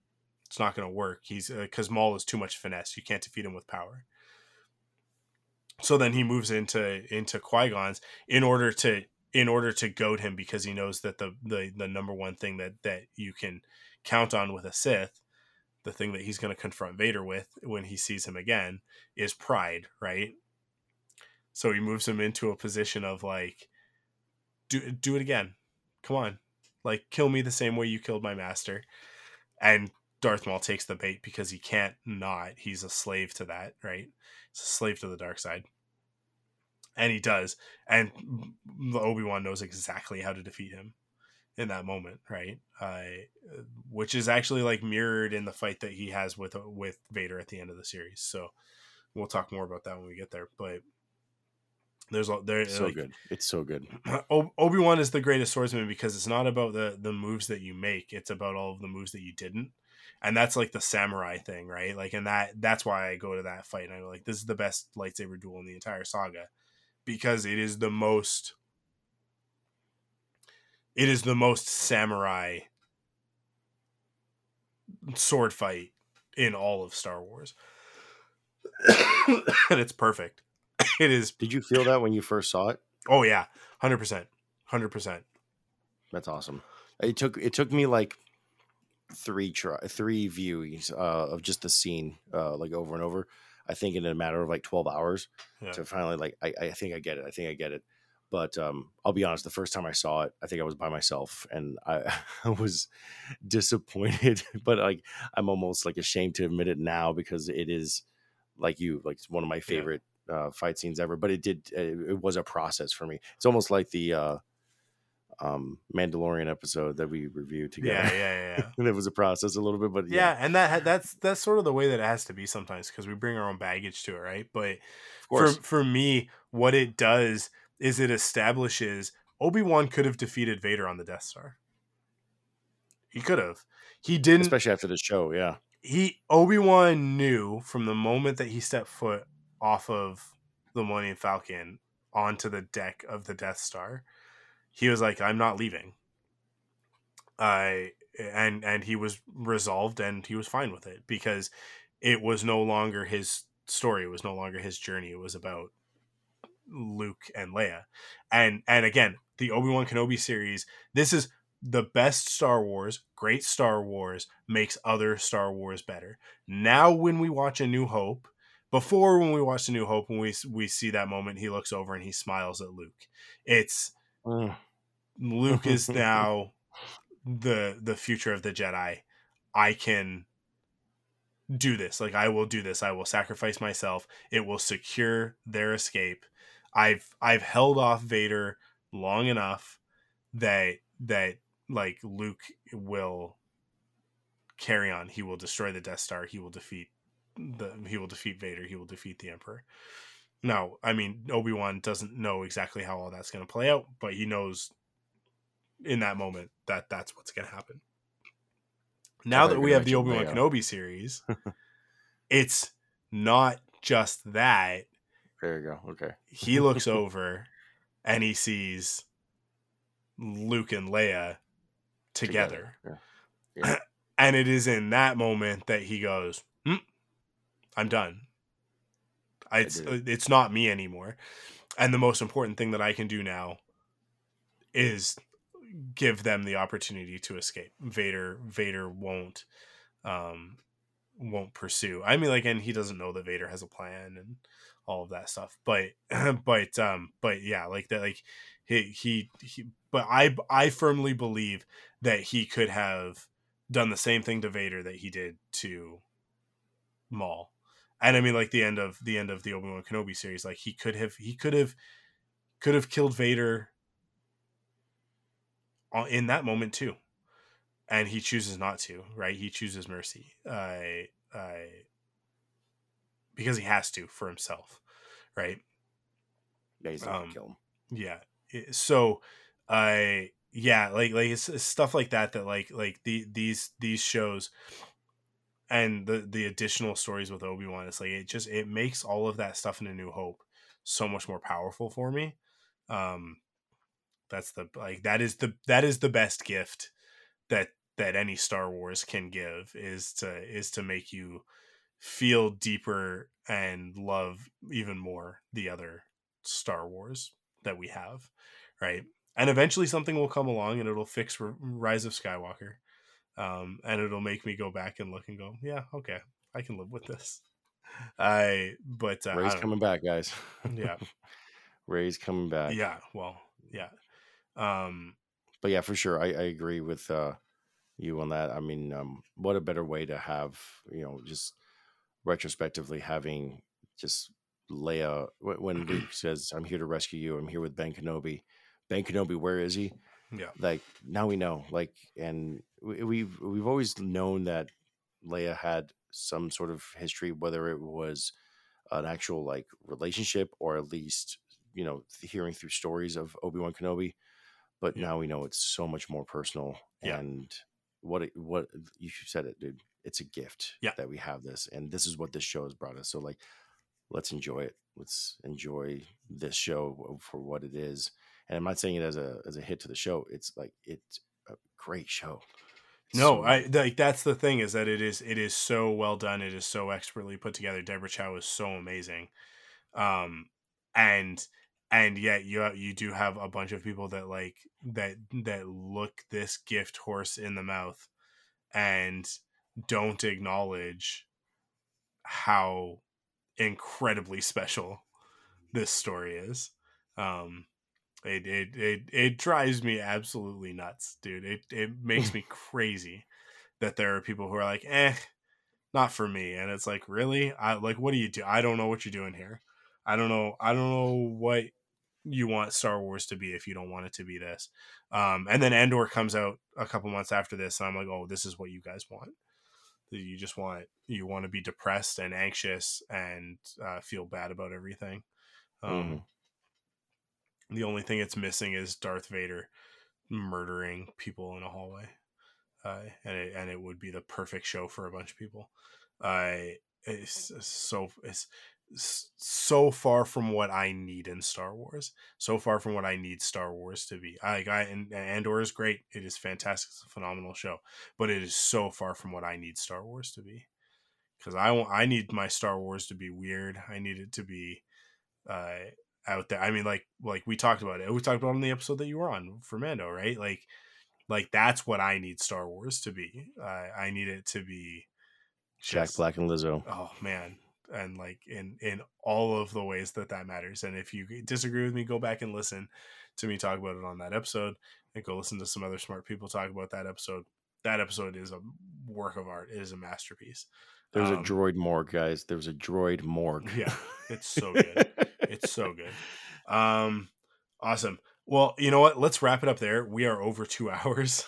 It's not going to work. He's because Maul is too much finesse. You can't defeat him with power. So then he moves into into Qui-Gon's in order to in order to goad him because he knows that the the the number one thing that that you can count on with a Sith, the thing that he's going to confront Vader with when he sees him again is pride, right? So he moves him into a position of like do do it again. Come on. Like kill me the same way you killed my master. And Darth Maul takes the bait because he can't not. He's a slave to that, right? He's a slave to the dark side. And he does. And Obi Wan knows exactly how to defeat him in that moment, right? Uh, which is actually like mirrored in the fight that he has with with Vader at the end of the series. So we'll talk more about that when we get there. But there's a there so like, good. It's so good. Obi Wan is the greatest swordsman because it's not about the the moves that you make; it's about all of the moves that you didn't, and that's like the samurai thing, right? Like, and that that's why I go to that fight and I'm like, this is the best lightsaber duel in the entire saga because it is the most, it is the most samurai sword fight in all of Star Wars, and it's perfect. It is. Did you feel that when you first saw it? Oh yeah, hundred percent, hundred percent. That's awesome. It took it took me like three try three views uh, of just the scene uh, like over and over. I think in a matter of like twelve hours Yeah. to finally like I, I think I get it. I think I get it. But um, I'll be honest. The first time I saw it, I think I was by myself, and I, I was disappointed. but like, I'm almost like ashamed to admit it now because it is like you, like one of my favorite uh, fight scenes ever. But it did. It, it was a process for me. It's almost like the uh, um, Mandalorian episode that we reviewed together. Yeah, yeah, yeah, and it was a process a little bit, but yeah, yeah, and that that's that's sort of the way that it has to be sometimes because we bring our own baggage to it, right? But for for me, what it does is it establishes Obi Wan could have defeated Vader on the Death Star. He could have. He didn't. especially after the show. Yeah, he Obi Wan knew from the moment that he stepped foot off of the Millennium Falcon onto the deck of the Death Star, he was like, "I'm not leaving." I and and he was resolved and he was fine with it because it was no longer his story. It was no longer his journey. It was about Luke and Leia, and and again the Obi Wan Kenobi series. This is the best Star Wars, great Star Wars makes other Star Wars better. Now, when we watch A New Hope, before when we watch A New Hope, when we we see that moment, he looks over and he smiles at Luke. It's Mm. Luke is now the the future of the Jedi. I can do this. Like I will do this. I will sacrifice myself. It will secure their escape. I've I've held off Vader long enough that that like Luke will carry on. He will destroy the Death Star. He will defeat the he will defeat Vader. He will defeat the Emperor. Now, I mean, Obi Wan doesn't know exactly how all that's going to play out, but he knows in that moment that that's what's going to happen. Now that we have the Obi Wan. Kenobi series, it's not just that. there you go. Okay, He looks over and he sees Luke and Leia together. Yeah. And it is in that moment that he goes, "Hmm, I'm done. I, it's, did it's not me anymore. And the most important thing that I can do now is give them the opportunity to escape. Vader Vader won't um won't pursue. I mean like and he doesn't know that Vader has a plan and all of that stuff. But but um but yeah, like that like he he, he but I I firmly believe that he could have done the same thing to Vader that he did to Maul. And I mean like the end of the end of the Obi-Wan Kenobi series like he could have he could have could have killed Vader in that moment too. And he chooses not to, right? He chooses mercy. I I because he has to for himself, right? yeah, he's not Um, kill him. yeah so i yeah like like it's, it's stuff like that that like like the these these shows and the the additional stories with obi-wan it's like it just it makes all of that stuff in a new hope so much more powerful for me um that's the like that is the that is the best gift that that any star wars can give is to is to make you feel deeper and love even more the other Star Wars that we have, right? And eventually something will come along and it'll fix Rise of Skywalker. Um, and it'll make me go back and look and go, yeah, okay, I can live with this. I, but uh, Rey's coming back, guys. yeah, Rey's coming back. yeah, well, yeah. Um, but yeah, for sure, I, I agree with uh, you on that. I mean, um, what a better way to have you know just retrospectively having just Leia wh- when Luke says, "I'm here to rescue you. I'm here with Ben Kenobi." Ben Kenobi, where is he? Yeah, Like now we know. Like, and we, we've we've always known that Leia had some sort of history, whether it was an actual like relationship or at least you know hearing through stories of Obi Wan Kenobi. But Yeah. now we know it's so much more personal. Yeah. And what it, what you said it, dude. It's a gift Yeah. that we have this, and this is what this show has brought us. So like, let's enjoy it. Let's enjoy this show for what it is. And I'm not saying it as a as a hit to the show. It's like it's a great show. It's No, so- I like that's the thing is that it is it is so well done. It is so expertly put together. Deborah Chow is so amazing, um, and and yet you you do have a bunch of people that like that that look this gift horse in the mouth and don't acknowledge how incredibly special this story is. Um, it, it it it drives me absolutely nuts, dude. It it makes me crazy that there are people who are like, eh, not for me. And it's like, really? I like what do you do? I don't know what you're doing here. I don't know. I don't know what you want Star Wars to be if you don't want it to be this. Um, and then Andor comes out a couple months after this, and I'm like, oh, this is what you guys want. You just want you want to be depressed and anxious and uh, feel bad about everything. Um, mm-hmm. The only thing it's missing is Darth Vader murdering people in a hallway, uh, and it, and it would be the perfect show for a bunch of people. Uh, it's so it's so far from what I need in Star Wars. So far from what I need Star Wars to be. I, I and Andor is great. It is fantastic. It's a phenomenal show, but it is so far from what I need Star Wars to be. Because I want, I need my Star Wars to be weird. I need it to be uh, out there. I mean, like like we talked about it. We talked about it in the episode that you were on for Mando, right? Like like that's what I need Star Wars to be. Uh, I need it to be just, Jack Black and Lizzo. Oh man, and like in in all of the ways that that matters and if you disagree with me go back and listen to me talk about it on that episode and go listen to some other smart people talk about that episode that episode is a work of art it is a masterpiece there's um, a droid morgue guys there's a droid morgue yeah it's so good it's so good um awesome well you know what let's wrap it up there we are over two hours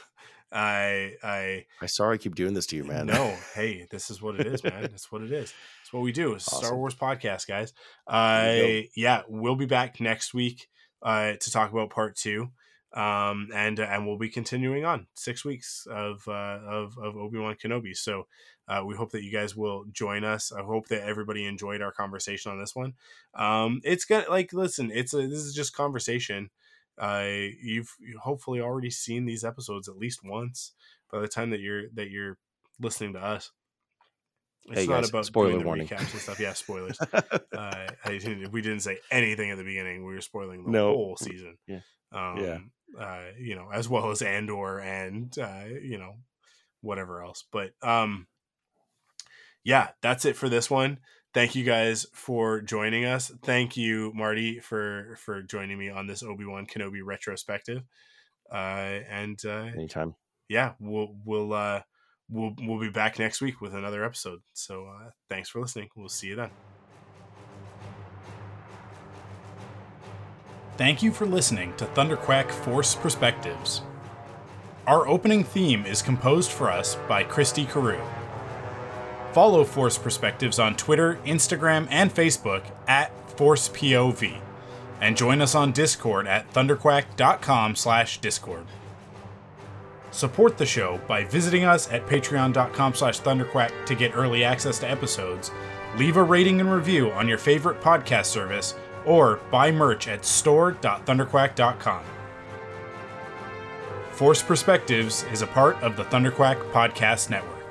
I I I sorry I keep doing this to you, man. No, hey, this is what it is, man. It's what it is. It's what we do. It's awesome. Star Wars podcast, guys. I yeah, we'll be back next week uh, to talk about part two, um, and uh, and we'll be continuing on six weeks of uh, of of Obi Wan Kenobi. So. Uh, we hope that you guys will join us. I hope that everybody enjoyed our conversation on this one. Um, it's gonna like listen. It's a this is just conversation uh, you've hopefully already seen these episodes at least once by the time that you're that you're listening to us. It's hey not guys, about spoiler doing the warning. recaps and stuff. Yeah, spoilers. uh, didn't, we didn't say anything at the beginning. We were spoiling the no. whole season. Yeah. Um, yeah. Uh, you know, as well as Andor and uh, you know whatever else. But um, yeah, that's it for this one thank you guys for joining us. Thank you, Marty, for for joining me on this Obi Wan Kenobi retrospective. Uh, and uh, anytime, yeah, we'll we'll uh, we'll we'll be back next week with another episode. So uh, thanks for listening. We'll see you then. Thank you for listening to Thunderquack Force Perspectives. Our opening theme is composed for us by Christy Carew. Follow Force Perspectives on Twitter, Instagram, and Facebook at ForcePOV. And join us on Discord at thunderquack.com slash discord. Support the show by visiting us at patreon.com slash thunderquack to get early access to episodes, leave a rating and review on your favorite podcast service, or buy merch at store.thunderquack.com. Force Perspectives is a part of the Thunderquack Podcast Network.